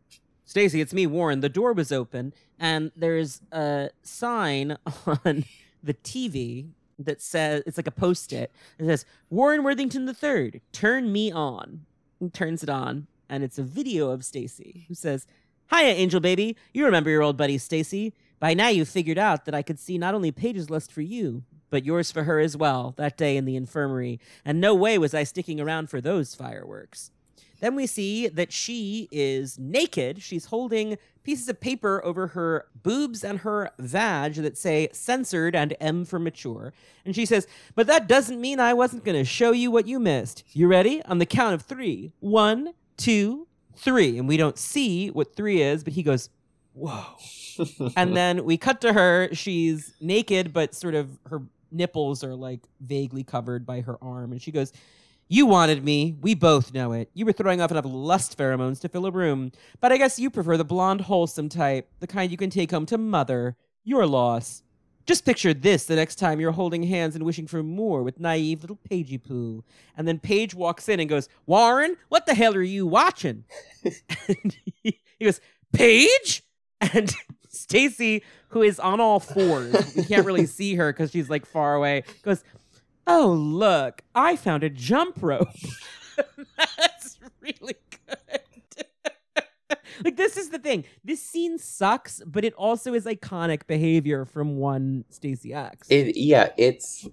Stacy, it's me, Warren. The door was open, and there's a sign on [LAUGHS] the TV that says it's like a post-it. It says, Warren Worthington III, turn me on. He turns it on, and it's a video of Stacy who says, Hiya, Angel Baby. You remember your old buddy Stacy. By now you've figured out that I could see not only Paige's lust for you, but yours for her as well that day in the infirmary, and no way was I sticking around for those fireworks. Then we see that she is naked. She's holding pieces of paper over her boobs and her vag that say censored and M for mature. And she says, But that doesn't mean I wasn't going to show you what you missed. You ready? On the count of three. One, two, three. And we don't see what three is, but he goes, Whoa. [LAUGHS] and then we cut to her. She's naked, but sort of her nipples are like vaguely covered by her arm. And she goes, You wanted me. We both know it. You were throwing off enough lust pheromones to fill a room. But I guess you prefer the blonde, wholesome type, the kind you can take home to mother. Your loss. Just picture this the next time you're holding hands and wishing for more with naive little Pagey Poo. And then Paige walks in and goes, Warren, what the hell are you watching? [LAUGHS] and he, he goes, Paige? And [LAUGHS] Stacy, who is on all fours, we can't really [LAUGHS] see her because she's like far away, goes, Oh, look, I found a jump rope. That's really good. Like, this is the thing. This scene sucks, but it also is iconic behavior from one Stacy X. It yeah, it's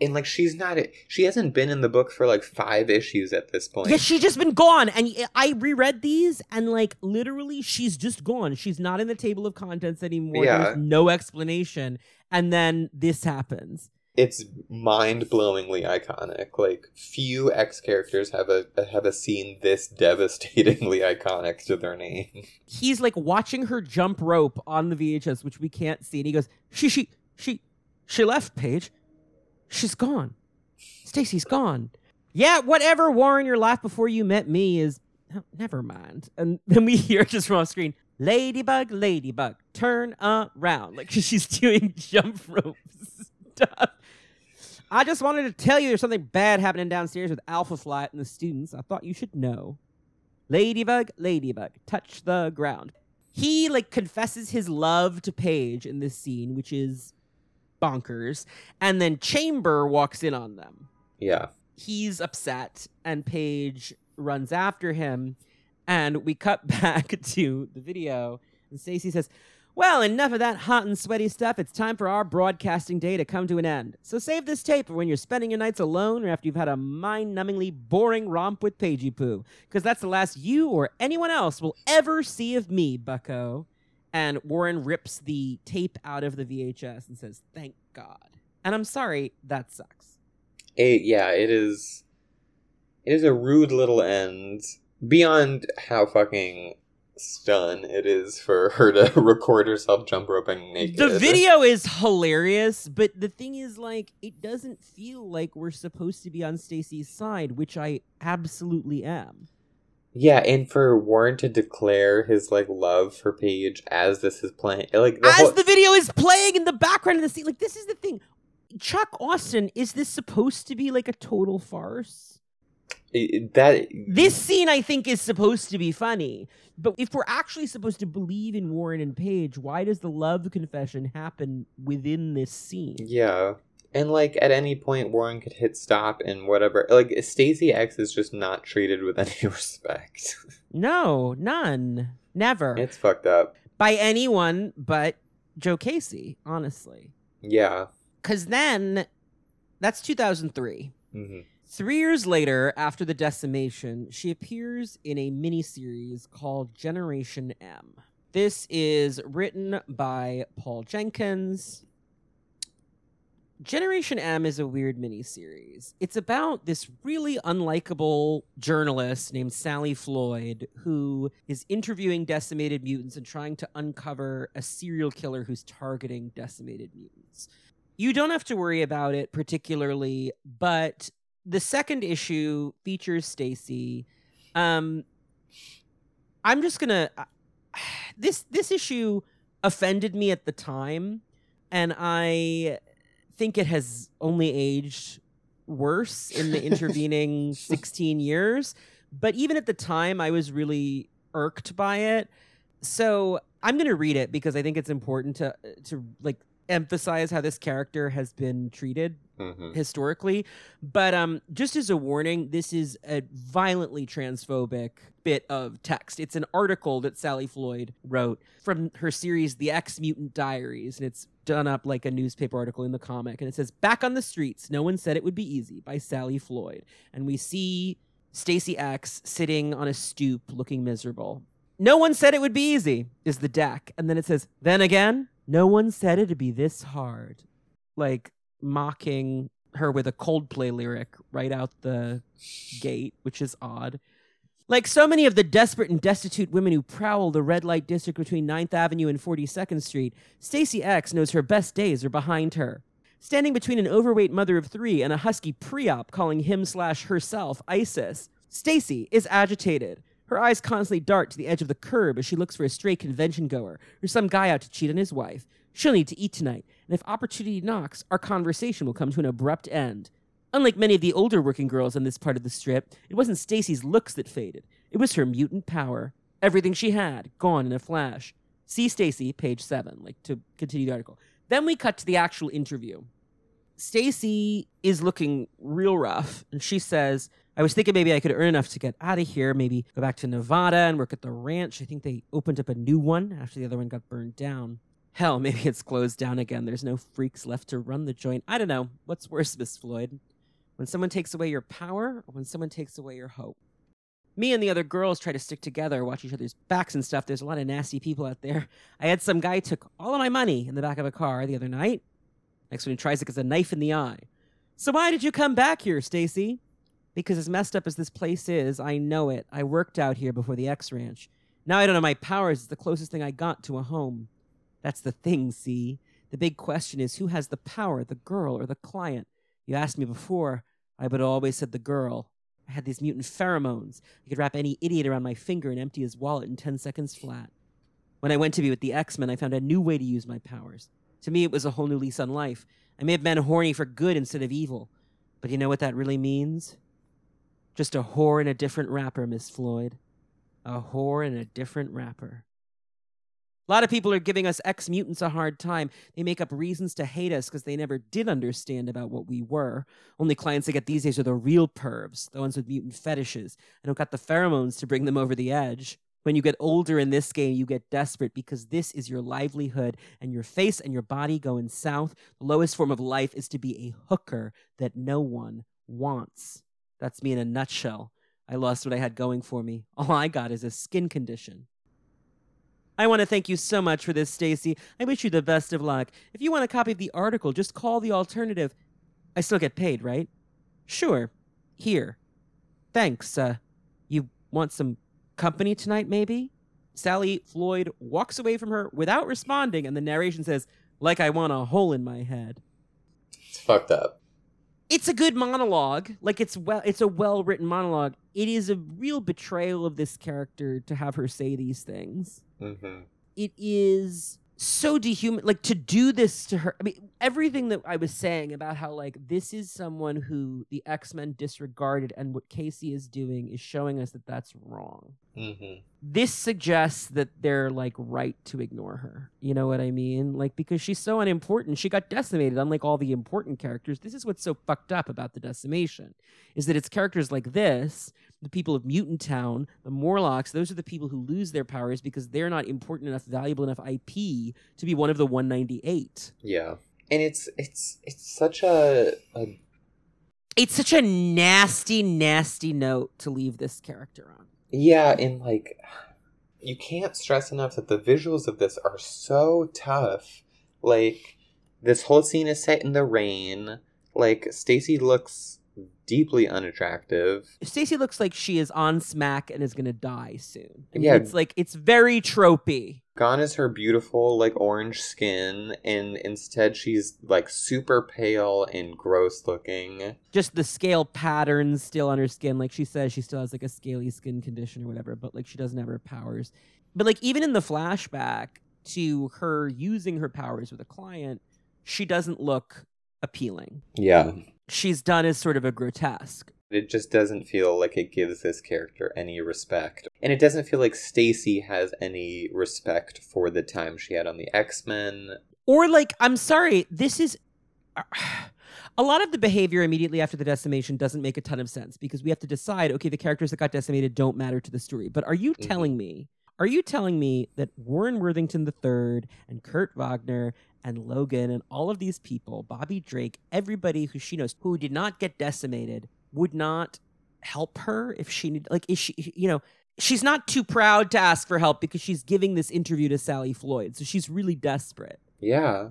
and like she's not she hasn't been in the book for like five issues at this point. Yeah, she's just been gone. And I reread these and like literally she's just gone. She's not in the table of contents anymore. Yeah. There's no explanation. And then this happens. It's mind-blowingly iconic. Like few X characters have a have a scene this [LAUGHS] devastatingly iconic to their name. He's like watching her jump rope on the VHS, which we can't see, and he goes, "She, she, she, she left. Paige, she's gone. Stacy's gone. Yeah, whatever. Warren, your life before you met me is oh, never mind." And [LAUGHS] then we hear just from off screen, "Ladybug, ladybug, turn around!" Like [LAUGHS] she's doing jump rope stuff. I just wanted to tell you there's something bad happening downstairs with Alpha Flight and the students. I thought you should know. Ladybug, ladybug, touch the ground. He like confesses his love to Paige in this scene, which is bonkers. And then Chamber walks in on them. Yeah. He's upset, and Paige runs after him. And we cut [LAUGHS] back to the video, and Stacy says, well, enough of that hot and sweaty stuff. It's time for our broadcasting day to come to an end. So save this tape for when you're spending your nights alone or after you've had a mind numbingly boring romp with Pagey Poo. Because that's the last you or anyone else will ever see of me, bucko. And Warren rips the tape out of the VHS and says, Thank God. And I'm sorry, that sucks. It, yeah, it is. It is a rude little end. Beyond how fucking stun it is for her to [LAUGHS] record herself jump roping naked. The video is hilarious, but the thing is, like, it doesn't feel like we're supposed to be on Stacy's side, which I absolutely am. Yeah, and for Warren to declare his like love for Paige as this is playing, like the as whole- the video is playing in the background of the scene, like this is the thing. Chuck Austen, is this supposed to be like a total farce? It, that this scene I think is supposed to be funny, but if we're actually supposed to believe in Warren and Paige, why does the love confession happen within this scene? Yeah. And like at any point Warren could hit stop and whatever. Like Stacy X is just not treated with [LAUGHS] any respect. no, none. Never. It's fucked up. By anyone but Joe Casey, honestly. Yeah. Cuz then that's 2003. Mm-hmm. Three years later, after the decimation, she appears in a miniseries called Generation M. This is written by Paul Jenkins. Generation M is a weird miniseries. It's about this really unlikable journalist named Sally Floyd who is interviewing decimated mutants and trying to uncover a serial killer who's targeting decimated mutants. You don't have to worry about it particularly, but the second issue features Stacy. Um, I'm just gonna. Uh, [SIGHS] this this issue offended me at the time, and I think it has only aged worse in the [LAUGHS] intervening [LAUGHS] 16 years. But even at the time, I was really irked by it. So I'm to read it because I think it's important to to like emphasize how this character has been treated Mhm. historically. But um, just as a warning, this is a violently transphobic bit of text. It's an article that Sally Floyd wrote from her series The X Mutant Diaries, and it's done up like a newspaper article in the comic. And it says, Back on the streets, no one said it would be easy by Sally Floyd. And we see Stacy X sitting on a stoop looking miserable. No one said it would be easy, is the deck. And then it says, Then again, no one said it'd be this hard. Like mocking her with a Coldplay lyric right out the gate, which is odd. Like so many of the desperate and destitute women who prowl the red light district between 9th Avenue and 42nd Street, Stacy X knows her best days are behind her. Standing between an overweight mother of three and a husky pre-op calling him slash herself ISIS, Stacy is agitated. Her eyes constantly dart to the edge of the curb as she looks for a stray convention goer or some guy out to cheat on his wife. She'll need to eat tonight, and if opportunity knocks, our conversation will come to an abrupt end. Unlike many of the older working girls on this part of the strip, it wasn't Stacy's looks that faded. It was her mutant power. Everything she had, gone in a flash. See Stacy, page 7, like to continue the article. Then we cut to the actual interview. Stacy is looking real rough, and she says, I was thinking maybe I could earn enough to get out of here, maybe go back to Nevada and work at the ranch. I think they opened up a new one after the other one got burned down. Hell, [LAUGHS] maybe it's closed down again. There's no freaks left to run the joint. I don't know. What's worse, Miss Floyd? When someone takes away your power or when someone takes away your hope? Me and the other girls try to stick together, watch each other's backs and stuff. There's a lot of nasty people out there. I had some guy took all of my money in the back of a car the other night. Next one he tries it gets a knife in the eye. So why did you come back here, Stacy? Because as messed up as this place is, I know it. I worked out here before the X Ranch. Now I don't know my powers. It's the closest thing I got to a home. That's the thing, see? The big question is who has the power, the girl or the client? You asked me before. I have always said the girl. I had these mutant pheromones. I could wrap any idiot around my finger and empty his wallet in 10 seconds flat. When I went to be with the X Men, I found a new way to use my powers. To me, it was a whole new lease on life. I may have been horny for good instead of evil. But you know what that really means? Just a whore in a different wrapper, Miss Floyd. A whore in a different wrapper. A lot of people are giving us ex mutants a hard time. They make up reasons to hate us because they never did understand about what we were. Only clients I get these days are the real pervs, the ones with mutant fetishes. I don't got the pheromones to bring them over the edge. When you get older in this game, you get desperate because this is your livelihood, and your face and your body going south. The lowest form of life is to be a hooker that no one wants. That's me in a nutshell. I lost what I had going for me. All I got is a skin condition. I want to thank you so much for this, Stacy. I wish you the best of luck. If you want a copy of the article, just call the alternative. I still get paid, right? Sure. Here. Thanks. Uh, you want some company tonight, maybe? Sally Floyd walks away from her without responding, and the narration says, like I want a hole in my head. It's fucked up. It's a good monologue. Like it's well it's a well written monologue. It is a real betrayal of this character to have her say these things. hmm it is so dehuman like to do this to her i mean everything that i was saying about how like this is someone who the x-men disregarded and what casey is doing is showing us that that's wrong hmm this suggests that they're like right to ignore her. You know what i mean? Like because she's so unimportant. She got decimated unlike all the important characters. This is what's so fucked up about the decimation is that it's characters like this the people of mutant town the morlocks those are the people who lose their powers because they're not important enough valuable enough ip to be one of the 198 Yeah. And it's it's it's such a, a it's such a nasty nasty note to leave this character on yeah, and like you can't stress enough that the visuals of this are so tough. Like this whole scene is set in the rain. Like Stacy looks deeply unattractive. Stacy looks like she is on smack and is gonna die soon. I mean, Yeah. it's like it's very tropey. Gone is her beautiful like orange skin and instead she's like super pale and gross looking. Just the scale patterns still on her skin. Like she says, she still has like a scaly skin condition or whatever, but like she doesn't have her powers. But like even in the flashback to her using her powers with a client, she doesn't look appealing. Yeah. She's done as sort of a grotesque. It just doesn't feel like it gives this character any respect. And it doesn't feel like Stacy has any respect for the time she had on the X-Men. Or like, I'm sorry, this is [SIGHS] a lot of the behavior immediately after the decimation doesn't make a ton of sense because we have to decide okay, the characters that got decimated don't matter to the story. But are you Mhm. telling me, are you telling me that Warren Worthington III and Kurt Wagner and Logan and all of these people, Bobby Drake, everybody who she knows who did not get decimated, would not help her if she need like is she you know she's not too proud to ask for help because she's giving this interview to Sally Floyd so she's really desperate Yeah.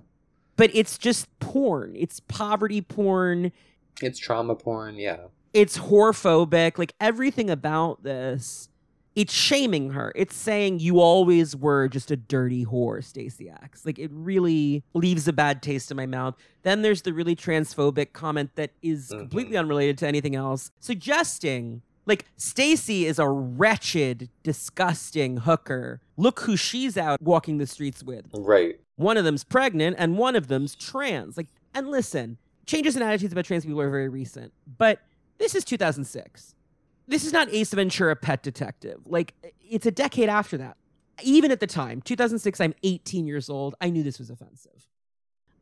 but it's just porn it's poverty porn It's trauma porn. Yeah. it's whorephobic like everything about this it's shaming her it's saying you always were just a dirty whore Stacy X like it really leaves a bad taste in my mouth then there's the really transphobic comment that is Mhm. completely unrelated to anything else suggesting like Stacy is a wretched disgusting hooker look who she's out walking the streets with Right. one of them's pregnant and one of them's trans. Like, and listen, changes in attitudes about trans people are very recent, but this is 2006. This is not Ace Ventura Pet Detective. Like, it's a decade after that. Even at the time, 2006, I'm 18 years old. I knew this was offensive.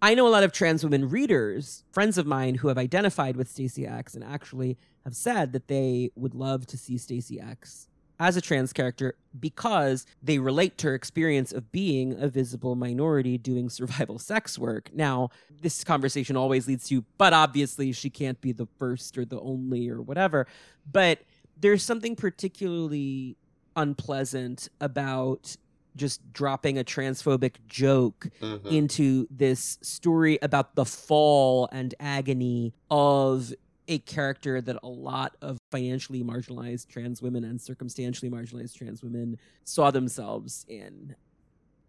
I know a lot of trans women readers, friends of mine who have identified with Stacy X and actually have said that they would love to see Stacy X as a trans character because they relate to her experience of being a visible minority doing survival sex work. Now, this conversation always leads to, but obviously she can't be the first or the only or whatever. But there's something particularly unpleasant about just dropping a transphobic joke Mhm. into this story about the fall and agony of a character that a lot of financially marginalized trans women and circumstantially marginalized trans women saw themselves in.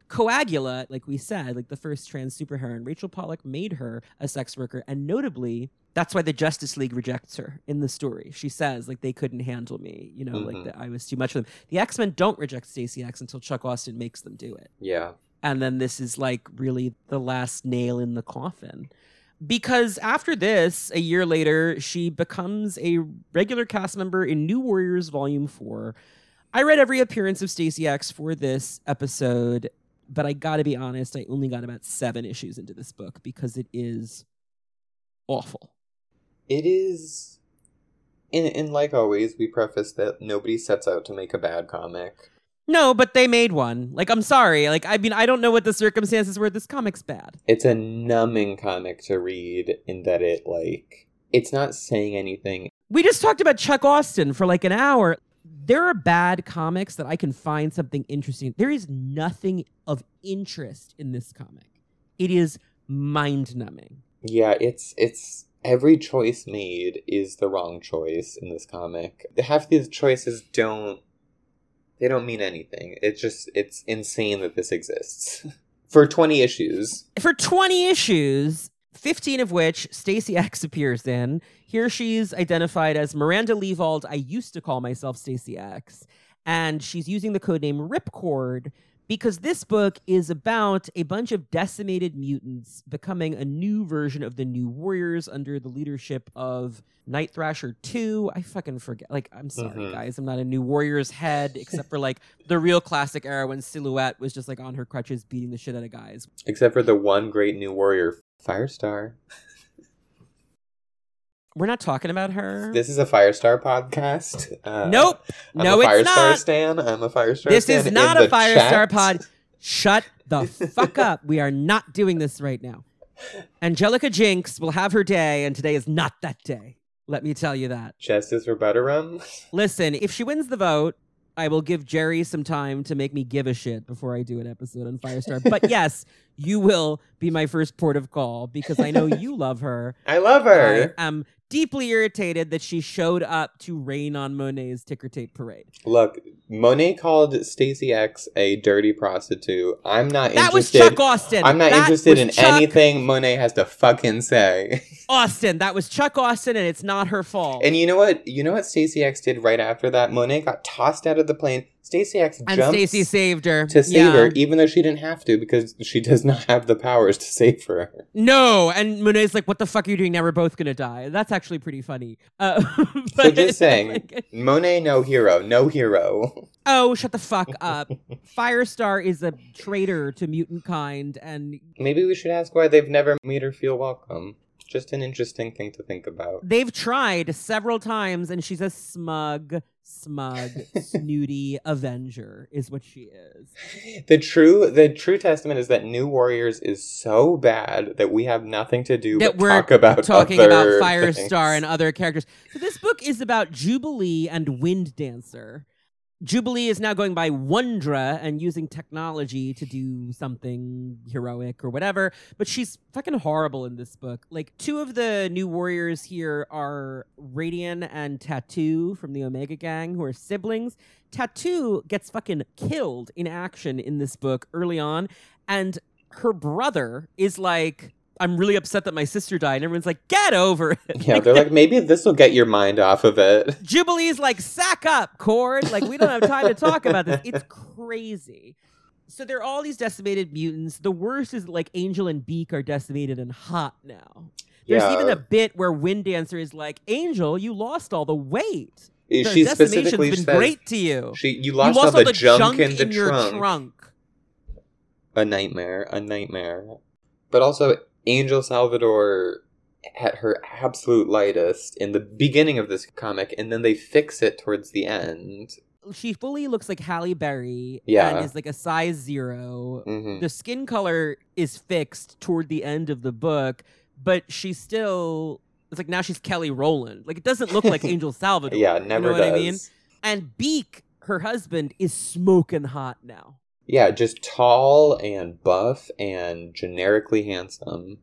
Coagula, like we said, like the first trans superheroine, Rachel Pollack made her a sex worker, and notably, that's why the Justice League rejects her in the story. She says, like, they couldn't handle me, you know, like Mhm. that I was too much for them. The X Men don't reject Stacy X until Chuck Austen makes them do it Yeah. and then this is like really the last nail in the coffin because after this a year later she becomes a regular cast member in new warriors volume 4 i read every appearance of Stacy x for this episode but i gotta be honest i only got about seven issues into this book because it is awful It is. In, in like always, we preface that nobody sets out to make a bad comic. no but they made one like i'm sorry like i mean i don't know what the circumstances were this comic's bad It's a numbing comic to read in that it like it's not saying anything. We just talked about Chuck Austen for like an hour. There are bad comics that I can find something interesting. There is nothing of interest in this comic. It is mind numbing. Yeah, it's it's every choice made is the wrong choice in this comic. Half these choices don't they don't mean anything. It's just it's insane that this exists. [LAUGHS] For 20 issues. For 20 issues, 15 of which Stacy [LAUGHS] X appears in, here she's identified as Miranda Leevald. I used to call myself Stacy X. And she's using the codename Ripcord because this book is about a bunch of decimated mutants becoming a new version of the New Warriors under the leadership of Night Thrasher 2. I fucking forget. Like, I'm sorry, Mhm. guys. I'm not a New Warriors head, [LAUGHS] except for like the real classic era when Silhouette was just like on her crutches beating the shit out of guys. Except for the one great new warrior, Firestar. We're not talking about her. This is a Firestar podcast. Uh, nope. I'm no, a it's Firestar not. stan. I'm a Firestar This stan is in not a the Firestar chat. pod. Shut the [LAUGHS] fuck up. We are not doing this right now. Angelica Jinx will have her day, and today is not that day. Let me tell you that. Justice for Butter Rum. Listen, if she wins the vote, I will give Jerry some time to make me give a shit before I do an episode on Firestar. But [LAUGHS] yes, you will be my first port of call because I know you love her. I love her. I am deeply irritated that she showed up to rain on Monet's ticker tape parade. Look, Monet called Stacy X a dirty prostitute. I'm not That was interested. Chuck Austen. I'm not That interested in Chuck anything Monet has to fucking say. [LAUGHS] Austen. That was Chuck Austen, and it's not her fault. And you know what? You know what Stacy X did right after that? Monet got tossed out of the plane. Stacy X And jumped Stacy saved her to save Yeah. her, even though she didn't have to, because she does not have the powers to save her. No, and Monet's like, "What the fuck are you doing now? We're both gonna die." That's actually pretty funny. Uh, [LAUGHS] So just saying, like, Monet, no hero, no hero. oh, shut the fuck up! Firestar is a traitor to mutant kind, and Maybe we should ask why they've never made her feel welcome. Just an interesting thing to think about. They've tried several times, and she's a smug, smug, [LAUGHS] snooty Avenger, is what she is. The true the true testament is that New Warriors is so bad that we have nothing to do that but we're talk about talking about Firestar things. and other characters. So this book is about Jubilee and Wind Dancer. Jubilee is now going by Wondra and using technology to do something heroic or whatever, but she's fucking horrible in this book. Like two of the new warriors here are Radian and Tattoo from the Omega Gang, who are siblings. Tattoo gets fucking killed in action in this book early on, and her brother is like, I'm really upset that my sister died. And everyone's like, get over it. Yeah, they're like maybe this will get your mind off of it. [LAUGHS] Jubilee's like, sack up, Cord. Like, we don't have time to talk about this. It's crazy. So there are all these decimated mutants. The worst is like Angel and Beak are decimated and hot now. There's yeah. even a bit where Wind Dancer is like, Angel, you lost all the weight. The she specifically been says great to you. she you you lost, lost all the, junk, in the your trunk. trunk. A nightmare, a nightmare. But also Angel Salvador at her absolute lightest in the beginning of this comic and then they fix it towards the end. She fully looks like Halle Berry Yeah. and is like a size zero. hmm the skin color is fixed toward the end of the book, but she's still it's like now she's Kelly Rowland. Like it doesn't look like Angel [LAUGHS] Salvador. Yeah, you know never what does. I mean? And Beak, her husband, is smoking hot now. Yeah, just tall and buff and generically handsome.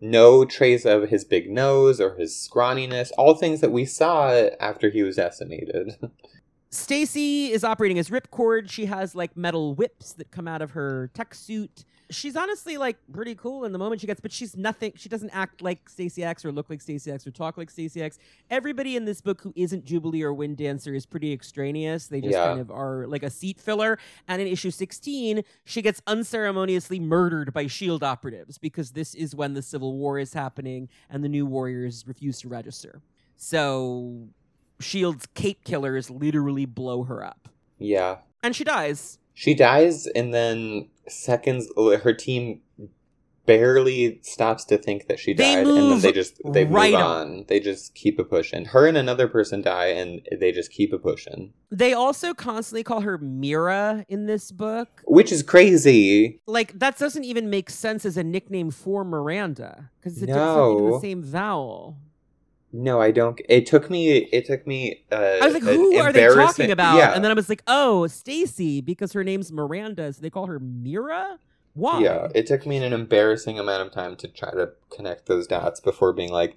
No trace of his big nose or his scrawniness, all things that we saw after he was decimated. [LAUGHS] Stacy is operating as Ripcord. She has like metal whips that come out of her tech suit. She's honestly like pretty cool in the moment she gets, but she's nothing. She doesn't act like Stacy X or look like Stacy X or talk like Stacy X. Everybody in this book who isn't Jubilee or Wind Dancer is pretty extraneous. They just Yeah. kind of are like a seat filler. And in issue 16, she gets unceremoniously murdered by SHIELD operatives because this is when the Civil War is happening and the new Warriors refuse to register. So Shield's cape killers literally blow her up. yeah. And she dies. She dies, and then seconds, oh, her team barely stops to think that she died, and then they just they right move on. on. They just keep a pushing. Her and another person die, and they just keep a pushing, They also constantly call her Mira in this book. which is crazy. Like, that doesn't even make sense as a nickname for Miranda because it's No. Doesn't even the same vowel. No, I don't. It took me. It took me. Uh, I was like, who are they talking about? Yeah, And then I was like, oh, Stacy, because her name's Miranda, so they call her Mira? Why? yeah. It took me an embarrassing amount of time to try to connect those dots before being like,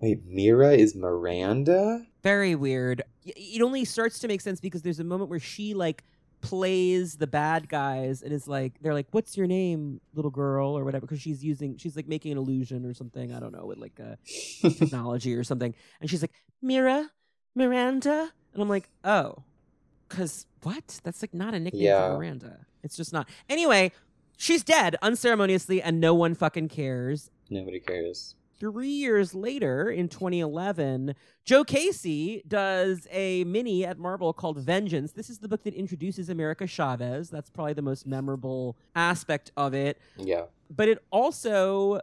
wait, Mira is Miranda. Very weird. It only starts to make sense because there's a moment where she like plays the bad guys and is like, they're like, "What's your name, little girl?" or whatever, because she's using, she's like making an illusion or something. I don't know with like a [LAUGHS] technology or something, and she's like, "Mira, Miranda," and I'm like, "Oh, because what? That's like not a nickname Yeah. for Miranda. It's just not." Anyway, she's dead unceremoniously, and no one fucking cares Nobody cares. Three years later in 2011 joe casey does a mini at marvel called vengeance this is the book that introduces america chavez that's probably the most memorable aspect of it Yeah. but it also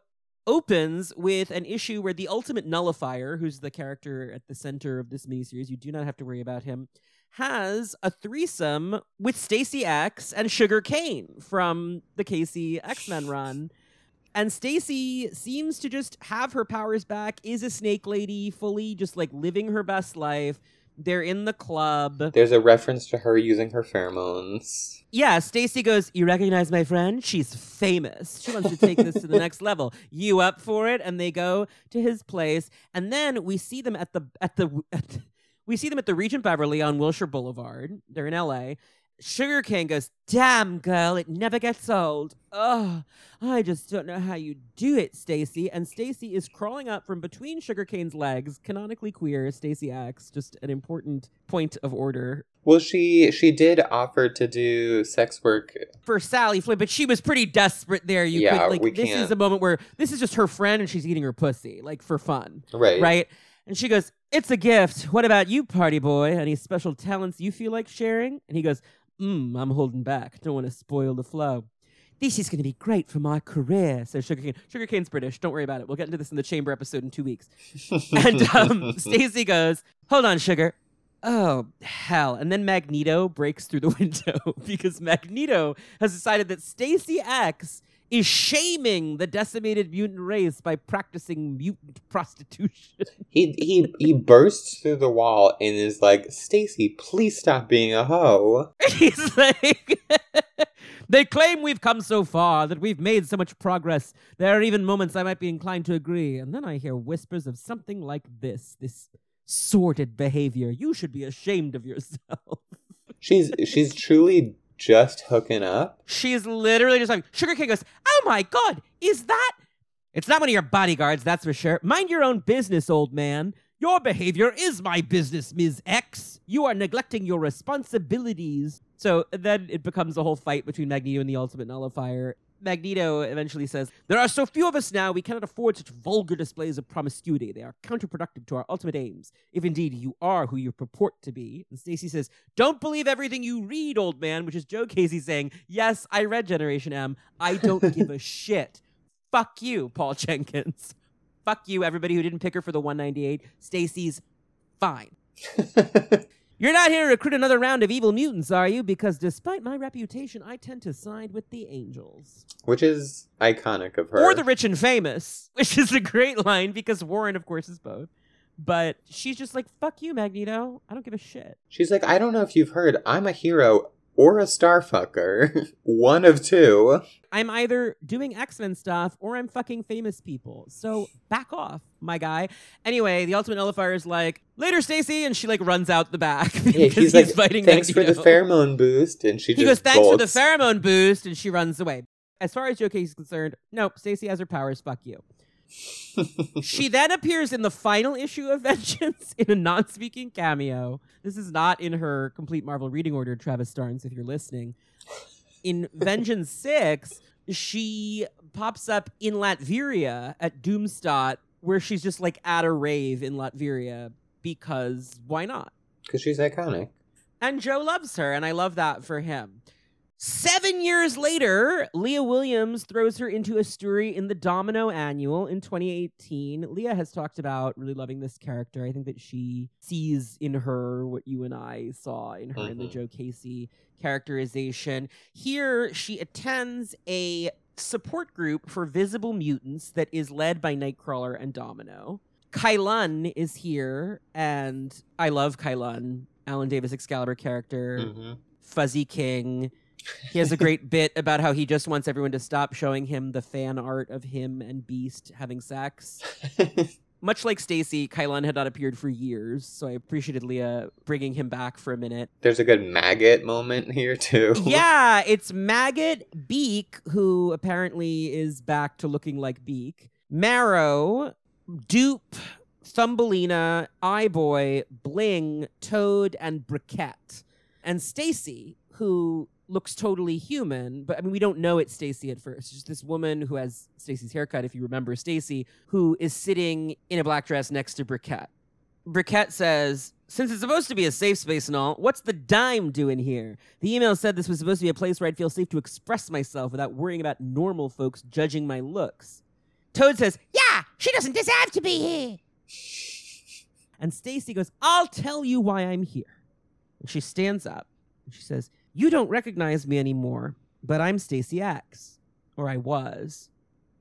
opens with an issue where the ultimate nullifier who's the character at the center of this miniseries you do not have to worry about him has a threesome with Stacy X and Sugar Kane from the Casey X-Men run. And Stacy seems to just have her powers back, is a snake lady, fully just like living her best life. They're in the club. There's a reference to her using her pheromones. Yeah, Stacy goes, You recognize my friend? She's famous. She wants to take this to the [LAUGHS] next level. You up for it? And they go to his place. And then we see them at the at the, at the we see them at the Regent Beverly on Wilshire Boulevard. They're in LA. Sugar Kane goes, Damn girl, it never gets old. Oh, I just don't know how you do it, Stacy. And Stacy is crawling up from between Sugar Kane's legs, canonically queer, Stacy X, just an important point of order Well, she she did offer to do sex work. for Sally Flynn, but she was pretty desperate there. You Yeah, could like we this is can't- a moment where this is just her friend and she's eating her pussy, like for fun. Right. Right? And she goes, It's a gift. What about you, party boy? Any special talents you feel like sharing? And he goes, Mm, I'm holding back. Don't want to spoil the flow. this is going to be great for my career. So Sugar Kane, Sugarcane's British. Don't worry about it. We'll get into this in the chamber episode in two weeks. [LAUGHS] and um, Stacy goes, "Hold on, Sugar." Oh hell! And then Magneto breaks through the [LAUGHS] window because Magneto has decided that Stacy X is shaming the decimated mutant race by practicing mutant [LAUGHS] prostitution. He he he bursts through the wall and is like, "Stacy, please stop being a hoe." [LAUGHS] He's like, [LAUGHS] they claim we've come so far, that we've made so much progress. There are even moments I might be inclined to agree. And then I hear whispers of something like this this sordid behavior. You should be ashamed of yourself. She's she's truly just hooking up. She's literally just like, Sugar King goes, Oh my God, is that? It's not one of your bodyguards, that's for sure. Mind your own business, old man. Your behavior is my business, Ms. X. You are neglecting your responsibilities. So then it becomes a whole fight between Magneto and the Ultimate Nullifier. Magneto eventually says, There are so few of us now, we cannot afford such vulgar displays of promiscuity. They are counterproductive to our ultimate aims, if indeed you are who you purport to be. And Stacy says, Don't believe everything you read, old man, which is Joe Casey saying, Yes, I read Generation M. I don't [LAUGHS] give a shit. Fuck you, Paul Jenkins. Fuck you, everybody who didn't pick her for the 198. Stacy's fine. [LAUGHS] You're not here to recruit another round of evil mutants, are you? Because despite my reputation, I tend to side with the angels. Which is iconic of her. Or the rich and famous, [LAUGHS] which is a great line because Warren, of course, is both. But she's just like, fuck you, Magneto. I don't give a shit. She's like, I don't know if you've heard, I'm a hero or a starfucker. [LAUGHS] One of two. I'm either doing X Men stuff or I'm fucking famous people. So back off, my guy. Anyway, the Ultimate Nullifier is like, later, Stacy, and she like runs out the back. [LAUGHS] Yeah, because she's like, fighting thanks for the pheromone boost, and she He just goes, thanks for the pheromone boost, and she runs away. As far as Joe is concerned, nope, Stacy has her powers, fuck you. She then appears in the final issue of [LAUGHS] Vengeance in a non speaking cameo. This is not in her complete Marvel reading order, Travis Starnes, if you're listening. In Vengeance [LAUGHS] 6, she pops up in Latveria at Doomstadt, where she's just like at a rave in Latveria because why not? Because she's iconic. And Joe loves her, and I love that for him. Seven years later, Leah Williams throws her into a story in the Domino Annual in 2018. Leah has talked about really loving this character. I think that she sees in her what you and I saw in her in the Mhm. Joe Casey characterization. Here, she attends a support group for visible mutants that is led by Nightcrawler and Domino. Kylun is here, and I love Kylun, Alan Davis Excalibur character, hmm Fuzzy King. He has a [LAUGHS] great bit about how he just wants everyone to stop showing him the fan art of him and Beast having sex. [LAUGHS] Much like Stacy, Kylun had not appeared for years, so I appreciated Leah bringing him back for a minute. There's a good maggot moment here, too. yeah, it's Maggot Beak, who apparently is back to looking like Beak. Marrow, Dupe, Thumbelina, Eyeboy, Bling, Toad, and Briquette. And Stacy, who looks totally human, but I mean we don't know it's Stacy at first. It's just this woman who has Stacy's haircut, if you remember Stacy, who is sitting in a black dress next to Briquette. Briquette says, since it's supposed to be a safe space and all, what's the dime doing here? The email said this was supposed to be a place where I'd feel safe to express myself without worrying about normal folks judging my looks. Toad says, Yeah, she doesn't deserve to be here. And Stacy goes, I'll tell you why I'm here. And she stands up and she says, You don't recognize me anymore, but I'm Stacy X. Or I was.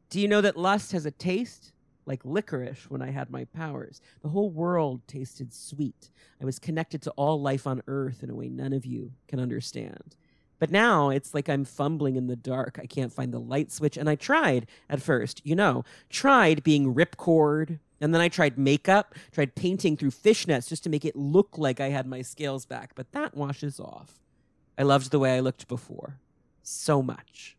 Do you know that lust has a taste? Like licorice when I had my powers. The whole world tasted sweet. I was connected to all life on earth in a way none of you can understand. But now it's like I'm fumbling in the dark. I can't find the light switch. And I tried at first, you know, tried being ripcord. And then I tried makeup, tried painting through fishnets just to make it look like I had my scales back. But that washes off. I loved the way I looked before. So much.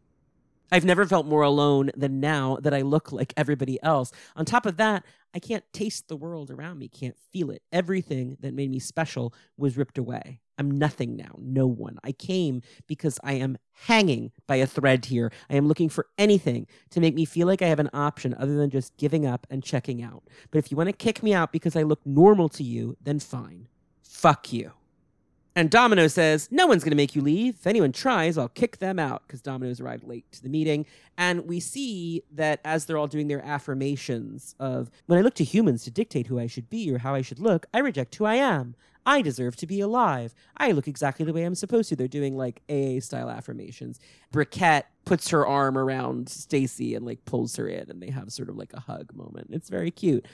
I've never felt more alone than now that I look like everybody else. On top of that, I can't taste the world around me, can't feel it. Everything that made me special was ripped away. I'm nothing now, no one. I came because I am hanging by a thread here. I am looking for anything to make me feel like I have an option other than just giving up and checking out. But if you want to kick me out because I look normal to you, then fine. Fuck you. And Domino says, No one's going to make you leave. If anyone tries, I'll kick them out because Domino's arrived late to the meeting. And we see that as they're all doing their affirmations of, When I look to humans to dictate who I should be or how I should look, I reject who I am. I deserve to be alive. I look exactly the way I'm supposed to. They're doing like AA style affirmations. Briquette puts her arm around Stacy and like pulls her in, and they have sort of like a hug moment. It's very cute.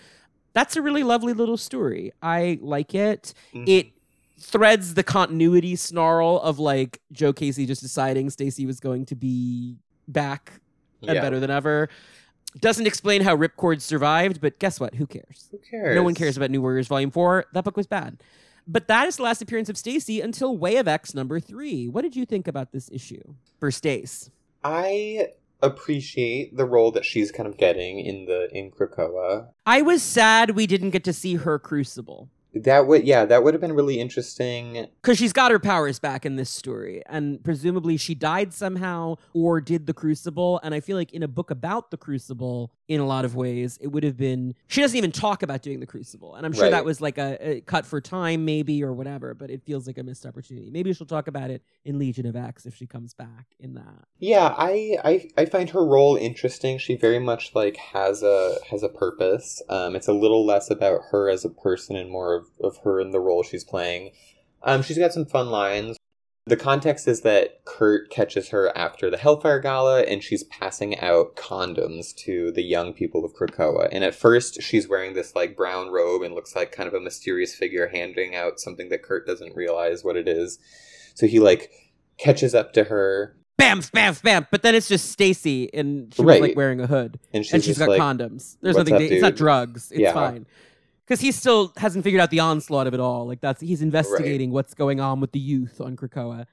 That's a really lovely little story. I like it. Mhm. It threads the continuity snarl of like Joe Casey just deciding Stacy was going to be back and Yeah. better than ever. Doesn't explain how Ripcord survived, but guess what? Who cares? Who cares? No one cares about New Warriors Volume 4. That book was bad. But that is the last appearance of Stacy until Way of X number 3. What did you think about this issue for Stace? I appreciate the role that she's kind of getting in the in Krakoa. I was sad we didn't get to see her crucible. That would yeah, that would have been really interesting. Because she's got her powers back in this story. And presumably she died somehow or did the Crucible. And I feel like in a book about the Crucible, in a lot of ways, it would have been. She doesn't even talk about doing the Crucible. And I'm sure Right. that was like a, a cut for time, maybe, or whatever. But it feels like a missed opportunity. Maybe she'll talk about it in Legion of X if she comes back in that. Yeah, I, I I find her role interesting. She very much like has a has a purpose. Um, it's a little less about her as a person and more of, of her in the role she's playing. Um, she's got some fun lines. The context is that Kurt catches her after the Hellfire Gala and she's passing out condoms to the young people of Krakoa. And at first, she's wearing this like brown robe and looks like kind of a mysterious figure handing out something that Kurt doesn't realize what it is. So he like catches up to her Bam, bam, bam. But then it's just Stacy and she's was like wearing a hood. and she's, and she's got like, condoms. There's nothing. up, to, it's not drugs. It's Yeah. fine. Because he still hasn't figured out the onslaught of it all. Like that's he's investigating what's going on with the youth on Krakoa.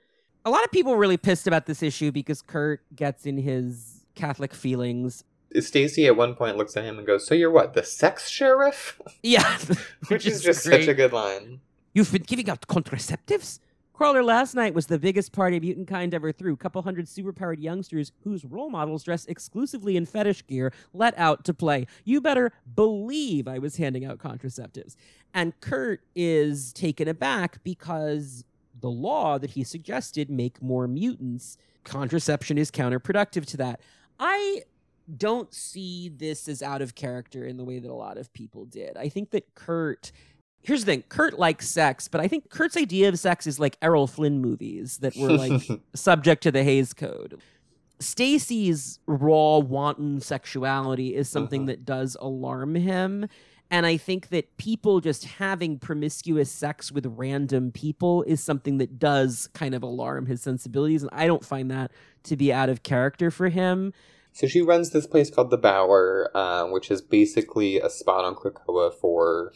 A lot of people really pissed about this issue because Kurt gets in his Catholic feelings. Stacy at one point looks at him and goes, "So you're what, the sex sheriff?" Yeah, [LAUGHS] Which is just such a good line. You've been giving out contraceptives? Crawler last night was the biggest party mutant kind ever threw. Couple hundred superpowered youngsters whose role models dress exclusively in fetish gear let out to play. You better believe I was handing out contraceptives. And Kurt is taken aback because the law that he suggested make more mutants. Contraception is counterproductive to that. I don't see this as out of character in the way that a lot of people did. I think that Kurt here's the thing Kurt likes sex, but I think Kurt's idea of sex is like Errol Flynn movies that were like [LAUGHS] subject to the Hays Code. Stacy's raw, wanton sexuality is something Mhm. that does alarm him. And I think that people just having promiscuous sex with random people is something that does kind of alarm his sensibilities. And I don't find that to be out of character for him. So she runs this place called the Bower, uh, which is basically a spot on Krakoa for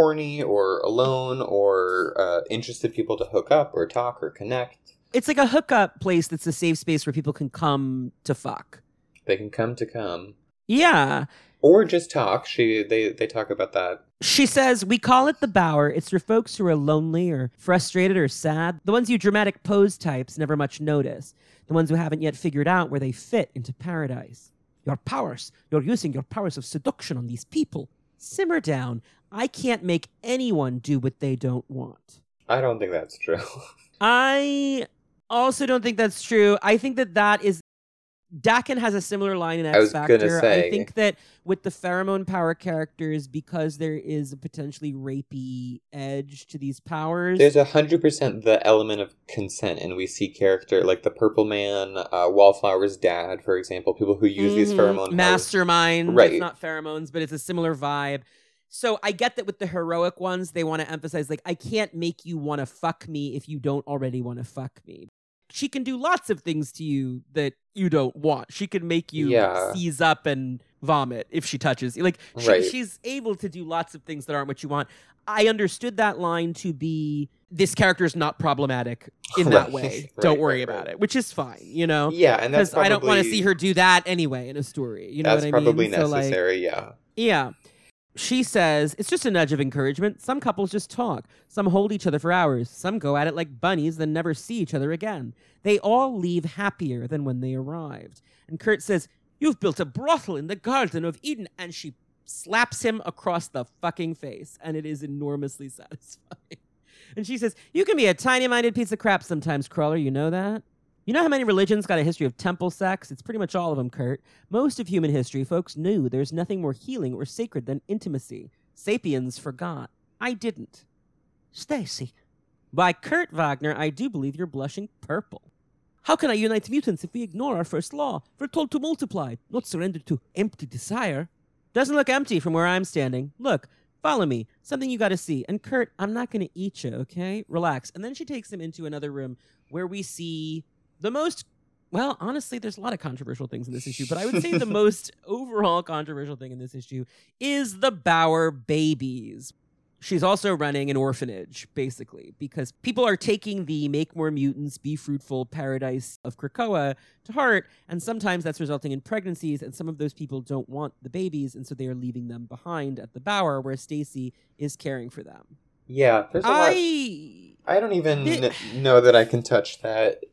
horny or alone or uh, interested people to hook up or talk or connect. It's like a hookup place that's a safe space where people can come to fuck. They can come to come Yeah. or just talk. She they they talk about that. She says, We call it the Bower. It's for folks who are lonely or frustrated or sad. The ones you dramatic pose types never much notice. The ones who haven't yet figured out where they fit into paradise. Your powers. You're using your powers of seduction on these people. Simmer down. I can't make anyone do what they don't want. I don't think that's true. [LAUGHS] I also don't think that's true. I think that that is. Daken has a similar line in X I was Factor. say- I think that with the pheromone power characters, because there is a potentially rapey edge to these powers. There's a hundred percent the element of consent, and we see character like the Purple Man, uh, Wallflower's dad, for example, people who use these Mhm. pheromone powers. mastermind. Right. It's not pheromones, but it's a similar vibe. So I get that with the heroic ones, they want to emphasize like I can't make you want to fuck me if you don't already want to fuck me. She can do lots of things to you that you don't want. She can make you Yeah. seize up and vomit if she touches you. Like she, Right. she's able to do lots of things that aren't what you want. I understood that line to be this character is not problematic [SIGHS] in that way. [LAUGHS] Right, Don't worry right, about it, which is fine, you know Yeah, and that's because I don't want to see her do that anyway in a story. You know that's what I probably mean? So, like, necessary. yeah. yeah. She says it's just a nudge of encouragement. Some couples just talk. Some hold each other for hours. Some go at it like bunnies, then never see each other again. They all leave happier than when they arrived. And Kurt says, You've built a brothel in the Garden of Eden. And she slaps him across the fucking face. And it is enormously [LAUGHS] satisfying. And she says, You can be a tiny minded piece of crap sometimes, Crawler. You know that? You know how many religions got a history of temple sex? It's pretty much all of them, Kurt. Most of human history, folks knew there's nothing more healing or sacred than intimacy. Sapiens forgot. I didn't. Stacy. By Kurt Wagner, I do believe you're blushing purple. How can I unite mutants if we ignore our first law? We're told to multiply, not surrender to empty desire. Doesn't look empty from where I'm standing. Look, follow me. Something you gotta see. And Kurt, I'm not gonna eat you, okay? Relax. And then she takes him into another room where we see the most well, honestly, there's a lot of controversial things in this issue, but I would say the [LAUGHS] most overall controversial thing in this issue is the Bower babies. She's also running an orphanage, basically, because people are taking the make more mutants, be fruitful paradise of Krakoa to heart, and sometimes that's resulting in pregnancies, and some of those people don't want the babies, and so they are leaving them behind at the Bower, where Stacy is caring for them. Yeah, there's a lot. I I don't even It- know that I can touch that.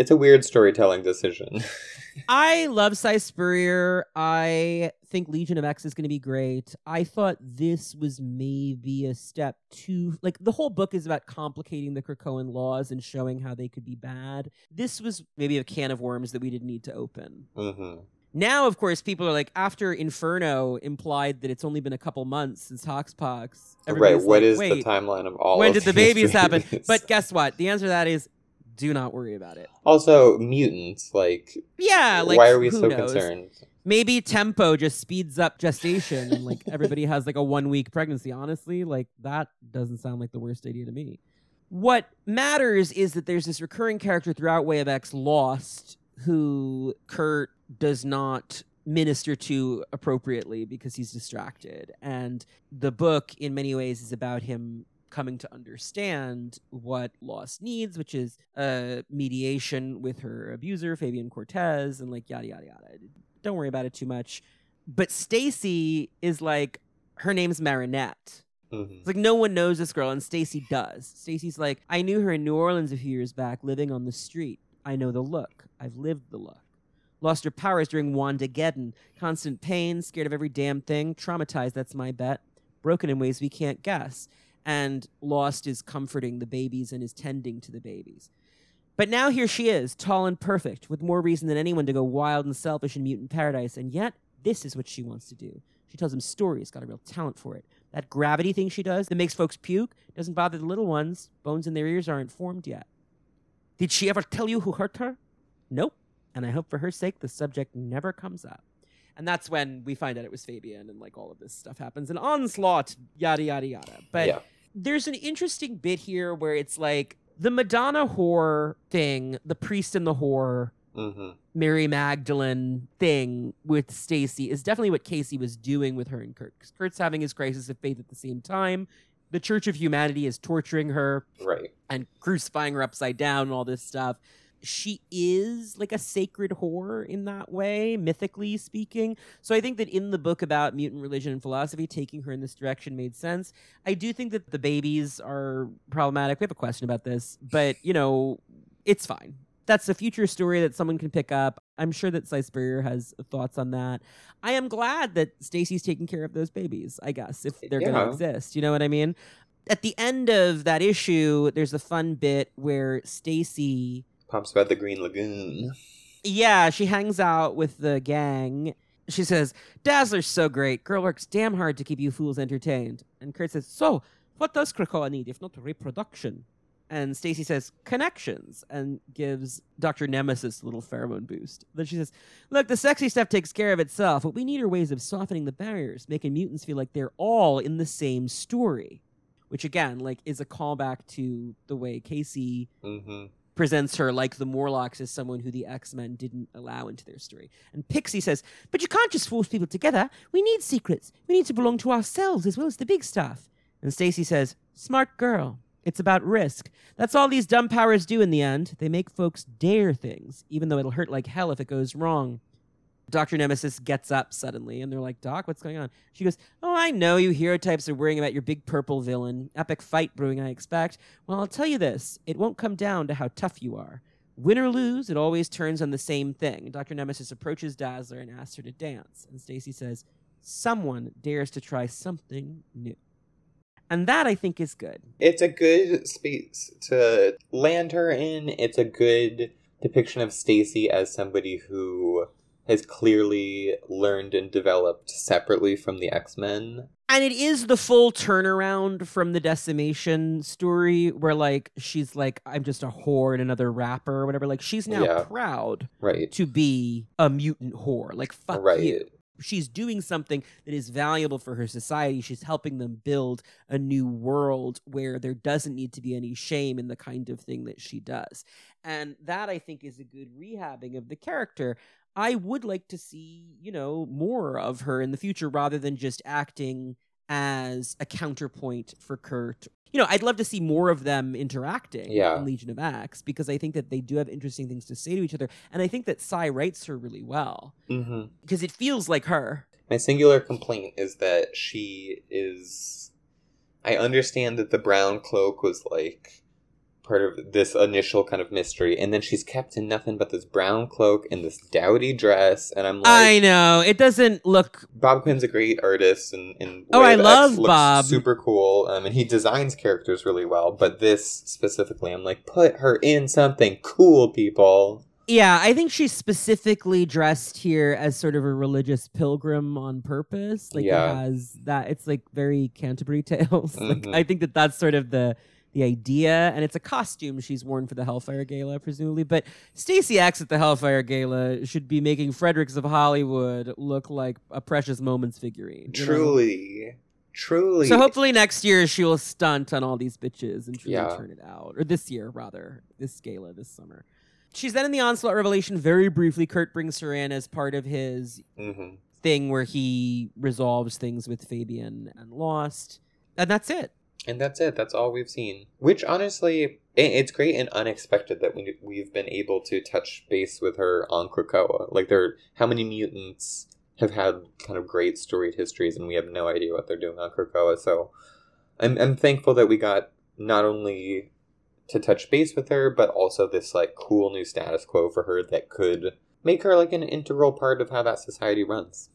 It's a weird storytelling decision. [LAUGHS] I love Si Spurrier. I think Legion of X is going to be great. I thought this was maybe a step too like the whole book is about complicating the Krakoan laws and showing how they could be bad. This was maybe a can of worms that we didn't need to open. hmm Now, of course, people are like, after Inferno implied that it's only been a couple months since Hoxpox. Right. What like, is the timeline of all? when did the these babies happen? But guess what? The answer to that is do not worry about it. also mutants. Like, Yeah, like why are we so knows? concerned? maybe tempo just speeds up gestation and like [LAUGHS] everybody has like a one week pregnancy honestly like that doesn't sound like the worst idea to me what matters is that there's this recurring character throughout way of x lost who kurt does not minister to appropriately because he's distracted and the book in many ways is about him coming to understand what lost needs which is uh mediation with her abuser fabian cortez and like yada yada yada don't worry about it too much. But Stacy is like her name's Marinette. Mhm. It's like no one knows this girl, and Stacy does. Stacy's like, I knew her in New Orleans a few years back, living on the street. I know the look. I've lived the look. Lost her powers during Wandageddon. Constant pain, scared of every damn thing, traumatized, that's my bet. Broken in ways we can't guess. And Lost is comforting the babies and is tending to the babies. But now here she is, tall and perfect, with more reason than anyone to go wild and selfish in mutant paradise, and yet this is what she wants to do. She tells them stories, got a real talent for it. That gravity thing she does that makes folks puke doesn't bother the little ones. Bones in their ears aren't formed yet. Did she ever tell you who hurt her? Nope. And I hope for her sake the subject never comes up. And that's when we find out it was Fabian and like all of this stuff happens. An onslaught, yada yada yada. But yeah. there's an interesting bit here where it's like the Madonna whore thing, the priest and the whore, hmm Mary Magdalene thing with Stacy is definitely what Casey was doing with her and Kurt. Kurt's having his crisis of faith at the same time. The Church of Humanity is torturing her Right. and crucifying her upside down and all this stuff. She is like a sacred whore in that way, mythically speaking. So I think that in the book about mutant religion and philosophy, taking her in this direction made sense. I do think that the babies are problematic. We have a question about this, but you know, it's fine. That's a future story that someone can pick up. I'm sure that Si has thoughts on that. I am glad that Stacy's taking care of those babies, I guess, if they're going to exist. You know what I mean? At the end of that issue, there's a fun bit where Stacy Pops about the Green Lagoon. yeah, she hangs out with the gang. She says, Dazzler's so great. Girl works damn hard to keep you fools entertained. And Kurt says, So, what does Krakoa need if not reproduction? And Stacy says, Connections, and gives Dr. Nemesis a little pheromone boost. Then she says, Look, the sexy stuff takes care of itself. What we need are ways of softening the barriers, making mutants feel like they're all in the same story. Which, again, like, is a callback to the way Casey hmm presents her like the Morlocks as someone who the X Men didn't allow into their story. And Pixie says, But you can't just force people together. We need secrets. We need to belong to ourselves as well as the big stuff. And Stacy says, Smart girl. It's about risk. That's all these dumb powers do in the end. They make folks dare things, even though it'll hurt like hell if it goes wrong. Dr. Nemesis gets up suddenly, and they're like, Doc, what's going on? She goes, Oh, I know you hero types are worrying about your big purple villain. Epic fight brewing, I expect. Well, I'll tell you this it won't come down to how tough you are. Win or lose, it always turns on the same thing. Dr. Nemesis approaches Dazzler and asks her to dance, and Stacy says, Someone dares to try something new. And that I think is good. It's a good space to land her in. It's a good depiction of Stacy as somebody who has clearly learned and developed separately from the X-Men. And it is the full turnaround from the decimation story where like she's like, I'm just a whore and another rapper or whatever. Like she's now Yeah. proud Right. to be a mutant whore. Like fuck right. you. She's doing something that is valuable for her society. She's helping them build a new world where there doesn't need to be any shame in the kind of thing that she does. And that I think is a good rehabbing of the character. I would like to see, you know, more of her in the future rather than just acting as a counterpoint for Kurt. You know, I'd love to see more of them interacting Yeah. in Legion of X because I think that they do have interesting things to say to each other. And I think that Si writes her really well mm-hmm. because it feels like her. My singular complaint is that she is. I understand that the brown cloak was like part of this initial kind of mystery, and then she's kept in nothing but this brown cloak and this dowdy dress, and I'm like, I know. It doesn't look Bob Quinn's a great artist, and, and Oh, I Way of X love Bob. Super cool, um, and he designs characters really well. But this specifically, I'm like, put her in something cool, people. Yeah, I think she's specifically dressed here as sort of a religious pilgrim on purpose. Like Yeah. it has that. It's like very Canterbury [LAUGHS] Tales. like Mhm. I think that that's sort of the the idea, and it's a costume she's worn for the Hellfire Gala, presumably. But Stacy X at the Hellfire Gala should be making Fredericks of Hollywood look like a Precious Moments figurine. you know? Truly, truly. So hopefully next year she will stunt on all these bitches and truly Yeah. turn it out. Or this year, rather. This gala this summer. She's then in the Onslaught Revelation very briefly. Kurt brings her in as part of his hmm thing where he resolves things with Fabian and Lost. And that's it. And that's it. That's all we've seen. Which honestly, it's great and unexpected that we we've been able to touch base with her on Krakoa. Like there, how many mutants have had kind of great storied histories, and we have no idea what they're doing on Krakoa. So, I'm I'm thankful that we got not only to touch base with her, but also this like cool new status quo for her that could make her like an integral part of how that society runs.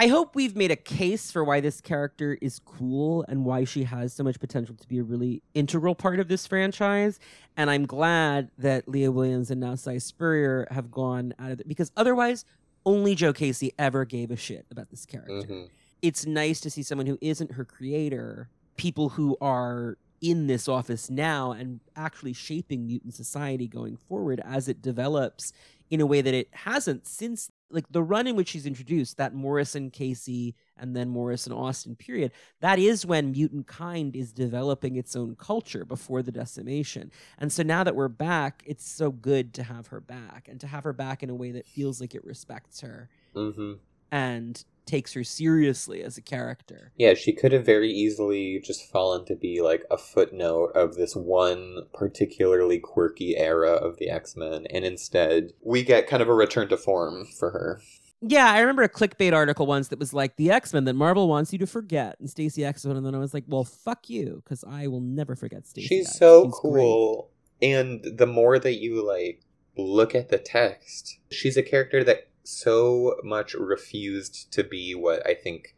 I hope we've made a case for why this character is cool and why she has so much potential to be a really integral part of this franchise. And I'm glad that Leah Williams and now Si Spurrier have gone out of it because otherwise, only Joe Casey ever gave a shit about this character. hmm It's nice to see someone who isn't her creator, people who are in this office now and actually shaping mutant society going forward as it develops in a way that it hasn't since like the run in which she's introduced that Morrison Casey and then Morrison Austen period that is when mutant kind is developing its own culture before the decimation. And so now that we're back it's so good to have her back and to have her back in a way that feels like it respects her hmm and takes her seriously as a character Yeah, she could have very easily just fallen to be like a footnote of this one particularly quirky era of the X Men, and instead we get kind of a return to form for her. Yeah, I remember a clickbait article once that was like the X Men that Marvel wants you to forget, and Stacy X one, and then I was like, well, fuck you, because I will never forget Stacy. She's X. so She's great. cool, and the more that you like look at the text, she's a character that so much refused to be what I think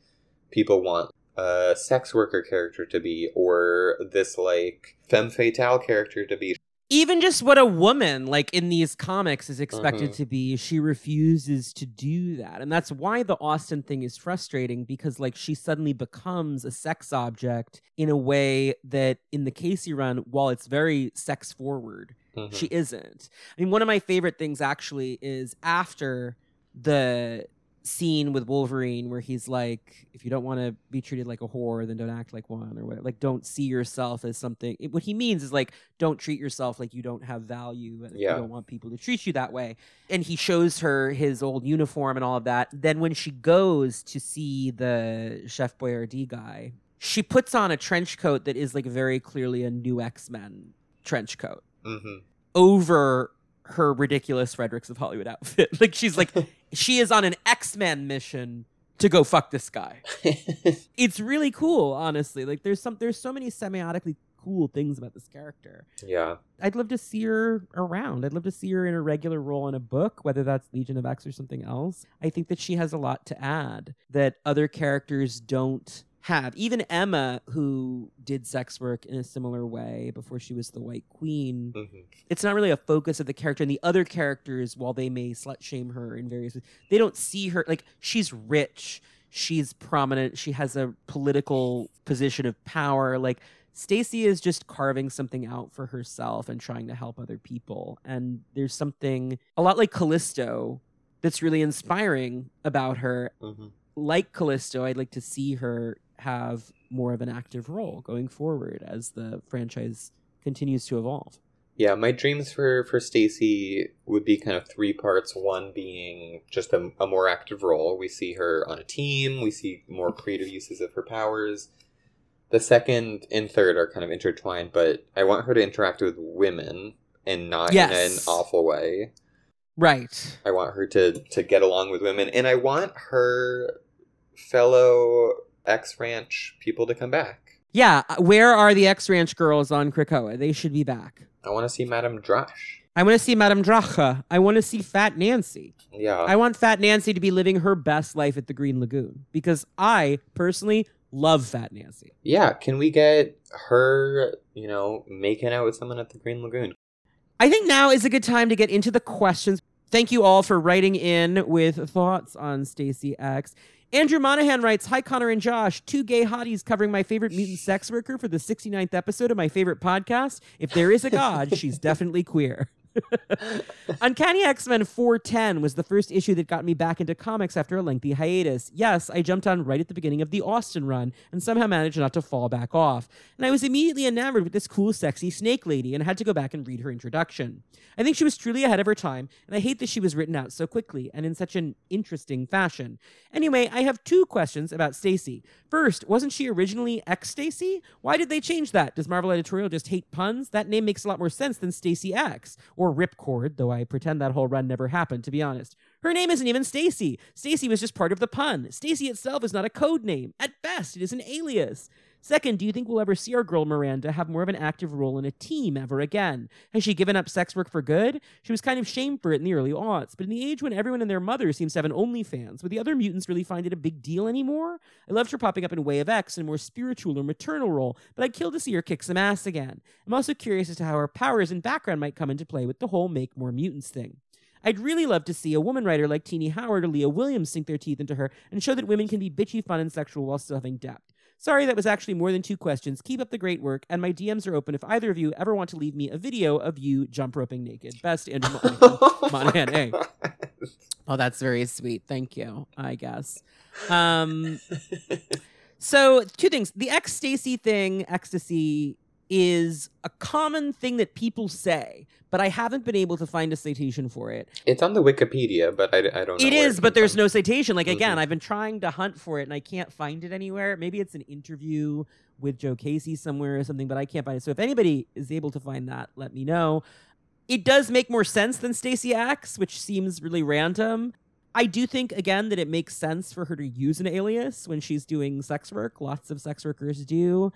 people want a sex worker character to be, or this like femme fatale character to be. Even just what a woman, like in these comics, is expected Mhm. to be, she refuses to do that, and that's why the Austen thing is frustrating because like she suddenly becomes a sex object in a way that in the Casey run, while it's very sex forward, she isn't. I mean, one of my favorite things actually is after the scene with Wolverine where he's like, if you don't want to be treated like a whore, then don't act like one or what. Like, don't see yourself as something. It- what he means is like, don't treat yourself like you don't have value and Yeah. you don't want people to treat you that way. And he shows her his old uniform and all of that. Then when she goes to see the Chef Boyardee guy, she puts on a trench coat that is like very clearly a new X Men trench coat Mhm. over her ridiculous Fredericks of Hollywood outfit. [LAUGHS] like she's like [LAUGHS] she is on an X-Men mission to go fuck this guy. [LAUGHS] It's really cool, honestly. Like there's some there's so many semiotically cool things about this character. yeah. I'd love to see her around. I'd love to see her in a regular role in a book, whether that's Legion of X or something else. I think that she has a lot to add that other characters don't have. Even Emma, who did sex work in a similar way before she was the White Queen, Mhm. it's not really a focus of the character. And the other characters, while they may slut shame her in various ways, they don't see her like she's rich, she's prominent, she has a political position of power. Like Stacy is just carving something out for herself and trying to help other people. And there's something a lot like Callisto that's really inspiring about her. Mhm. Like Callisto, I'd like to see her have more of an active role going forward as the franchise continues to evolve. Yeah, my dreams for for Stacy would be kind of three parts. One being just a, a more active role. We see her on a team. We see more creative uses of her powers. The second and third are kind of intertwined, but I want her to interact with women and not in an awful way. Right. I want her to to get along with women, and I want her fellow X Ranch people to come back. Yeah. uh, Where are the X Ranch girls on Krakoa? They should be back. I want to see Madame Drash. I want to see Madame Drache. I want to see Fat Nancy. Yeah, I want Fat Nancy to be living her best life at the Green Lagoon because I personally love Fat Nancy. yeah. Can we get her? You know, making out with someone at the Green Lagoon. I think now is a good time to get into the questions. Thank you all for writing in with thoughts on Stacy X. Andrew Monahan writes, Hi, Connor and Josh. Two gay hotties covering my favorite mutant sex worker for the 69th episode of my favorite podcast. If there is a God, she's definitely queer. [LAUGHS] [LAUGHS] Uncanny X Men 410 was the first issue that got me back into comics after a lengthy hiatus. Yes, I jumped on right at the beginning of the Austen run and somehow managed not to fall back off. And I was immediately enamored with this cool, sexy snake lady and had to go back and read her introduction. I think she was truly ahead of her time, and I hate that she was written out so quickly and in such an interesting fashion. Anyway, I have two questions about Stacy. First, wasn't she originally X Stacy? Why did they change that? Does Marvel Editorial just hate puns? That name makes a lot more sense than Stacy X or Ripcord, though I pretend that whole run never happened, to be honest. Her name isn't even Stacy. Stacy was just part of the pun. Stacy itself is not a code name. At best, it is an alias. Second, do you think we'll ever see our girl Miranda have more of an active role in a team ever again? Has she given up sex work for good? She was kind of shamed for it in the early aughts, but in the age when everyone and their mother seems to have an OnlyFans, would the other mutants really find it a big deal anymore? I loved her popping up in Way of X in a more spiritual or maternal role, but I'd kill to see her kick some ass again. I'm also curious as to how her powers and background might come into play with the whole make more mutants thing. I'd really love to see a woman writer like Tini Howard or Leah Williams sink their teeth into her and show that women can be bitchy, fun, and sexual while still having depth. Sorry, that was actually more than two questions. Keep up the great work, and my DMs are open if either of you ever want to leave me a video of you jump roping naked. Best Andrew Monahan. [LAUGHS] Monahan, hey. Oh, that's very sweet. Thank you, I guess. Um, [LAUGHS] so, two things. The X Stacy thing, ecstasy, is a common thing that people say, but I haven't been able to find a citation for it. It's on the Wikipedia, but I, I don't know. It but there's from. no citation. Like again, Mhm. I've been trying to hunt for it and I can't find it anywhere. Maybe it's an interview with Joe Casey somewhere or something, but I can't find it. So if anybody is able to find that, let me know. It does make more sense than Stacy X, which seems really random. I do think again that it makes sense for her to use an alias when she's doing sex work. Lots of sex workers do.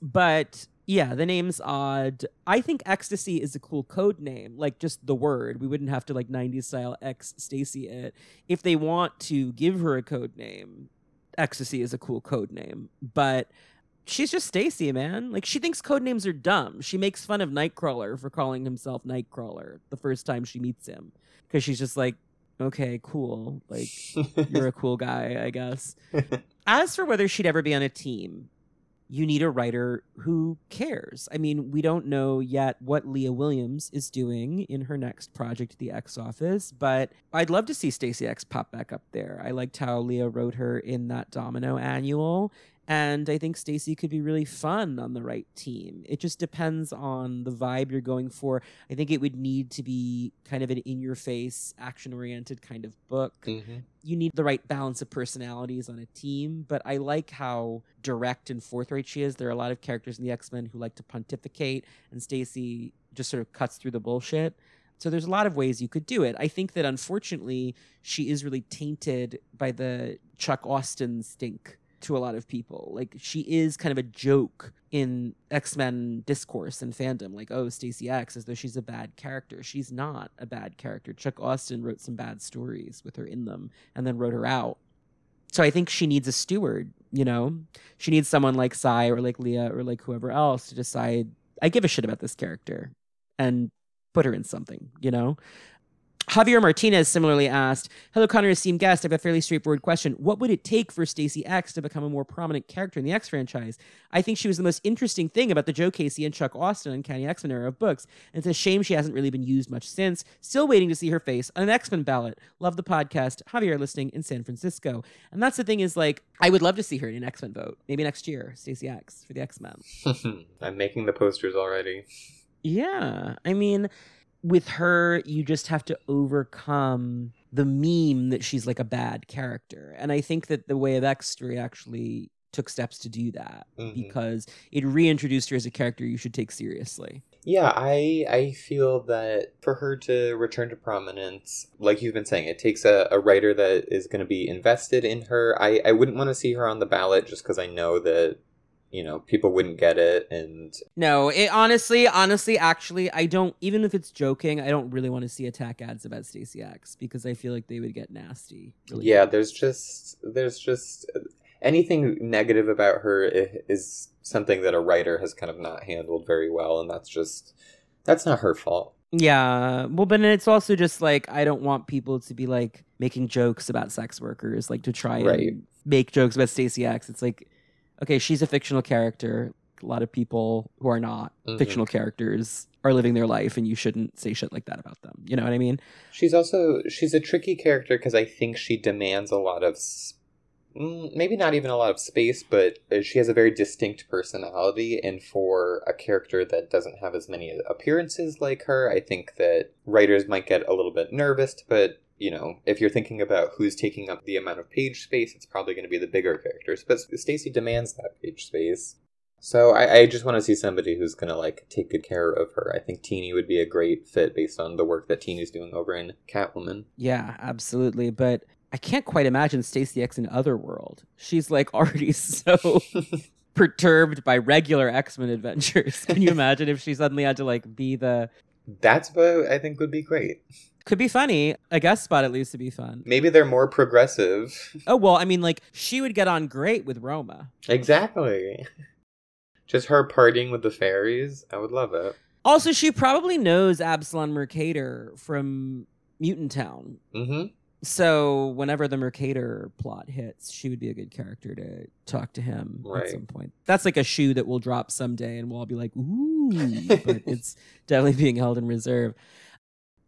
But yeah, the name's odd. I think ecstasy is a cool code name, like just the word. We wouldn't have to like 90s style X Stacy it. If they want to give her a code name, ecstasy is a cool code name. But she's just Stacy, man. Like she thinks code names are dumb. She makes fun of Nightcrawler for calling himself Nightcrawler the first time she meets him. Because she's just like, okay, cool. Like you're a [LAUGHS] cool guy, I guess. As for whether she'd ever be on a team, you need a writer who cares. I mean, we don't know yet what Leah Williams is doing in her next project, The X Office, but I'd love to see Stacy X pop back up there. I liked how Leah wrote her in that Domino annual, and I think Stacy could be really fun on the right team. It just depends on the vibe you're going for. I think it would need to be kind of an in your face, action oriented kind of book Mhm. you need the right balance of personalities on a team, but I like how direct and forthright she is. There are a lot of characters in the X Men who like to pontificate, and Stacy just sort of cuts through the bullshit. So there's a lot of ways you could do it. I think that unfortunately, she is really tainted by the Chuck Austen stink to a lot of people. Like she is kind of a joke in X-Men discourse and fandom, like, oh, Stacy X, as though she's a bad character. She's not a bad character. Chuck Austen wrote some bad stories with her in them and then wrote her out. So I think she needs a steward You know, she needs someone like Si or like Leah or like whoever else to decide. I give a shit about this character, and put her in something. You know, Javier Martinez similarly asked, Hello, Connor, esteemed guest. I have a fairly straightforward question. What would it take for Stacy X to become a more prominent character in the X franchise? I think she was the most interesting thing about the Joe Casey and Chuck Austen Uncanny X Men era of books, and it's a shame she hasn't really been used much since. Still waiting to see her face on an X Men ballot. Love the podcast. Javier listening in San Francisco. And that's the thing is, like, I would love to see her in an X Men vote. Maybe next year, Stacy X for the X Men. [LAUGHS] I'm making the posters already. Yeah. I mean, with her, you just have to overcome the meme that she's like a bad character. And I think that the Way of X story actually took steps to do that Mhm. because it reintroduced her as a character you should take seriously. Yeah, I I feel that for her to return to prominence, like you've been saying, it takes a, a writer that is going to be invested in her. I, I wouldn't want to see her on the ballot just because I know that, you know, people wouldn't get it. And No, it honestly, honestly, actually, I don't. Even if it's joking, I don't really want to see attack ads about Stacy X because I feel like they would get nasty. Really yeah, there's just there's just anything negative about her is something that a writer has kind of not handled very well, and that's just that's not her fault. Yeah. Well, but it's also just like I don't want people to be like making jokes about sex workers, like to try Right. and make jokes about Stacy X. It's like, okay, she's a fictional character. A lot of people who are not Mhm. fictional characters are living their life, and you shouldn't say shit like that about them. You know what I mean? She's also she's a tricky character because I think she demands a lot of mm, maybe not even a lot of space, but uh, she has a very distinct personality. And for a character that doesn't have as many appearances like her, I think that writers might get a little bit nervous. But you know, if you're thinking about who's taking up the amount of page space, it's probably going to be the bigger characters. But Stacy demands that page space. So I, I just want to see somebody who's gonna like take good care of her. I think Tini would be a great fit based on the work that Tini's doing over in Catwoman. Yeah, absolutely. But I can't quite imagine Stacy X in Otherworld. She's like [LAUGHS] already so [LAUGHS] perturbed by regular X Men adventures. Can you [LAUGHS] imagine if she suddenly had to like be the That's what I think would be great. Could be funny. A guest spot at least to be fun. Maybe they're more progressive. [LAUGHS] Oh well, I mean, like she would get on great with Roma. exactly. [LAUGHS] Just her partying with the fairies. I would love it. Also, she probably knows Absalom Mercator from Mutant Town. hmm So whenever the Mercator plot hits, she would be a good character to talk to him Right. at some point. That's like a shoe that will drop someday, and we'll all be like, "Ooh!" [LAUGHS] but it's definitely being held in reserve.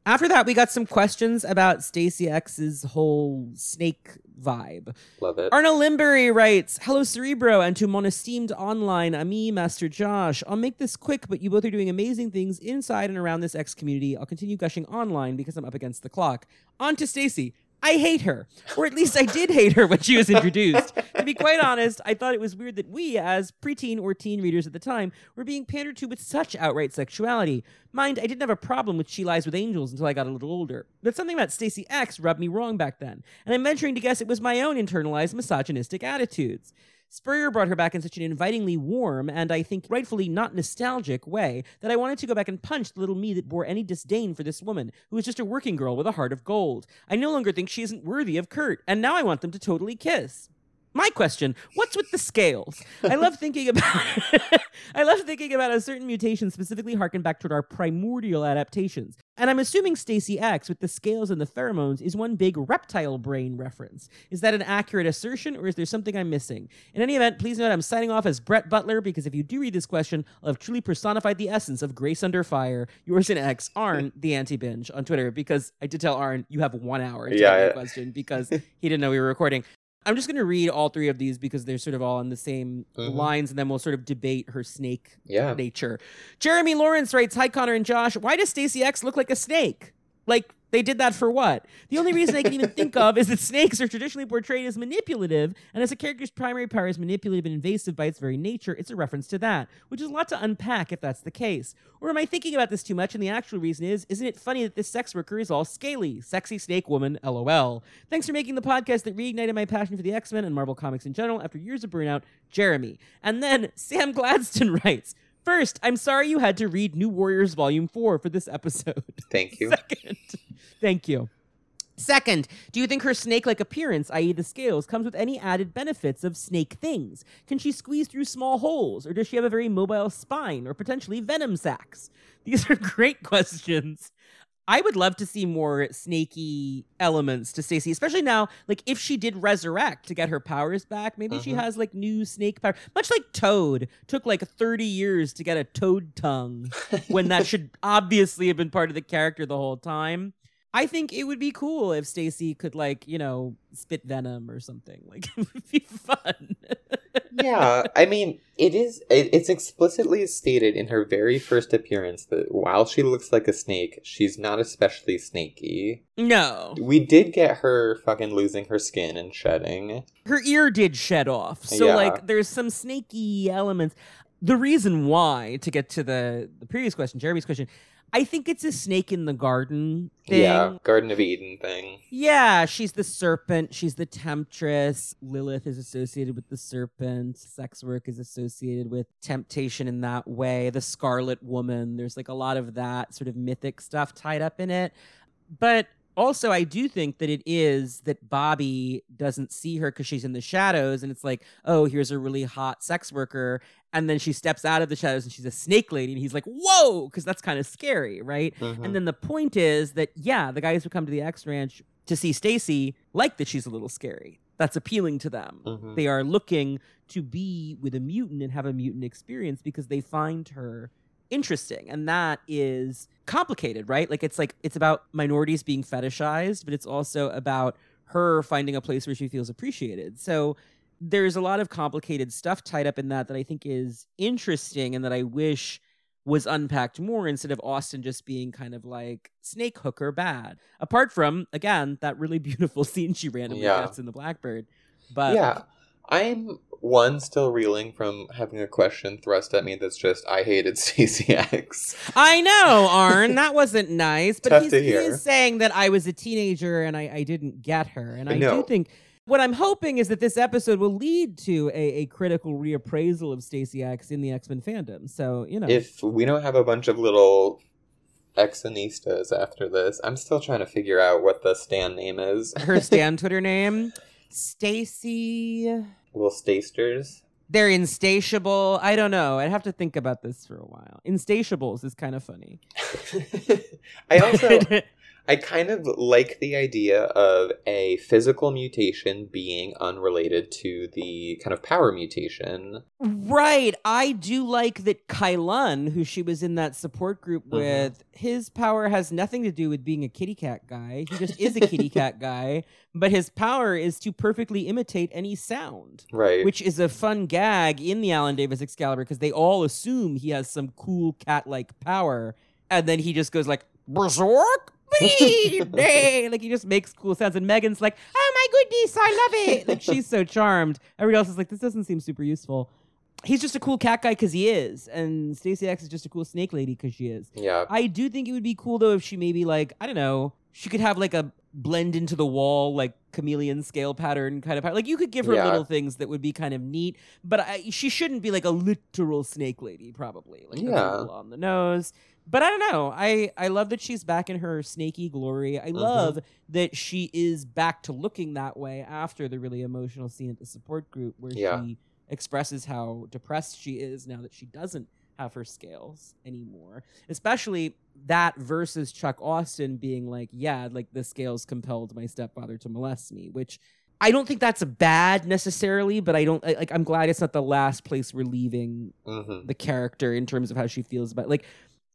After that, we got some questions about Stacy X's whole snake vibe. Love it. Arna Limbury writes, Hello, Cerebro, and to mon esteemed online ami, Master Josh. I'll make this quick, but you both are doing amazing things inside and around this X community. I'll continue gushing online because I'm up against the clock. On to Stacy. I hate her, or at least I did hate her when she was introduced. to be quite honest, I thought it was weird that we, as preteen or teen readers at the time, were being pandered to with such outright sexuality. Mind, I didn't have a problem with She Lies with Angels until I got a little older, but something about Stacy X rubbed me wrong back then, and I'm venturing to guess it was my own internalized misogynistic attitudes. Spurrier brought her back in such an invitingly warm and I think rightfully not nostalgic way that I wanted to go back and punch the little me that bore any disdain for this woman, who was just a working girl with a heart of gold. I no longer think she isn't worthy of Kurt, and now I want them to totally kiss. My question, what's with the scales? I love thinking about [LAUGHS] I love thinking about how certain mutation specifically harken back toward our primordial adaptations. And I'm assuming Stacy X with the scales and the pheromones is one big reptile brain reference. Is that an accurate assertion or is there something I'm missing? In any event, please note I'm signing off as Brett Butler because if you do read this question, I'll have truly personified the essence of Grace Under Fire. Yours in X, Arn, the anti binge on Twitter because I did tell Arn you have one hour to Yeah, get yeah. question because he didn't know we were recording. I'm just going to read all three of these because they're sort of all on the same Mhm. lines, and then we'll sort of debate her snake Yeah. nature. Jeremy Lawrence writes, "Hi Connor and Josh. Why does Stacy X look like a snake? Like they did that for what? The only reason I can even think of is that snakes are traditionally portrayed as manipulative, and as a character's primary power is manipulative and invasive by its very nature, it's a reference to that, which is a lot to unpack if that's the case. Or am I thinking about this too much? And the actual reason is, isn't it funny that this sex worker is all scaly, sexy snake woman? LOL. Thanks for making the podcast that reignited my passion for the X Men and Marvel Comics in general after years of burnout, Jeremy. And then Sam Gladstone [LAUGHS] writes. First, I'm sorry you had to read New Warriors Volume 4 for this episode. [LAUGHS] Thank you. Second, thank you. Second, do you think her snake like appearance, i.e., the scales, comes with any added benefits of snake things? Can she squeeze through small holes, or does she have a very mobile spine, or potentially venom sacs? These are [LAUGHS] great questions. I would love to see more snaky elements to Stacy, especially now. Like if she did resurrect to get her powers back, maybe she Mhm. has like new snake power. Much like Toad took like thirty years to get a toad tongue when that [LAUGHS] should obviously have been part of the character the whole time. I think it would be cool if Stacy could like you know spit venom or something. Like [LAUGHS] it would be fun. [LAUGHS] yeah, I mean, it is. It, it's explicitly stated in her very first appearance that while she looks like a snake, she's not especially snaky. no, We did get her fucking losing her skin and shedding. her ear did shed off. So Yeah. like there's some snaky elements. The reason why, to get to the the previous question, Jeremy's question, I think it's a snake in the garden thing. Yeah, Garden of Eden thing. Yeah, she's the serpent. She's the temptress. Lilith is associated with the serpent. Sex work is associated with temptation in that way. The Scarlet Woman. There's like a lot of that sort of mythic stuff tied up in it. But also, I do think that it is that Bobby doesn't see her because she's in the shadows, and it's like, oh, here's a really hot sex worker, and then she steps out of the shadows and she's a snake lady, and he's like, whoa, because that's kind of scary, right? Mhm. And then the point is that yeah, the guys who come to the X Ranch to see Stacy like that she's a little scary. That's appealing to them. Mhm. They are looking to be with a mutant and have a mutant experience because they find her interesting. And that is complicated, right? Like it's like it's about minorities being fetishized, but it's also about her finding a place where she feels appreciated. So there's a lot of complicated stuff tied up in that that I think is interesting and that I wish was unpacked more instead of Austen just being kind of like snake hooker bad. Apart from again that really [LAUGHS] beautiful scene she randomly Yeah. gets in the Blackbird. But yeah, I'm one still reeling from having a question thrust at me that's just I hated [LAUGHS] Stacy X. I know, Arn, that wasn't nice. But he's, he is saying that I was a teenager and I, I didn't get her. And I No. do think what I'm hoping is that this episode will lead to a, a critical reappraisal of Stacy X in the X Men fandom. So, you know. If we don't have a bunch of little exonistas after this, I'm still trying to figure out what the stand name is. her Stan [LAUGHS] Twitter name, Stacy. little Stasters. They're insatiable. I don't know. I'd have to think about this for a while. Insatiables is kind of funny. [LAUGHS] I also I kind of like the idea of a physical mutation being unrelated to the kind of power mutation. right. I do like that Kylun, who she was in that support group Mhm. with, his power has nothing to do with being a kitty cat guy. He just is a kitty [LAUGHS] cat guy, but his power is to perfectly imitate any sound. Right. Which is a fun gag in the Alan Davis Excalibur because they all assume he has some cool cat like power. And then he just goes like, Berserk? [LAUGHS] Nay!" like he just makes cool sounds. And Megan's like, oh my goodness, I love it. Like she's so charmed. Everybody else is like, this doesn't seem super useful. He's just a cool cat guy because he is. And Stacy X is just a cool snake lady because she is. yeah. I do think it would be cool though if she maybe like I don't know she could have like a blend into the wall like chameleon scale pattern kind of power. like you could give her Yeah. little things that would be kind of neat but I, she shouldn't be like a literal snake lady probably like Yeah. a little on the nose but I don't know I I love that she's back in her snaky glory I Mhm. love that she is back to looking that way after the really emotional scene at the support group where Yeah. she expresses how depressed she is now that she doesn't have her scales anymore. Especially that versus Chuck Austen being like, yeah, like the scales compelled my stepfather to molest me, which I don't think that's bad necessarily, but I don't I- like I'm glad it's not the last place we're leaving hmm the character in terms of how she feels about like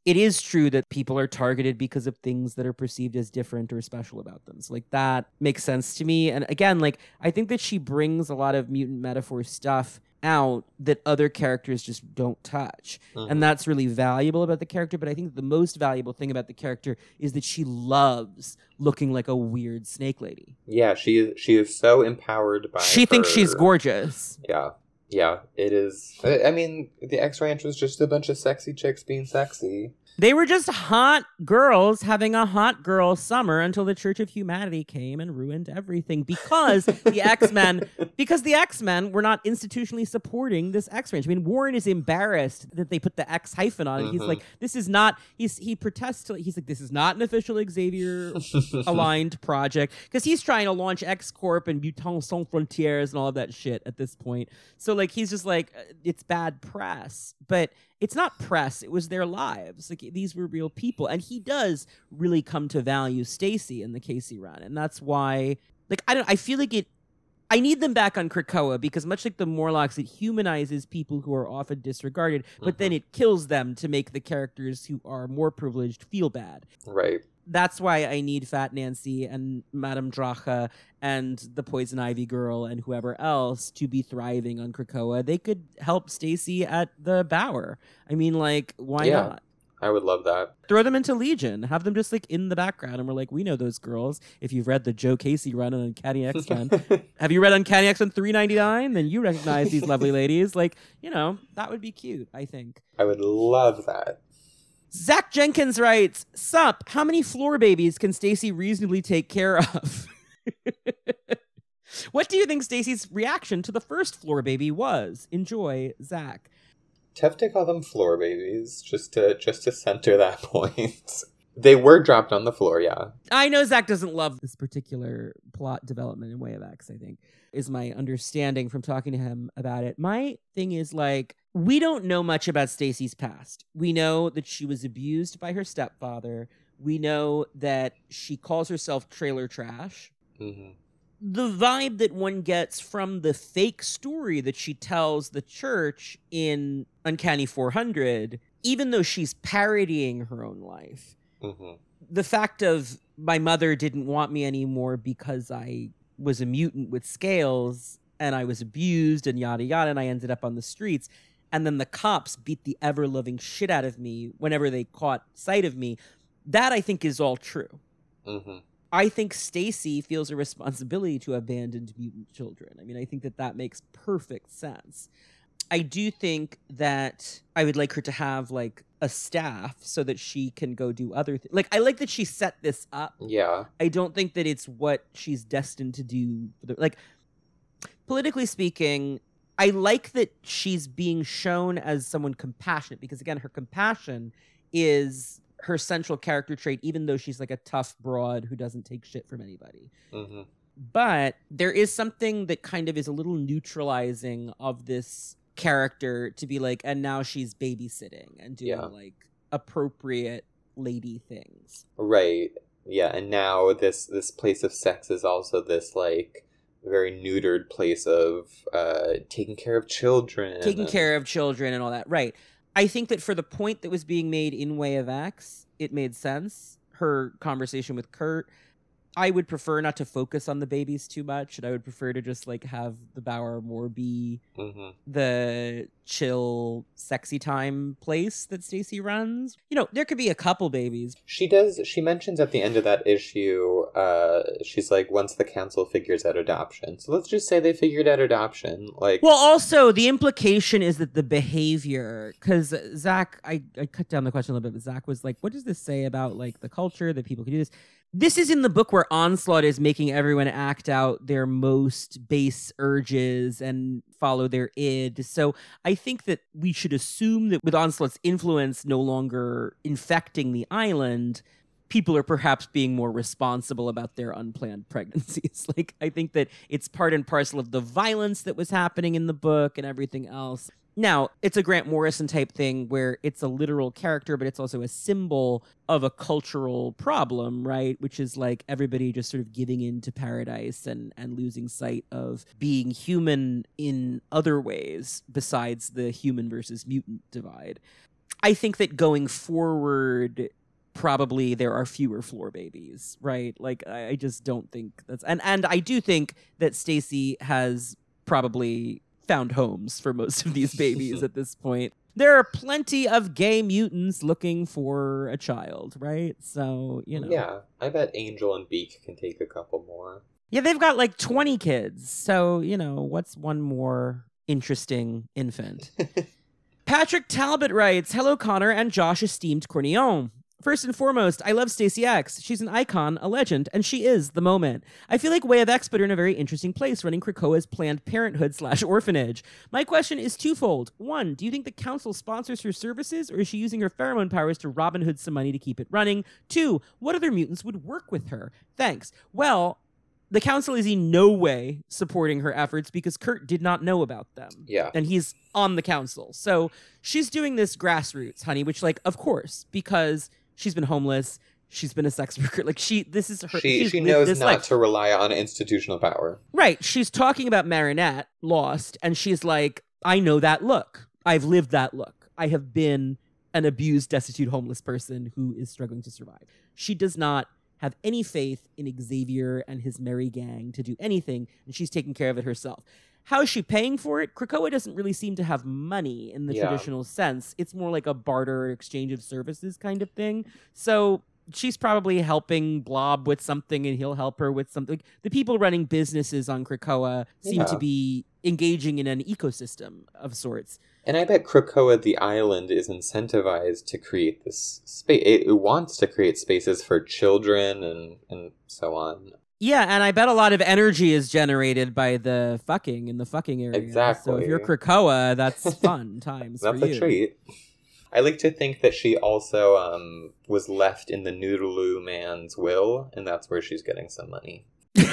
it is true that people are targeted because of things that are perceived as different or special about them. So like that makes sense to me. And again, like I think that she brings a lot of mutant metaphor stuff out that other characters just don't touch. Mm-hmm. And that's really valuable about the character, but I think the most valuable thing about the character is that she loves looking like a weird snake lady. Yeah, she is. She is so empowered by. she thinks she's gorgeous. Yeah, yeah. It is. I mean, the X Ranch was just a bunch of sexy chicks being sexy. They were just hot girls having a hot girl summer until the Church of Humanity came and ruined everything because the [LAUGHS] X-Men because the X-Men were not institutionally supporting this X Ranch. I mean, Warren is embarrassed that they put the X hyphen on it. He's Mhm. like, this is not he's he protests to he's like, this is not an official Xavier [LAUGHS] aligned project because he's trying to launch X Corp and Mutants Sans Frontières and all of that shit at this point. So like he's just like uh, it's bad press, but it's not press. It was their lives. Like these were real people, and he does really come to value Stacy in the Casey run, and that's why. Like I don't. I feel like it. I need them back on Krakoa because much like the Morlocks, it humanizes people who are often disregarded, but then mm-hmm. it kills them to make the characters who are more privileged feel bad right. That's why I need Fat Nancy and Madame Dracha and the Poison Ivy girl and whoever else to be thriving on Krakoa. They could help Stacy at the Bower. I mean, like, why Yeah. not? I would love that. Throw them into Legion. Have them just like in the background, and we're like, we know those girls. If you've read the Joe Casey run on Uncanny X Men, have you read Uncanny X Men three ninety nine? Then you recognize these lovely ladies. Like, you know, that would be cute. I think. I would love that. Zach Jenkins writes, Sup, how many floor babies can Stacy reasonably take care of? [LAUGHS] what do you think Stacy's reaction to the first floor baby was? Enjoy, Zach. Tough to call them floor babies, just to just to center that [LAUGHS] point. they were dropped on the floor, yeah. I know Zach doesn't love this particular plot development in Way of X, I think, is my understanding from talking to him about it. My thing is like, we don't know much about Stacy's past. We know that she was abused by her stepfather. We know that she calls herself trailer trash. hmm the vibe that one gets from the fake story that she tells the church in Uncanny 400, even though she's parodying her own life, hmm the fact of my mother didn't want me anymore because I was a mutant with scales and I was abused and yada yada, and I ended up on the streets. And then the cops beat the ever loving shit out of me whenever they caught sight of me. That I think is all true. hmm I think Stacy feels a responsibility to abandoned mutant children. I mean, I think that that makes perfect sense. I do think that I would like her to have like a staff so that she can go do other things. Like I like that she set this up. Yeah. I don't think that it's what she's destined to do. For the, like politically speaking, I like that she's being shown as someone compassionate because again, her compassion is her central character trait, even though she's like a tough broad who doesn't take shit from anybody. hmm But there is something that kind of is a little neutralizing of this character to be like, and now she's babysitting and doing Yeah. like appropriate lady things. Right. Yeah, and now this this place of sex is also this like very neutered place of uh taking care of children. taking and- care of children and all that. Right. I think that for the point that was being made in Way of X, it made sense. Her conversation with Kurt. I would prefer not to focus on the babies too much, and I would prefer to just like have the Bower more be Mhm. the chill, sexy time place that Stacy runs. You know, there could be a couple babies. She does she mentions at the end of that issue, uh she's like once the council figures out adoption. So let's just say they figured out adoption. Like Well, also the implication is that the behavior, because Zach, I, I cut down the question a little bit, but Zach was like, "What does this say about like the culture that people can do this?" This is in the book where Onslaught is making everyone act out their most base urges and follow their id. So I think that we should assume that with Onslaught's influence no longer infecting the island, people are perhaps being more responsible about their unplanned [LAUGHS] pregnancies. like, I think that it's part and parcel of the violence that was happening in the book and everything else. Now, it's a Grant Morrison type thing where it's a literal character, but it's also a symbol of a cultural problem, right? Which is like everybody just sort of giving in to paradise and, and losing sight of being human in other ways besides the human versus mutant divide. I think that going forward, probably there are fewer floor babies, right? Like I, I just don't think that's and and I do think that Stacy has probably found homes for most of these babies [LAUGHS] at this point. There are plenty of gay mutants looking for a child, right? So, you know. Yeah. I bet Angel and Beak can take a couple more. Yeah, they've got like 20 kids. So, you know, what's one more interesting infant? [LAUGHS] Patrick Talbot writes, "Hello Connor and Josh esteemed Cornillon. First and foremost, I love Stacy X. She's an icon, a legend, and she is the moment. I feel like Way of X put her in a very interesting place running Krakoa's Planned Parenthood slash orphanage. My question is twofold. One, do you think the council sponsors her services, or is she using her pheromone powers to Robin Hood some money to keep it running? Two, what other mutants would work with her? Thanks. Well, the council is in no way supporting her efforts because Kurt did not know about them. Yeah. And he's on the council. So she's doing this grassroots, honey, which, like, of course, because she's been homeless. She's been a sex [LAUGHS] worker. Like she, this is her. She she knows this not life. to rely on institutional power. Right. She's talking about Marinette, Lost, and she's like, I know that look. I've lived that look. I have been an abused, destitute, homeless person who is struggling to survive. She does not have any faith in Xavier and his merry gang to do anything, and she's taking care of it herself. How is she paying for it? Krakoa doesn't really seem to have money in the Yeah. traditional sense. It's more like a barter exchange of services kind of thing. So she's probably helping Blob with something and he'll help her with something. The people running businesses on Krakoa seem to be engaging in an ecosystem of sorts. And I bet Krakoa, the island, is incentivized to create this space. It, it wants to create spaces for children and, and so on. Yeah, and I bet a lot of energy is generated by the fucking in the fucking area. Exactly. So if you're Krakoa, that's [LAUGHS] fun times That's for a treat. I like to think that she also um, was left in the Noodaloo man's will, and that's where she's getting some money. [LAUGHS]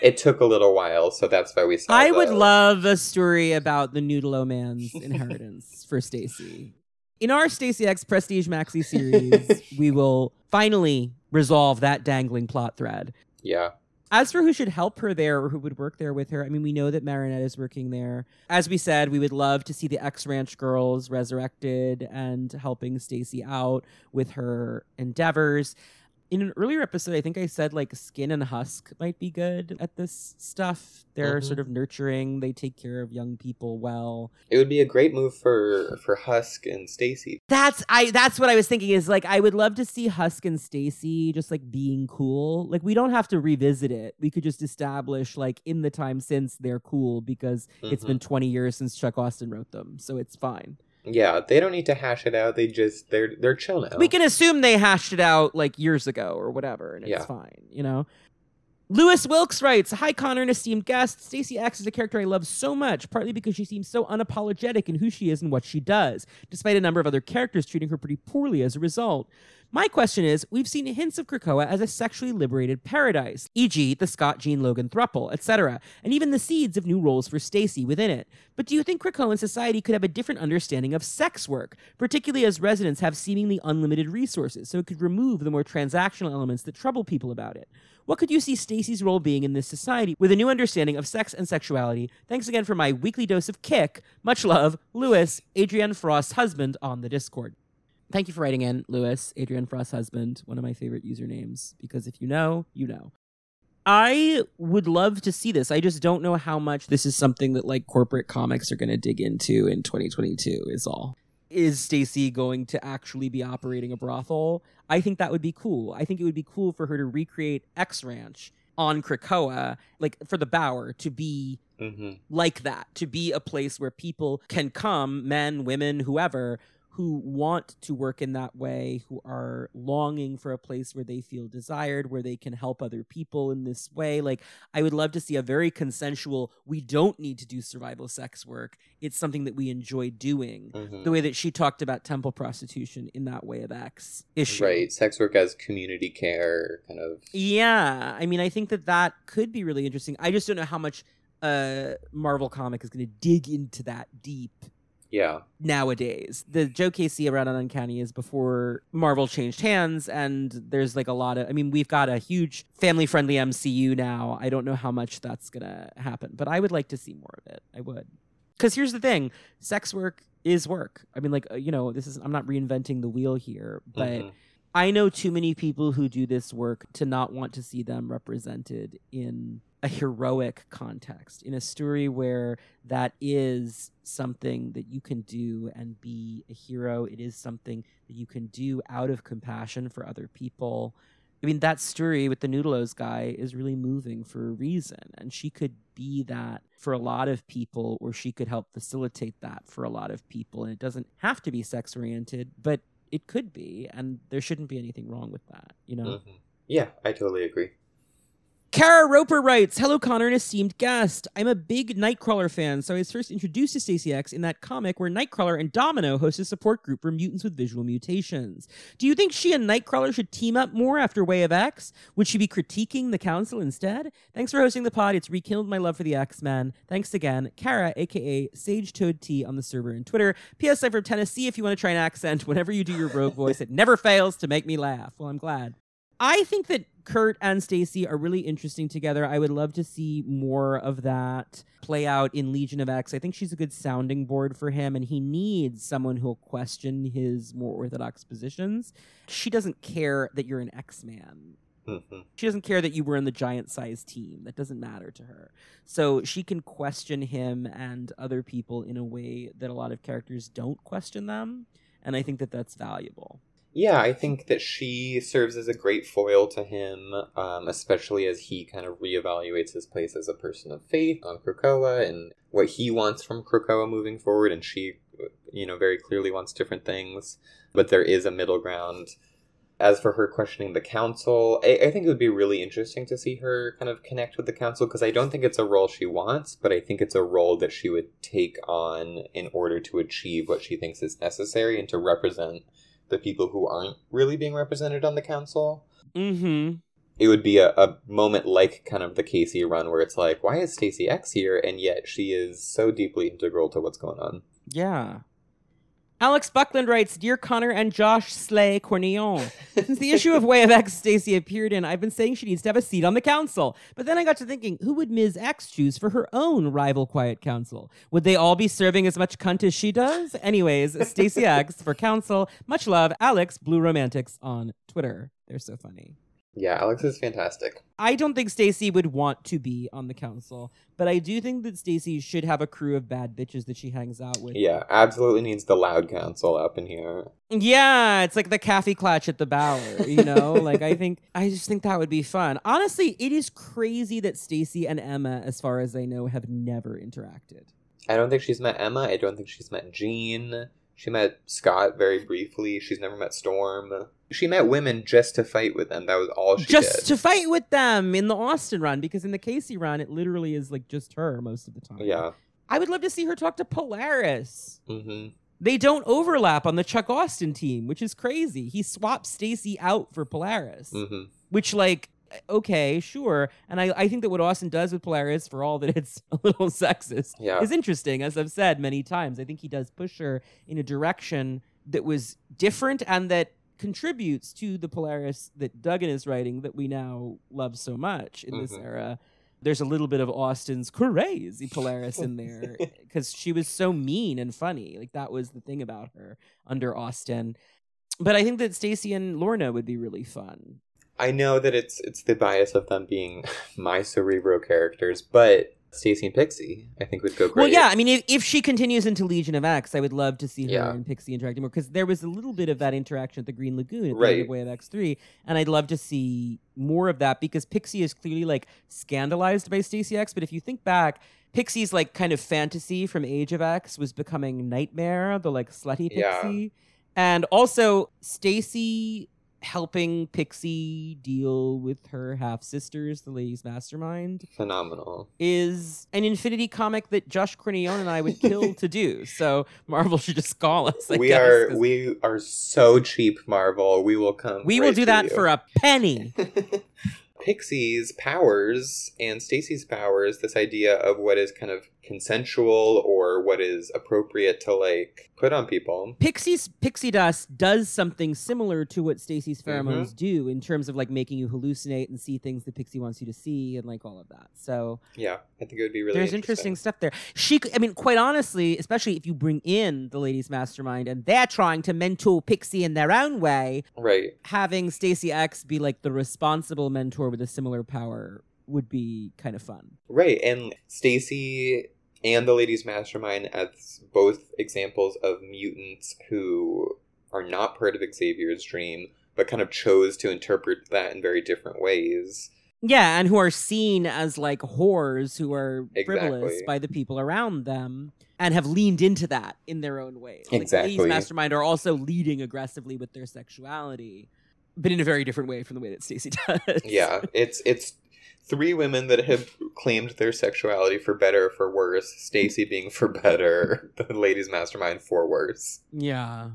It took a little while, so that's why we saw. I would love a story about the Noodle Man's inheritance for Stacy. In our Stacy X Prestige Maxi series, [LAUGHS] we will finally resolve that dangling plot thread. Yeah, As for who should help her there or who would work there with her, I mean, we know that Marinette is working there. As we said, we would love to see the X Ranch girls resurrected and helping Stacy out with her endeavors. In an earlier episode, I think I said like Skin and Husk might be good at this stuff. They're Mhm. sort of nurturing, they take care of young people well. it would be a great move for for Husk and Stacy. That's I that's what I was thinking is like I would love to see Husk and Stacy just like being cool. Like we don't have to revisit it. We could just establish like in the time since they're cool because it's Mhm. been 20 years since Chuck Austen wrote them. So it's fine. Yeah, they don't need to hash it out. They just they're they're chill now. We can assume they hashed it out like years ago or whatever and it's Yeah. fine, you know. Lewis Wilkes writes, Hi Connor and esteemed guest. Stacy X is a character I love so much, partly because she seems so unapologetic in who she is and what she does, despite a number of other characters treating her pretty poorly as a result. My question is, we've seen hints of Krakoa as a sexually liberated paradise, e.g., the Scott Jean Logan thruple, etc., and even the seeds of new roles for Stacy within it. But do you think Krakoan society could have a different understanding of sex work, particularly as residents have seemingly unlimited resources, so it could remove the more transactional elements that trouble people about it? What could you see Stacy's role being in this society with a new understanding of sex and sexuality? Thanks again for my weekly dose of kick. Much love, Lewis, Adrienne Frost's husband on the Discord. Thank you for writing in, Lewis, Adrienne Frost's husband, one of my favorite usernames, because if you know, you know. I would love to see this. I just don't know how much this is something that like corporate comics are going to dig into in 2022 is all. Is Stacy going to actually be operating a brothel? I think that would be cool. I think it would be cool for her to recreate X Ranch on Krakoa, like for the Bower to be hmm like that to be a place where people can come men women whoever who want to work in that way who are longing for a place where they feel desired where they can help other people in this way. Like i would love to see a very consensual we don't need to do survival sex work. It's something that we enjoy doing. Hmm the way that she talked about temple prostitution in that way of x issue. Right, sex work as community care, kind of. yeah, I mean, I think that that could be really interesting. I just don't know how much uh Marvel comic is going to dig into that deep Yeah, nowadays. The Joe Casey around on Uncanny is before Marvel changed hands, and there's like a lot of. I mean, we've got a huge family-friendly MCU now. I don't know how much that's gonna happen, but I would like to see more of it. I would, because here's the thing: sex work is work. I mean, like uh, you know, this is. I'm not reinventing the wheel here, but. Mhm. I know too many people who do this work to not want to see them represented in a heroic context, in a story where that is something that you can do and be a hero. It is something that you can do out of compassion for other people. I mean, that story with the Noodleos guy is really moving for a reason. And she could be that for a lot of people, or she could help facilitate that for a lot of people. And it doesn't have to be sex oriented, but it could be. And there shouldn't be anything wrong with that, you know? Mhm. Yeah, I totally agree. Kara Roper writes, Hello, Connor, esteemed guest. I'm a big Nightcrawler fan, so I was first introduced to Stacy X in that comic where Nightcrawler and Domino host a support group for mutants with visual mutations. Do you think she and Nightcrawler should team up more after Way of X? Would she be critiquing the Council instead? Thanks for hosting the pod. It's rekindled my love for the X Men. Thanks again, Kara, aka Sage Toad T on the server and Twitter. P.S. I'm from Tennessee if you want to try an accent. Whenever you do your rogue voice, it never fails to make me laugh. Well, I'm glad. I think that Kurt and Stacy are really interesting together. I would love to see more of that play out in Legion of X. I think she's a good sounding board for him, and he needs someone who'll question his more orthodox positions. She doesn't care that you're an X Man. Mhm. She doesn't care that you were in the giant size team. That doesn't matter to her. So she can question him and other people in a way that a lot of characters don't question them. And I think that that's valuable. Yeah, I think that she serves as a great foil to him, um, especially as he kind of reevaluates his place as a person of faith on Krakoa and what he wants from Krakoa moving forward. And she, you know, very clearly wants different things, but there is a middle ground. As for her questioning the council, I, I think it would be really interesting to see her kind of connect with the council because I don't think it's a role she wants, but I think it's a role that she would take on in order to achieve what she thinks is necessary and to represent the people who aren't really being represented on the council. Mm-hmm. It would be a, a moment like kind of the Casey run where it's like, why is Stacy X here? And yet she is so deeply integral to what's going on. Yeah. Alex Buckland writes, Dear Connor and Josh Slay Cornillon, since the issue of Way of X Stacy appeared in, I've been saying she needs to have a seat on the council. But then I got to thinking, who would Ms. X choose for her own rival quiet council? Would they all be serving as much cunt as she does? Anyways, Stacy X for council. Much love, Alex Blue Romantics on Twitter. They're so funny. Yeah, Alex is fantastic. I don't think Stacy would want to be on the council, but I do think that Stacy should have a crew of bad bitches that she hangs out with. Yeah, absolutely needs the loud council up in here. Yeah, it's like the cafe clutch at the Bower, you know? [LAUGHS] like I think I just think that would be fun. Honestly, it is crazy that Stacy and Emma, as far as I know, have never interacted. I don't think she's met Emma. I don't think she's met Jean. She met Scott very briefly. She's never met Storm. She met women just to fight with them. That was all she just did. to fight with them in the Austen run, because in the Casey run, it literally is like just her most of the time. Yeah. I would love to see her talk to Polaris. hmm They don't overlap on the Chuck Austen team, which is crazy. He swapped Stacy out for Polaris. hmm which like okay sure. And I, I think that what austen does with polaris for all that [LAUGHS] it's a little sexist Yeah. is interesting as i've said many times. I think he does push her in a direction that was different and that contributes to the polaris that duggan is writing that we now love so much in this Mhm. era. There's a little bit of austen's crazy polaris in there [LAUGHS] because she was so mean and funny. Like that was the thing about her under austin. But i think that stacy and lorna would be really fun I know that it's it's the bias of them being [LAUGHS] my cerebro characters, but Stacy and Pixie, I think would go great. Well, yeah, I mean, if, if she continues into Legion of X, I would love to see her Yeah. and Pixie interacting more because there was a little bit of that interaction at the Green Lagoon at the end Right. of Way of X three, and I'd love to see more of that because Pixie is clearly like scandalized by Stacy X. But if you think back, Pixie's like kind of fantasy from Age of X was becoming Nightmare, the like slutty Yeah. Pixie, and also Stacy helping Pixie deal with her half sisters, the Ladies Mastermind phenomenal. is an Infinity comic that Josh Cornillon and I would kill to do. [LAUGHS] So Marvel should just call us. I we guess, are 'cause we are so cheap, Marvel. We will come. we will do that you. for a penny. [LAUGHS] Pixie's powers and Stacy's powers, this idea of what is kind of consensual or what is appropriate to like put on people. Pixie's pixie dust does something similar to what Stacy's Mm-hmm. pheromones do in terms of like making you hallucinate and see things that Pixie wants you to see and like all of that. So Yeah, I think it would be really there's interesting stuff there. She, I mean, quite honestly, especially if you bring in the ladies' mastermind and they're trying to mentor Pixie in their own way, Right. having Stacy X be like the responsible mentor with a similar power would be kind of fun. Right. And Stacy and the Ladies Mastermind as both examples of mutants who are not part of Xavier's dream, but kind of chose to interpret that in very different ways. Yeah, and who are seen as like whores who are frivolous by the people around them and have leaned into that in their own ways. Like, Exactly. Ladies Mastermind are also leading aggressively with their sexuality, but in a very different way from the way that Stacy [LAUGHS] does. Yeah, it's it's three women that have claimed their sexuality for better or for worse. Stacy being for better, [LAUGHS] the ladies mastermind for worse. Yeah.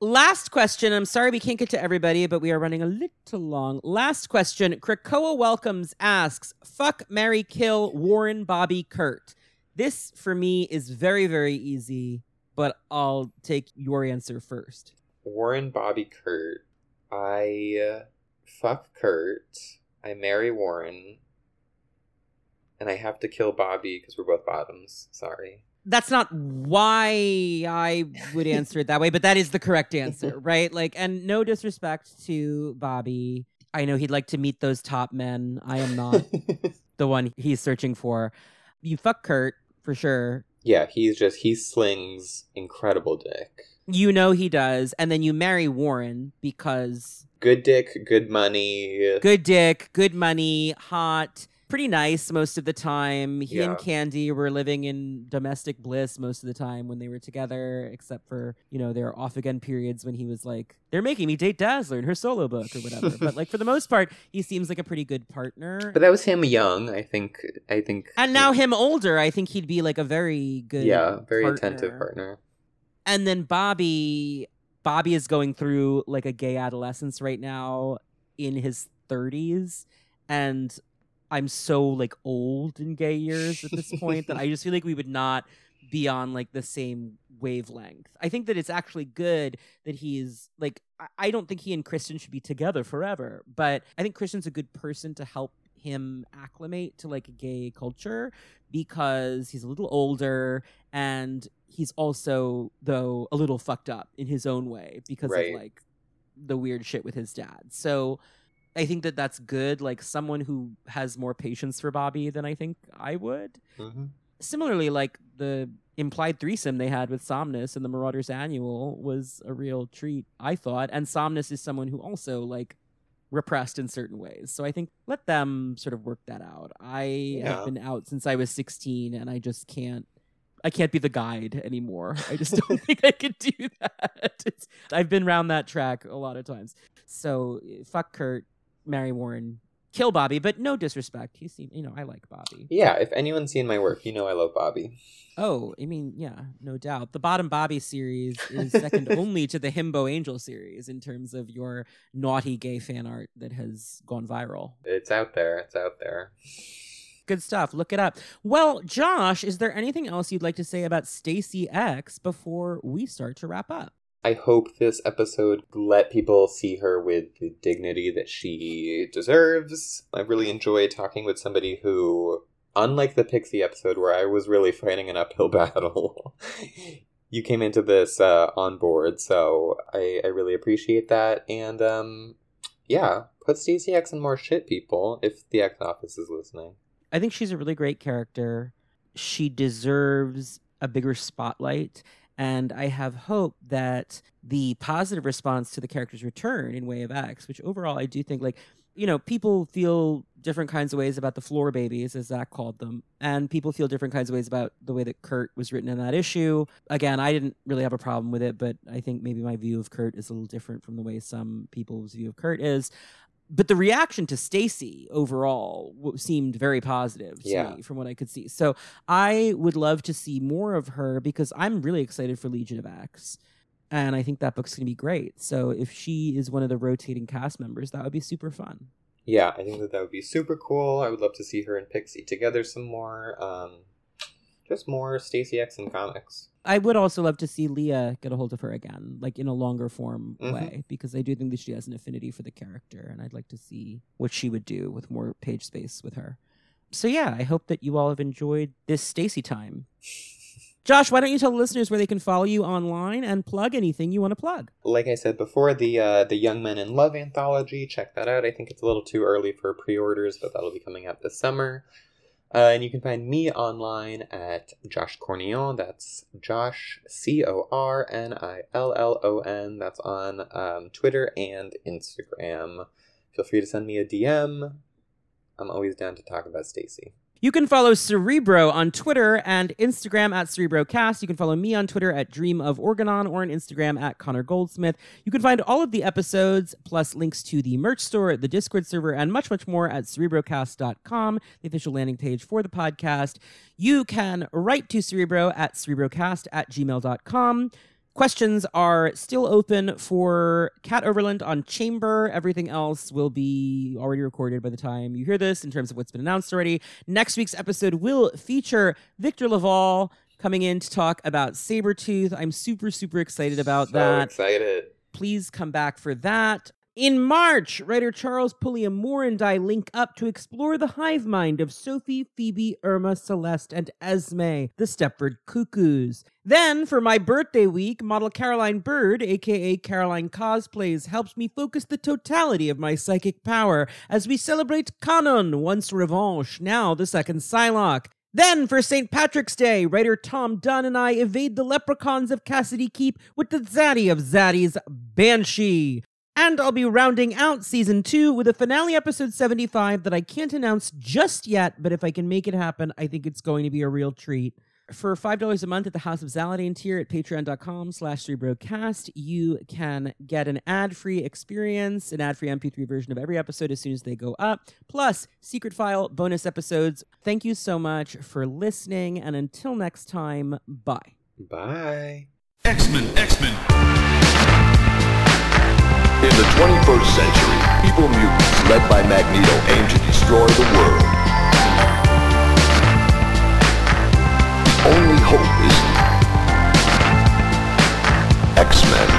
Last question. I'm sorry we can't get to everybody, but we are running a little long. Last question. Krakoa Welcomes asks Fuck, Mary, Kill, Warren, Bobby, Kurt. This, for me, is very, very easy, but I'll take your answer first. Warren, Bobby, Kurt. I uh, fuck Kurt. I marry Warren. And I have to kill Bobby because we're both bottoms. Sorry. That's not why I would answer it that way, but that is the correct answer, [LAUGHS] right? Like, and no disrespect to Bobby. I know he'd like to meet those top men. I am not [LAUGHS] the one he's searching for. You fuck Kurt for sure. yeah, he's just, he slings incredible dick. You know he does. And then you marry Warren because Good dick, good money. good dick, good money, hot, pretty nice most of the time. He Yeah. and Candy were living in domestic bliss most of the time when they were together, except for, you know, their off again periods when he was like, they're making me date Dazzler in her solo book or whatever. but like for the most part, he seems like a pretty good partner. But that was him young, I think. I think. and now him older, I think he'd be like a very good Yeah, very partner. attentive partner. and then Bobby Bobby is going through like a gay adolescence right now in his 30s and I'm so like old in gay years at this point that I just feel like we would not be on like the same wavelength. I think that it's actually good that he's like I- don't think he and Christian should be together forever, but I think Christian's a good person to help him acclimate to like a gay culture because he's a little older and he's also though a little fucked up in his own way because Right. of like the weird shit with his dad. So I think that that's good like someone who has more patience for Bobby than I think I would. hmm Similarly like the implied threesome they had with Somnus in the Marauders annual was a real treat I thought and Somnus is someone who also like repressed in certain ways. So I think let them sort of work that out. I Yeah. have been out since I was 16 and I just can't I can't be the guide anymore. I just don't [LAUGHS] think I could do that. It's, I've been around that track a lot of times. So fuck Kurt, marry Warren, kill Bobby, but no disrespect. He seemed, you know, I like Bobby. Yeah, if anyone's seen my work, you know I love Bobby. Oh, I mean, yeah, no doubt. The Bottom Bobby series is second [LAUGHS] only to the Himbo Angel series in terms of your naughty gay fan art that has gone viral. It's out there. It's out there. Good stuff. Look it up. Well, Josh, is there anything else you'd like to say about Stacy X before we start to wrap up? I hope this episode let people see her with the dignity that she deserves. I really enjoyed talking with somebody who, unlike the Pixie episode where I was really fighting an uphill [LAUGHS] battle, you came into this uh, on board. So I, I really appreciate that. And um, yeah, put Stacy X in more shit, people, if the X office is listening. I think she's a really great character. She deserves a bigger spotlight. And I have hope that the positive response to the character's return in Way of X, which overall I do think, like, you know, people feel different kinds of ways about the floor babies, as Zach called them, and people feel different kinds of ways about the way that Kurt was written in that issue. Again, I didn't really have a problem with it, but I think maybe my view of Kurt is a little different from the way some people's view of Kurt is but the reaction to Stacy overall w- seemed very positive to Yeah. me from what I could see. So I would love to see more of her because I'm really excited for Legion of X. And I think that book's going to be great. So if she is one of the rotating cast members, that would be super fun. Yeah, I think that that would be super cool. I would love to see her and Pixie together some more. Um, just more Stacy X in comics. I would also love to see Leah get a hold of her again, like in a longer form Mhm. way, because I do think that she has an affinity for the character, and I'd like to see what she would do with more page space with her. So yeah, I hope that you all have enjoyed this Stacy time. [LAUGHS] Josh, why don't you tell the listeners where they can follow you online and plug anything you want to plug? Like I said before, the uh, the Young Men in Love anthology. Check that out. I think it's a little too early for pre-orders, but that'll be coming out this summer. Uh, and you can find me online at Josh Cornillon. That's Josh C O R N I L L O N. That's on um, Twitter and Instagram. Feel free to send me a DM. I'm always down to talk about Stacy. You can follow Cerebro on Twitter and Instagram at CerebroCast. You can follow me on Twitter at Dream of Organon or on Instagram at Connor Goldsmith. You can find all of the episodes, plus links to the merch store, the Discord server, and much, much more at cerebrocast.com, the official landing page for the podcast. You can write to Cerebro at cerebrocast at gmail.com. Questions are still open for Cat Overland on Chamber. Everything else will be already recorded by the time you hear this in terms of what's been announced already. Next week's episode will feature Victor LaValle coming in to talk about Sabretooth. I'm super, super excited about so that. excited. Please come back for that. In March, writer Charles Pulliam Moore and I link up to explore the hive mind of Sophie, Phoebe, Irma, Celeste, and Esme, the Stepford Cuckoos. Then, for my birthday week, model Caroline Bird, aka Caroline Cosplays, helps me focus the totality of my psychic power as we celebrate Kwannon, once Revanche, now the second Psylocke. Then, for St. Patrick's Day, writer Tom Dunn and I evade the leprechauns of Cassidy Keep with the Zaddy of Zaddy's Banshee. And I'll be rounding out season two with a finale episode 75 that I can't announce just yet, but if I can make it happen, I think it's going to be a real treat. For $5 a month at the House of Zaladane tier at patreon.com slash cerebrocast, you can get an ad-free experience, an ad-free MP3 version of every episode as soon as they go up, plus secret file bonus episodes. Thank you so much for listening, and until next time, bye. Bye. X-Men, X-Men. In the 21st century, evil mutants led by Magneto aim to destroy the world. The only hope is X-Men.